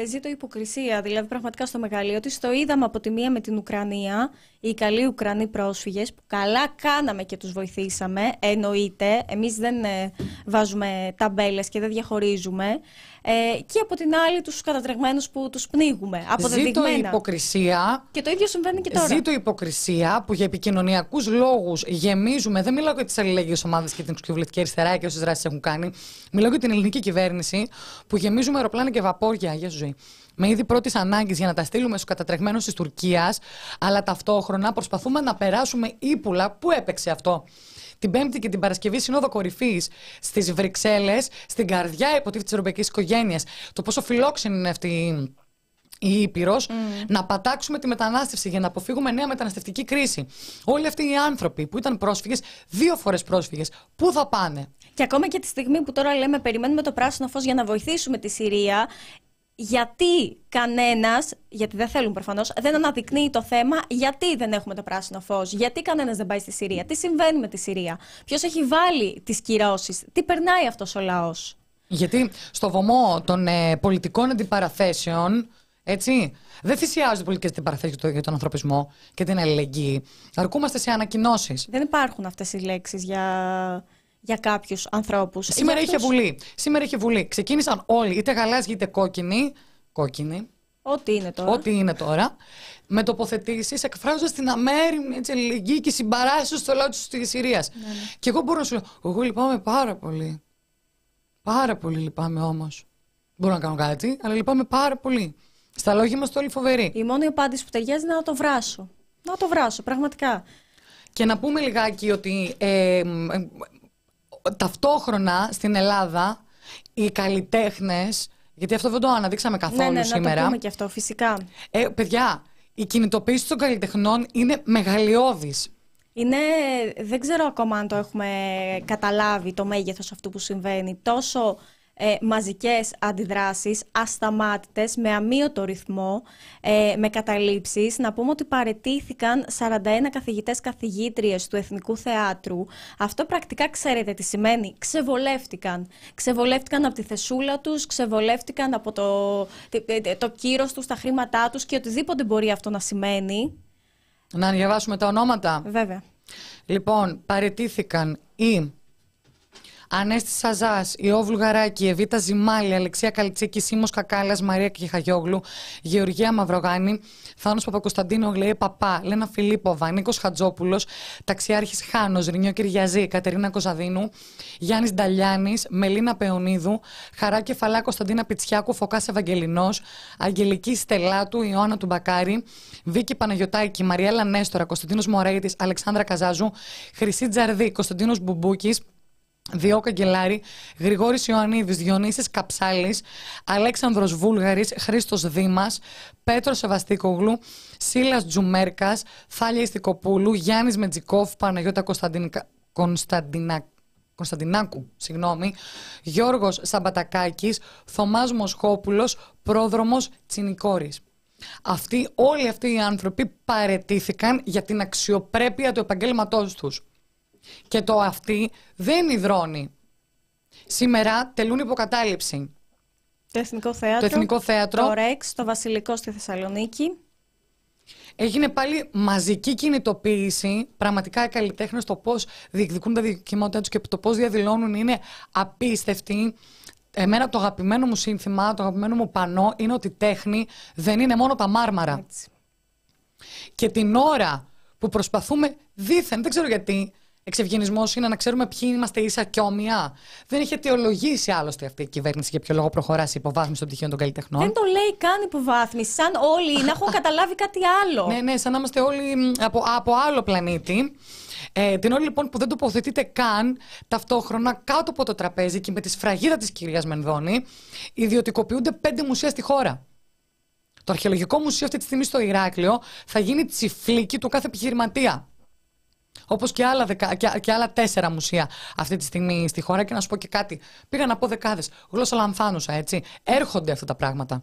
ε, ζήτω υποκρισία, δηλαδή πραγματικά στο μεγαλείο της. Το είδαμε από τη μία με την Ουκρανία, οι καλοί Ουκρανοί πρόσφυγες, που καλά κάναμε και τους βοηθήσαμε. Εννοείται, εμείς δεν ε, βάζουμε ταμπέλες και δεν διαχωρίζουμε. Ε, και από την άλλη τους κατατρεγμένους που τους πνίγουμε. Ζήτω υποκρισία. Και το ίδιο συμβαίνει και τώρα. Ζήτω υποκρισία που για επικοινωνιακούς λόγους γεμίζουμε. Δεν μιλάω για τις αλληλεγγύε ομάδες και την κοινοβουλευτική αριστερά και όσες δράσεις έχουν κάνει. Μιλάω για την ελληνική κυβέρνηση που γεμίζουμε αεροπλάνα και βαπόρια για ζωή. Με είδη πρώτης ανάγκης για να τα στείλουμε στους κατατρεγμένους της Τουρκίας, αλλά ταυτόχρονα προσπαθούμε να περάσουμε ύπουλα. Πού έπαιξε αυτό την Πέμπτη και την Παρασκευή Σύνοδο Κορυφής στις Βρυξέλλες, στην καρδιά υποτίθεται της ευρωπαϊκής οικογένειας. Το πόσο φιλόξενη είναι αυτή η Ήπειρος, mm. να πατάξουμε τη μετανάστευση για να αποφύγουμε νέα μεταναστευτική κρίση. Όλοι αυτοί οι άνθρωποι που ήταν πρόσφυγες, δύο φορές πρόσφυγες, πού θα πάνε; Και ακόμα και τη στιγμή που τώρα λέμε περιμένουμε το πράσινο φως για να βοηθήσουμε τη Συρία, γιατί κανένας, γιατί δεν θέλουν προφανώς, δεν αναδεικνύει το θέμα γιατί δεν έχουμε το πράσινο φως, γιατί κανένας δεν πάει στη Συρία, τι συμβαίνει με τη Συρία, ποιος έχει βάλει τις κυρώσεις, τι περνάει αυτός ο λαός. Γιατί στο βωμό των ε, πολιτικών αντιπαραθέσεων, έτσι, δεν θυσιάζονται πολιτικές αντιπαραθέσεις για τον ανθρωπισμό και την αλληλεγγύη. Αρκούμαστε σε ανακοινώσεις. Δεν υπάρχουν αυτές οι λέξεις για για κάποιους ανθρώπους. Σήμερα είχε βουλή. Σήμερα είχε βουλή. Ξεκίνησαν όλοι, είτε γαλάζιοι είτε κόκκινοι. Κόκκινοι. Ό,τι είναι τώρα. Ό,τι είναι τώρα. Με τοποθετήσεις εκφράζοντας την αμέριμνη αλληλεγγύη και συμπαράσταση στο λαό τη Συρίας. Ναι, ναι. Και εγώ μπορώ να σου λέω: Εγώ λυπάμαι πάρα πολύ. Πάρα πολύ λυπάμαι όμως. Μπορώ να κάνω κάτι, αλλά λυπάμαι πάρα πολύ. Στα λόγια είμαστε όλοι φοβεροί. Η μόνη απάντηση που ταιριάζει είναι να το βράσω. Να το βράσω, πραγματικά. Και να πούμε λιγάκι ότι ε, ταυτόχρονα στην Ελλάδα οι καλλιτέχνες. Γιατί αυτό δεν το αναδείξαμε καθόλου ναι, ναι, σήμερα. Να το πούμε και αυτό, φυσικά. Ε, παιδιά, η κινητοποίηση των καλλιτεχνών είναι μεγαλειώδης. Είναι, δεν ξέρω ακόμα αν το έχουμε καταλάβει το μέγεθος αυτού που συμβαίνει. Τόσο ε, μαζικές αντιδράσεις, ασταμάτητες, με αμύωτο ρυθμό, ε, με καταλήψεις. Να πούμε ότι παρετήθηκαν 41 καθηγητές καθηγήτριες του Εθνικού Θεάτρου. Αυτό πρακτικά ξέρετε τι σημαίνει. Ξεβολεύτηκαν. Ξεβολεύτηκαν από τη θεσούλα τους, ξεβολεύτηκαν από το, το κύρος τους, τα χρήματά τους και οτιδήποτε μπορεί αυτό να σημαίνει. Να διαβάσουμε τα ονόματα. Βέβαια. Λοιπόν, παρετήθηκαν οι Ανέστη Σαζάς, Ιώ Βουλγαράκη, Εβίτα Ζημάλη, Αλεξία Καλτσίκη, Σίμω Κακάλας, Μαρία Κιχαγιόγλου, Γεωργία Μαυρογάνη, Θάνος Παπακοσταντίνο, Γλέε Παπά, Λένα Φιλίπποβα, Νίκος Χατζόπουλος, Ταξιάρχης Χάνος, Ρινιό Κυριαζή, Κατερίνα Κοζαδίνου, Γιάννης Νταλιάνης, Μελίνα Πεωνίδου, Χαρά Κεφαλά Κωνσταντίνα Πιτσιάκου, Φωκάς Ευαγγελινός, Αγγελική Στελάτου, Ιωάννα του Μπακάρη, Βίκη Παναγιοτάκη, Μαριέλα Νέστορα, Κωνσταντίνος Μωρέτη, Αλεξάνδρα Καζάζου, Χρυσή Τζαρδί, Κωνσταντίνος Μπουμπούκης, Διό Καγκελάρη, Γρηγόρης Ιωαννίδης, Διονύσης Καψάλης, Αλέξανδρος Βούλγαρης, Χρήστος Δήμας, Πέτρος Σεβαστίκογλου, Σίλας Τζουμέρκας, Θάλια Ιστικοπούλου, Γιάννης Μετζικόφ, Παναγιώτα Κωνσταντινα... Κωνσταντινάκου, συγγνώμη, Γιώργος Σαμπατακάκης, Θωμάς Μοσχόπουλος, Πρόδρομος Τσινικόρης. Αυτοί, όλοι αυτοί οι άνθρωποι παρετήθηκαν για την αξιοπρέπεια του επαγγέλματός τους. Και το αυτή δεν υδρώνει. Σήμερα τελούν υποκατάληψη. Το Εθνικό Θέατρο. Το Εθνικό Θέατρο. Το ΡΕΞ, το Βασιλικό στη Θεσσαλονίκη. Έγινε πάλι μαζική κινητοποίηση. Πραγματικά οι καλλιτέχνες το πώς διεκδικούν τα δικαιώματά τους και το πώς διαδηλώνουν είναι απίστευτη. Εμένα το αγαπημένο μου σύνθημα, το αγαπημένο μου πανό είναι ότι τέχνη δεν είναι μόνο τα μάρμαρα. Έτσι. Και την ώρα που προσπαθούμε δήθεν, δεν ξέρω γιατί, εξευγενισμός είναι να ξέρουμε ποιοι είμαστε ίσα και όμοια. Δεν έχει αιτιολογήσει άλλωστε αυτή η κυβέρνηση για ποιο λόγο προχωρά η υποβάθμιση των πτυχίων των καλλιτεχνών. Δεν το λέει καν υποβάθμιση. Σαν όλοι να έχουν καταλάβει κάτι άλλο. ναι, ναι, σαν να είμαστε όλοι από, από άλλο πλανήτη. Ε, την ώρα λοιπόν που δεν τοποθετείται καν ταυτόχρονα κάτω από το τραπέζι και με τη σφραγίδα της κυρίας Μενδώνη, ιδιωτικοποιούνται πέντε μουσεία στη χώρα. Το αρχαιολογικό μουσείο αυτή τη στιγμή στο Ηράκλειο θα γίνει τσιφλίκι του κάθε επιχειρηματία. Όπως και, άλλα δεκα... και, άλλα τέσσερα μουσεία αυτή τη στιγμή στη χώρα. Και να σου πω και κάτι. Πήγα να πω δεκάδες. Γλώσσα λανθάνουσα, έτσι. Έρχονται αυτά τα πράγματα.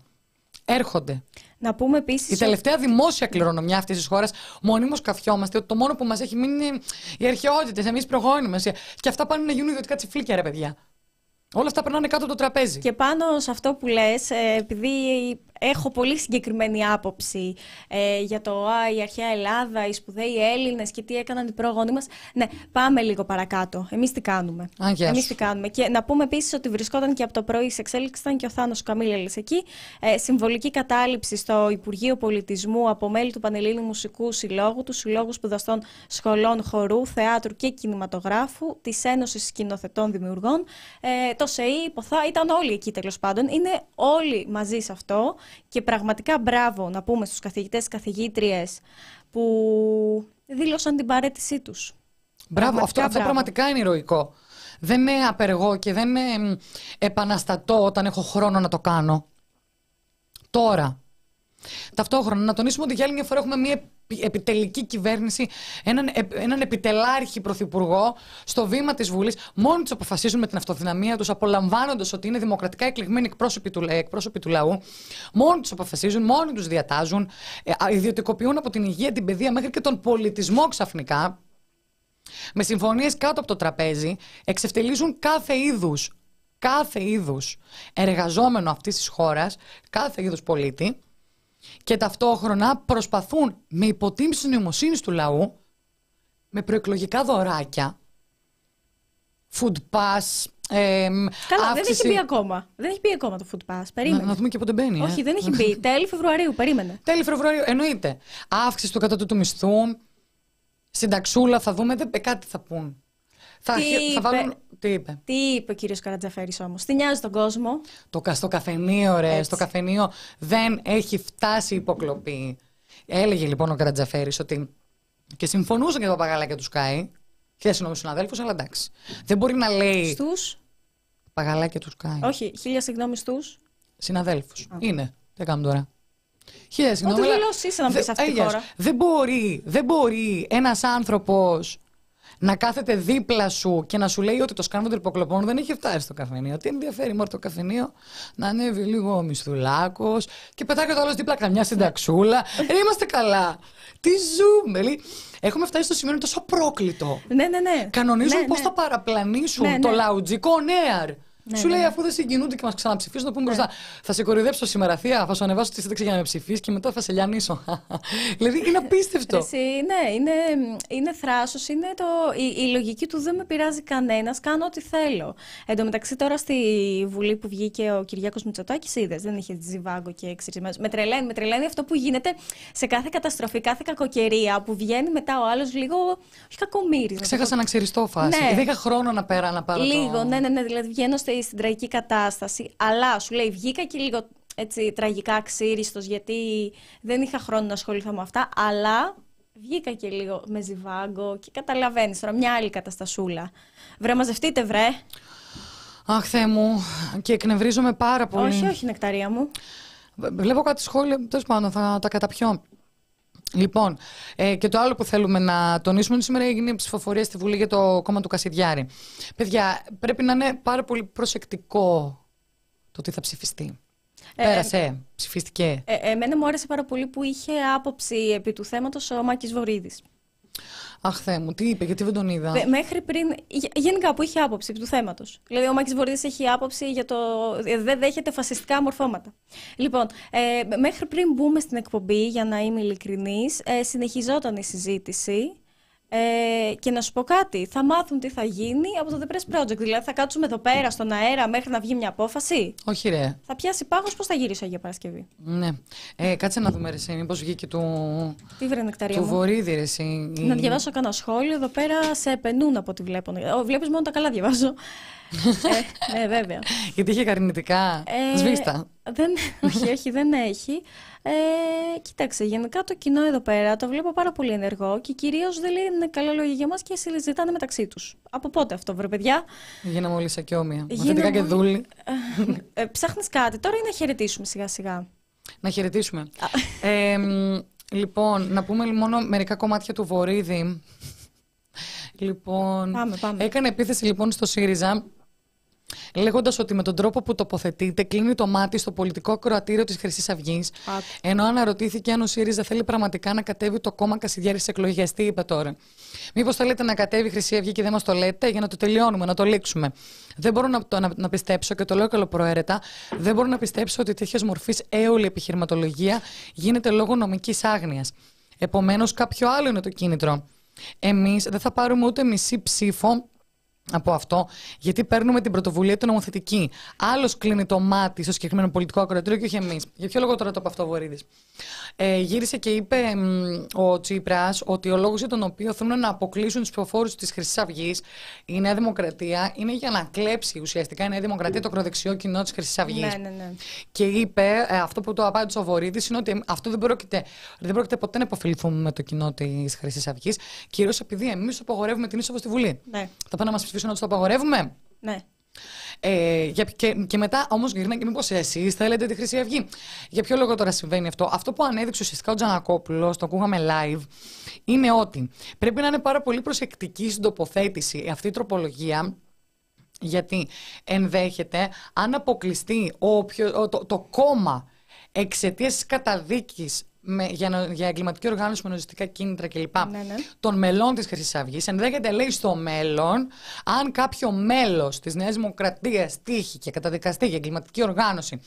Έρχονται. Να πούμε επίσης. Η τελευταία δημόσια κληρονομιά αυτής της χώρας, μονίμως καφιόμαστε ότι το μόνο που μας έχει μείνει είναι οι αρχαιότητες, εμείς προγόνιμες. Και αυτά πάνε να γίνουν ιδιωτικά τσιφλίκια, ρε παιδιά. Όλα αυτά περνάνε κάτω από το τραπέζι. Και πάνω σε αυτό που λες, ε, επειδή έχω πολύ συγκεκριμένη άποψη ε, για το α, η αρχαία Ελλάδα, οι σπουδαίοι Έλληνες και τι έκαναν οι πρόγονοι μας. Ναι, πάμε λίγο παρακάτω. Εμείς τι κάνουμε; Εμείς τι κάνουμε; Και να πούμε επίσης ότι βρισκόταν και από το πρωί σε εξέλιξη, ήταν και ο Θάνος Καμίλελη εκεί. Ε, συμβολική κατάληψη στο Υπουργείο Πολιτισμού από μέλη του Πανελλήνιου Μουσικού Συλλόγου, του Συλλόγου Σπουδαστών Σχολών Χορού, Θεάτρου και Κινηματογράφου, της Ένωσης Σκηνοθετών Δημιουργών, ε, το ΣΕΗ, Ποθά, ήταν όλοι εκεί τέλος πάντων. Είναι όλοι μαζί σε αυτό. Και πραγματικά μπράβο να πούμε στους καθηγητές καθηγήτριες που δήλωσαν την παρέτησή τους. Μπράβο, αυτό, αυτό πραγματικά είναι ηρωικό. Δεν είναι απεργό και δεν είναι επαναστατώ όταν έχω χρόνο να το κάνω. Τώρα. Ταυτόχρονα, να τονίσουμε ότι για άλλη μια φορά έχουμε μια επιτελική κυβέρνηση, έναν, έναν επιτελάρχη πρωθυπουργό στο βήμα της Βουλής. Μόνοι τους αποφασίζουν με την αυτοδυναμία τους, απολαμβάνοντας ότι είναι δημοκρατικά εκλεγμένοι εκπρόσωποι του, εκπρόσωποι του λαού. Μόνοι τους αποφασίζουν, μόνοι τους διατάζουν, ε, ιδιωτικοποιούν από την υγεία, την παιδεία μέχρι και τον πολιτισμό ξαφνικά. Με συμφωνίες κάτω από το τραπέζι, εξευτελίζουν κάθε είδους κάθε είδους εργαζόμενο αυτής της χώρας, κάθε είδους πολίτη και ταυτόχρονα προσπαθούν με υποτίμηση της νοημοσύνης του λαού, με προεκλογικά δωράκια, food pass, ε, Καλά, δεν έχει μπει ακόμα. Δεν έχει μπει ακόμα το food pass. Περίμενε. Να, να δούμε και πότε μπαίνει. Όχι, ε. δεν έχει μπει. Τέλη Φεβρουαρίου, περίμενε. Τέλη Φεβρουαρίου, εννοείται. Αύξηση του κατώτατου μισθού, συνταξούλα, θα δούμε, δεν, κάτι θα πούν. Θα, τι θα βάλουν... Τι είπε; Τι είπε ο κύριος Καρατζαφέρης όμως; Τι νοιάζει τον κόσμο; Το, στο καφενείο, ρε. Στο καφενείο δεν έχει φτάσει υποκλοπή. Έλεγε λοιπόν ο Καρατζαφέρης ότι. Και συμφωνούσαν και τα παπαγαλάκια του Σκάι. Χίλια συγγνώμη στου αδέλφου, αλλά εντάξει. Δεν μπορεί να λέει. Στους; Παγαλάκια του Σκάι. Όχι, χίλια συγγνώμη στους. Συναδέλφους. Είναι. Τι κάνουμε τώρα; Χίλια συγγνώμη. Ό,τι είσαι να πεις αυτή τη χώρα. Δεν μπορεί, δεν μπορεί ένας άνθρωπος να κάθεται δίπλα σου και να σου λέει ότι το σκάνδαλο των υποκλοπών δεν έχει φτάσει στο καφενείο. Τι ενδιαφέρει μόνο το καφενείο να ανέβει λίγο ο μισθουλάκος και πετάει και το άλλο δίπλα καμιά συνταξούλα. ε, είμαστε καλά. Τι ζούμε. Έχουμε φτάσει στο σημείο είναι τόσο πρόκλητο. Ναι, ναι, ναι. Κανονίζουν ναι, πώς ναι. θα παραπλανήσουν ναι, το ναι. λαουτζικό νέαρ. Ναι, Σου λέει, ναι. αφού δεν συγκινούνται και μας ξαναψηφίσουν, να πούμε μπροστά. Θα σε κοροϊδέψω σήμερα, Θεία, θα σου ανεβάσω τη σύνταξη για να με ψηφίσεις και μετά θα σε λιανίσω. δηλαδή είναι απίστευτο. Εσύ, ναι, είναι, είναι θράσος, είναι το, η, η, λογική του δεν με πειράζει κανένας, κάνω ό,τι θέλω. Εν τω μεταξύ, τώρα στη Βουλή που βγήκε ο Κυριάκος Μητσοτάκης, είδες, δεν είχε ζιβάγκο και εξηρισμένο. Με τρελαίνει, με τρελαίνει αυτό που γίνεται σε κάθε καταστροφή, κάθε κακοκαιρία που βγαίνει μετά ο άλλος λίγο. Όχι κακομίρι. Ξέχασα να ξεριστώ φάση. Ναι. Δεν είχα χρόνο να πέρα να πάρω. Λίγο, το... ναι, ναι, ναι. Δηλαδή βγαίνω στη στην τραγική κατάσταση. Αλλά σου λέει, βγήκα και λίγο έτσι, τραγικά ξύριστος γιατί δεν είχα χρόνο να ασχοληθώ με αυτά. Αλλά βγήκα και λίγο με ζιβάγκο και καταλαβαίνεις τώρα μια άλλη καταστασούλα. Βρε, μαζευτείτε, βρε. Αχ, Θεέ μου, και εκνευρίζομαι πάρα πολύ. Όχι, όχι, νεκταρία μου. Βλέπω κάτι σχόλια, τέλος πάντων, θα τα καταπιώ. Λοιπόν, ε, και το άλλο που θέλουμε να τονίσουμε είναι σήμερα έγινε η ψηφοφορία στη Βουλή για το κόμμα του Κασιδιάρη. Παιδιά, πρέπει να είναι πάρα πολύ προσεκτικό το τι θα ψηφιστεί. Ε, Πέρασε, ψηφίστηκε. Ε, εμένα μου άρεσε πάρα πολύ που είχε άποψη επί του θέματος ο Μάκης Βορύδης. Αχ, Θεέ μου, τι είπε, γιατί δεν τον είδα; Μέχρι πριν. Γενικά που είχε άποψη του θέματος. Δηλαδή, ο Μάκης Βορύδης έχει άποψη για το. Δεν δέχεται φασιστικά μορφώματα. Λοιπόν, ε, μέχρι πριν μπούμε στην εκπομπή, για να είμαι ειλικρινής, ε, συνεχιζόταν η συζήτηση ε, και να σου πω κάτι, θα μάθουν τι θα γίνει από το The Press Project. Δηλαδή θα κάτσουμε εδώ πέρα στον αέρα μέχρι να βγει μια απόφαση; Όχι, ρε. Θα πιάσει πάγος, πώς θα γυρίσω για Παρασκευή; Ναι. Ε, κάτσε να δούμε, ρε, μήπως βγήκε του. Τι βρε νεκταρία. Του Βορύδη, ρε, Να διαβάσω κανένα σχόλιο. Εδώ πέρα σε επενούν από ό,τι βλέπω. Βλέπεις μόνο τα καλά διαβάζω. ε, ναι, βέβαια. Γιατί είχε καρνητικά. Ε, Σβήστα. Δεν, όχι, όχι, δεν έχει. Ε, κοίταξε, γενικά το κοινό εδώ πέρα το βλέπω πάρα πολύ ενεργό και κυρίως δεν λένε καλά λόγια για μας και συζητάνε μεταξύ τους. Από πότε αυτό, βρε παιδιά; Γίναμε όλοι σακιόμια. Μαθητικά και δούλοι. Ε, Ψάχνεις κάτι. Τώρα είναι να χαιρετήσουμε σιγά-σιγά. Να χαιρετήσουμε. ε, λοιπόν, να πούμε μόνο μερικά κομμάτια του Βορύδη. Λοιπόν, πάμε, πάμε. έκανε επίθεση λοιπόν στο ΣΥΡΙΖΑ λέγοντας ότι με τον τρόπο που τοποθετείται κλείνει το μάτι στο πολιτικό ακροατήριο της Χρυσής Αυγής. Ενώ αναρωτήθηκε αν ο ΣΥΡΙΖΑ θέλει πραγματικά να κατέβει το κόμμα Κασιδιάρης στις εκλογές. Τι είπε τώρα; Μήπως θέλετε να κατέβει η Χρυσή Αυγή και δεν μας το λέτε για να το τελειώνουμε, να το λήξουμε. Δεν μπορώ να, το, να, να πιστέψω και το λέω καλοπροαίρετα, δεν μπορώ να πιστέψω ότι τέτοια μορφής έολη επιχειρηματολογία γίνεται λόγω νομικής άγνοιας. Επομένως, κάποιο άλλο είναι το κίνητρο. Εμείς δεν θα πάρουμε ούτε μισή ψήφο από αυτό, γιατί παίρνουμε την πρωτοβουλία του νομοθετική. Άλλος κλείνει το μάτι στο συγκεκριμένο πολιτικό ακροατήριο και όχι εμείς. Για ποιο λόγο τώρα το είπε αυτό ο Βορύδης; Ε, γύρισε και είπε ο Τσίπρας ότι ο λόγος για τον οποίο θέλουν να αποκλείσουν τους ψηφοφόρους της Χρυσής Αυγής η Νέα Δημοκρατία είναι για να κλέψει ουσιαστικά η Νέα Δημοκρατία το ακροδεξιό κοινό της Χρυσής Αυγής. Ναι, ναι, ναι. Και είπε, ε, αυτό που το απάντησε ο Βορύδης είναι ότι αυτό δεν πρόκειται, δεν πρόκειται ποτέ να υποφεληθούμε με το κοινό της Χρυσής Αυγής, κυρίως επειδή εμείς απαγορεύουμε την είσοδο στη Βουλή. Ναι. Θα πάνε να μας ψηφίσουν να του το απαγορεύουμε; ναι. Ε, για- και, και μετά όμως γυρνάει και μήπως εσείς θέλετε τη Χρυσή Αυγή; Για ποιο λόγο τώρα συμβαίνει αυτό; Αυτό που ανέδειξε ουσιαστικά ο Τζανακόπουλος, το ακούγαμε live, είναι ότι πρέπει να είναι πάρα πολύ προσεκτική στην τοποθέτηση αυτή η τροπολογία. Γιατί ενδέχεται, αν αποκλειστεί ο, όποιο- ο- το, το κόμμα εξαιτίας της καταδίκης για, νο- για εγκληματική οργάνωση με νοζιστικά κίνητρα κλπ. Ναι, ναι. των μελών της Χρυσής Αυγής, ενδέχεται, λέει, στο μέλλον, αν κάποιο μέλος της Νέας Δημοκρατίας τύχει και καταδικαστεί για εγκληματική οργάνωση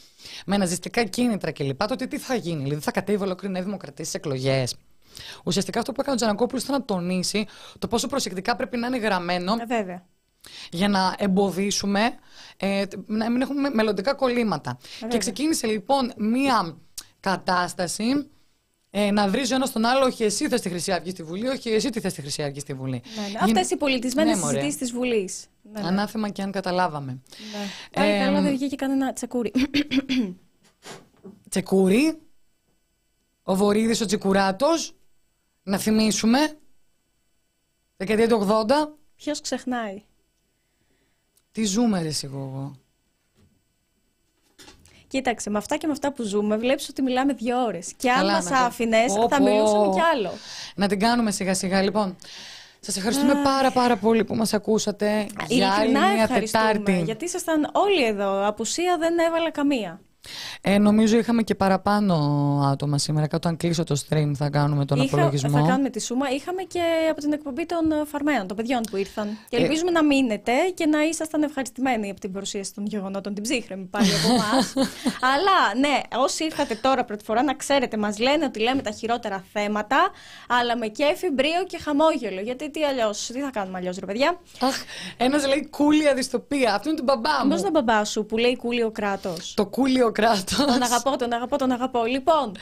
με ναζιστικά κίνητρα κλπ., τότε τι θα γίνει, δηλαδή θα κατέβει ολόκληρη η Νέα Δημοκρατία στις εκλογές. Ουσιαστικά αυτό που έκανε ο Τζανακόπουλος ήταν να τονίσει το πόσο προσεκτικά πρέπει να είναι γραμμένο Ε, βέβαια. για να εμποδίσουμε, ε, να μην έχουμε μελλοντικά κολλήματα. και ξεκίνησε λοιπόν μία κατάσταση ε, να βρίζει ο ένας τον άλλο, όχι εσύ θες τη Χρυσή Αυγή στη Βουλή, όχι εσύ τι θες τη Χρυσή Αυγή στη Βουλή. Ναι, ναι. Γίν- Αυτές οι πολιτισμένες Ναι, μωρέ. συζητήσεις της Βουλής. Ναι, ναι. Ανάθεμα και αν καταλάβαμε. Ναι. Πάλι Ε, καλά δεν βγήκε κανένα τσεκούρι. Τσεκούρι, ο Βορύδης ο Τσικουράτος, να θυμίσουμε, δεκαετία του 80, Ποιος ξεχνάει; τι ζούμε ρε εσύ, εγώ. Κοίταξε, με αυτά και με αυτά που ζούμε, βλέπεις ότι μιλάμε δύο ώρες. Και αν Καλά, μας να το- άφηνες, Πω, θα πω. μιλούσαμε κι άλλο. Να την κάνουμε σιγά σιγά. Λοιπόν, σας ευχαριστούμε πάρα πάρα πολύ που μας ακούσατε για άλλη Ειλικρινά μια ευχαριστούμε, Τετάρτη. γιατί ήσασταν όλοι εδώ. Απουσία δεν έβαλα καμία. Ε, νομίζω είχαμε και παραπάνω άτομα σήμερα. Κάτω αν κλείσω το stream θα κάνουμε τον Είχα- απολογισμό. Θα κάνουμε τη σούμα. Είχαμε και από την εκπομπή των ε, φαρμαίων, των παιδιών που ήρθαν. Και Ε, ελπίζουμε να μείνετε και να ήσασταν ευχαριστημένοι από την παρουσίαση των γεγονότων. Την ψύχρεμη πάλι από εμάς. Αλλά ναι, όσοι ήρθατε τώρα πρώτη φορά, να ξέρετε, μας λένε ότι λέμε τα χειρότερα θέματα, αλλά με κέφι, μπρίο και χαμόγελο. Γιατί τι αλλιώς, τι θα κάνουμε αλλιώς, ρε παιδιά; Αχ, ένας λέει κούλια δυστοπία. Αυτό είναι του μπαμπά Πώ μου. τον μπαμπά σου που λέει κούλιο κράτος. Το κούλιο κράτος. Τον αγαπώ, τον αγαπώ, τον αγαπώ. Λοιπόν,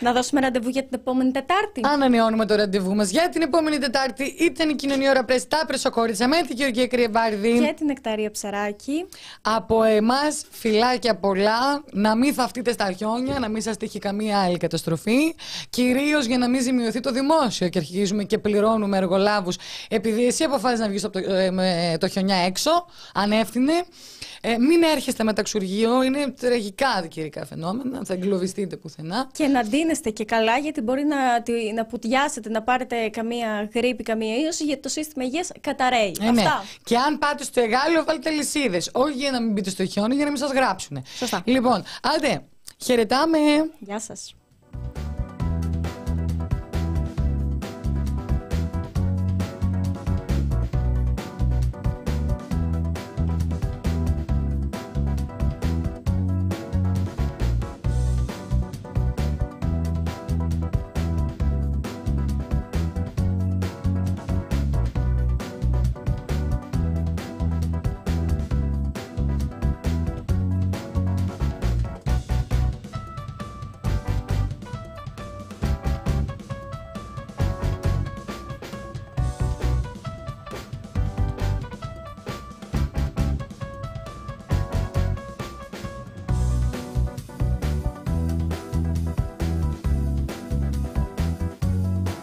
να δώσουμε ραντεβού για την επόμενη Τετάρτη. Ανανεώνουμε το ραντεβού μας για την επόμενη Τετάρτη. Ήταν η κοινωνία ώρα πρέσ. Τα πρεσοκόριτσα με την Γεωργία Κρυεβάρδη. Και την Εκταρία Ψαράκη. Από εμάς φιλάκια πολλά. Να μην θαυτείτε στα χιόνια, να μην σας τύχει καμία άλλη καταστροφή. Κυρίως για να μην ζημιωθεί το δημόσιο και αρχίζουμε και πληρώνουμε εργολάβους επειδή εσύ αποφάσισες να βγεις από το, ε, με το χιονιά έξω, ανεύθυνε. Ε, μην έρχεστε με ταξουργείο, είναι τραγικά καιρικά φαινόμενα, θα εγκλωβιστείτε πουθενά. Και να ντύνεστε και καλά, γιατί μπορεί να, τη- να πουτιάσετε, να πάρετε καμία γρήπη, καμία ίωση, γιατί το σύστημα υγείας καταραίει. Ε, ναι. Αυτά. Και αν πάτε στο εγάλιο, βάλτε λυσίδες. Όχι για να μην μπείτε στο χιόνι, για να μην σας γράψουν. Σωστά. Λοιπόν, άντε, χαιρετάμε. Γεια σας.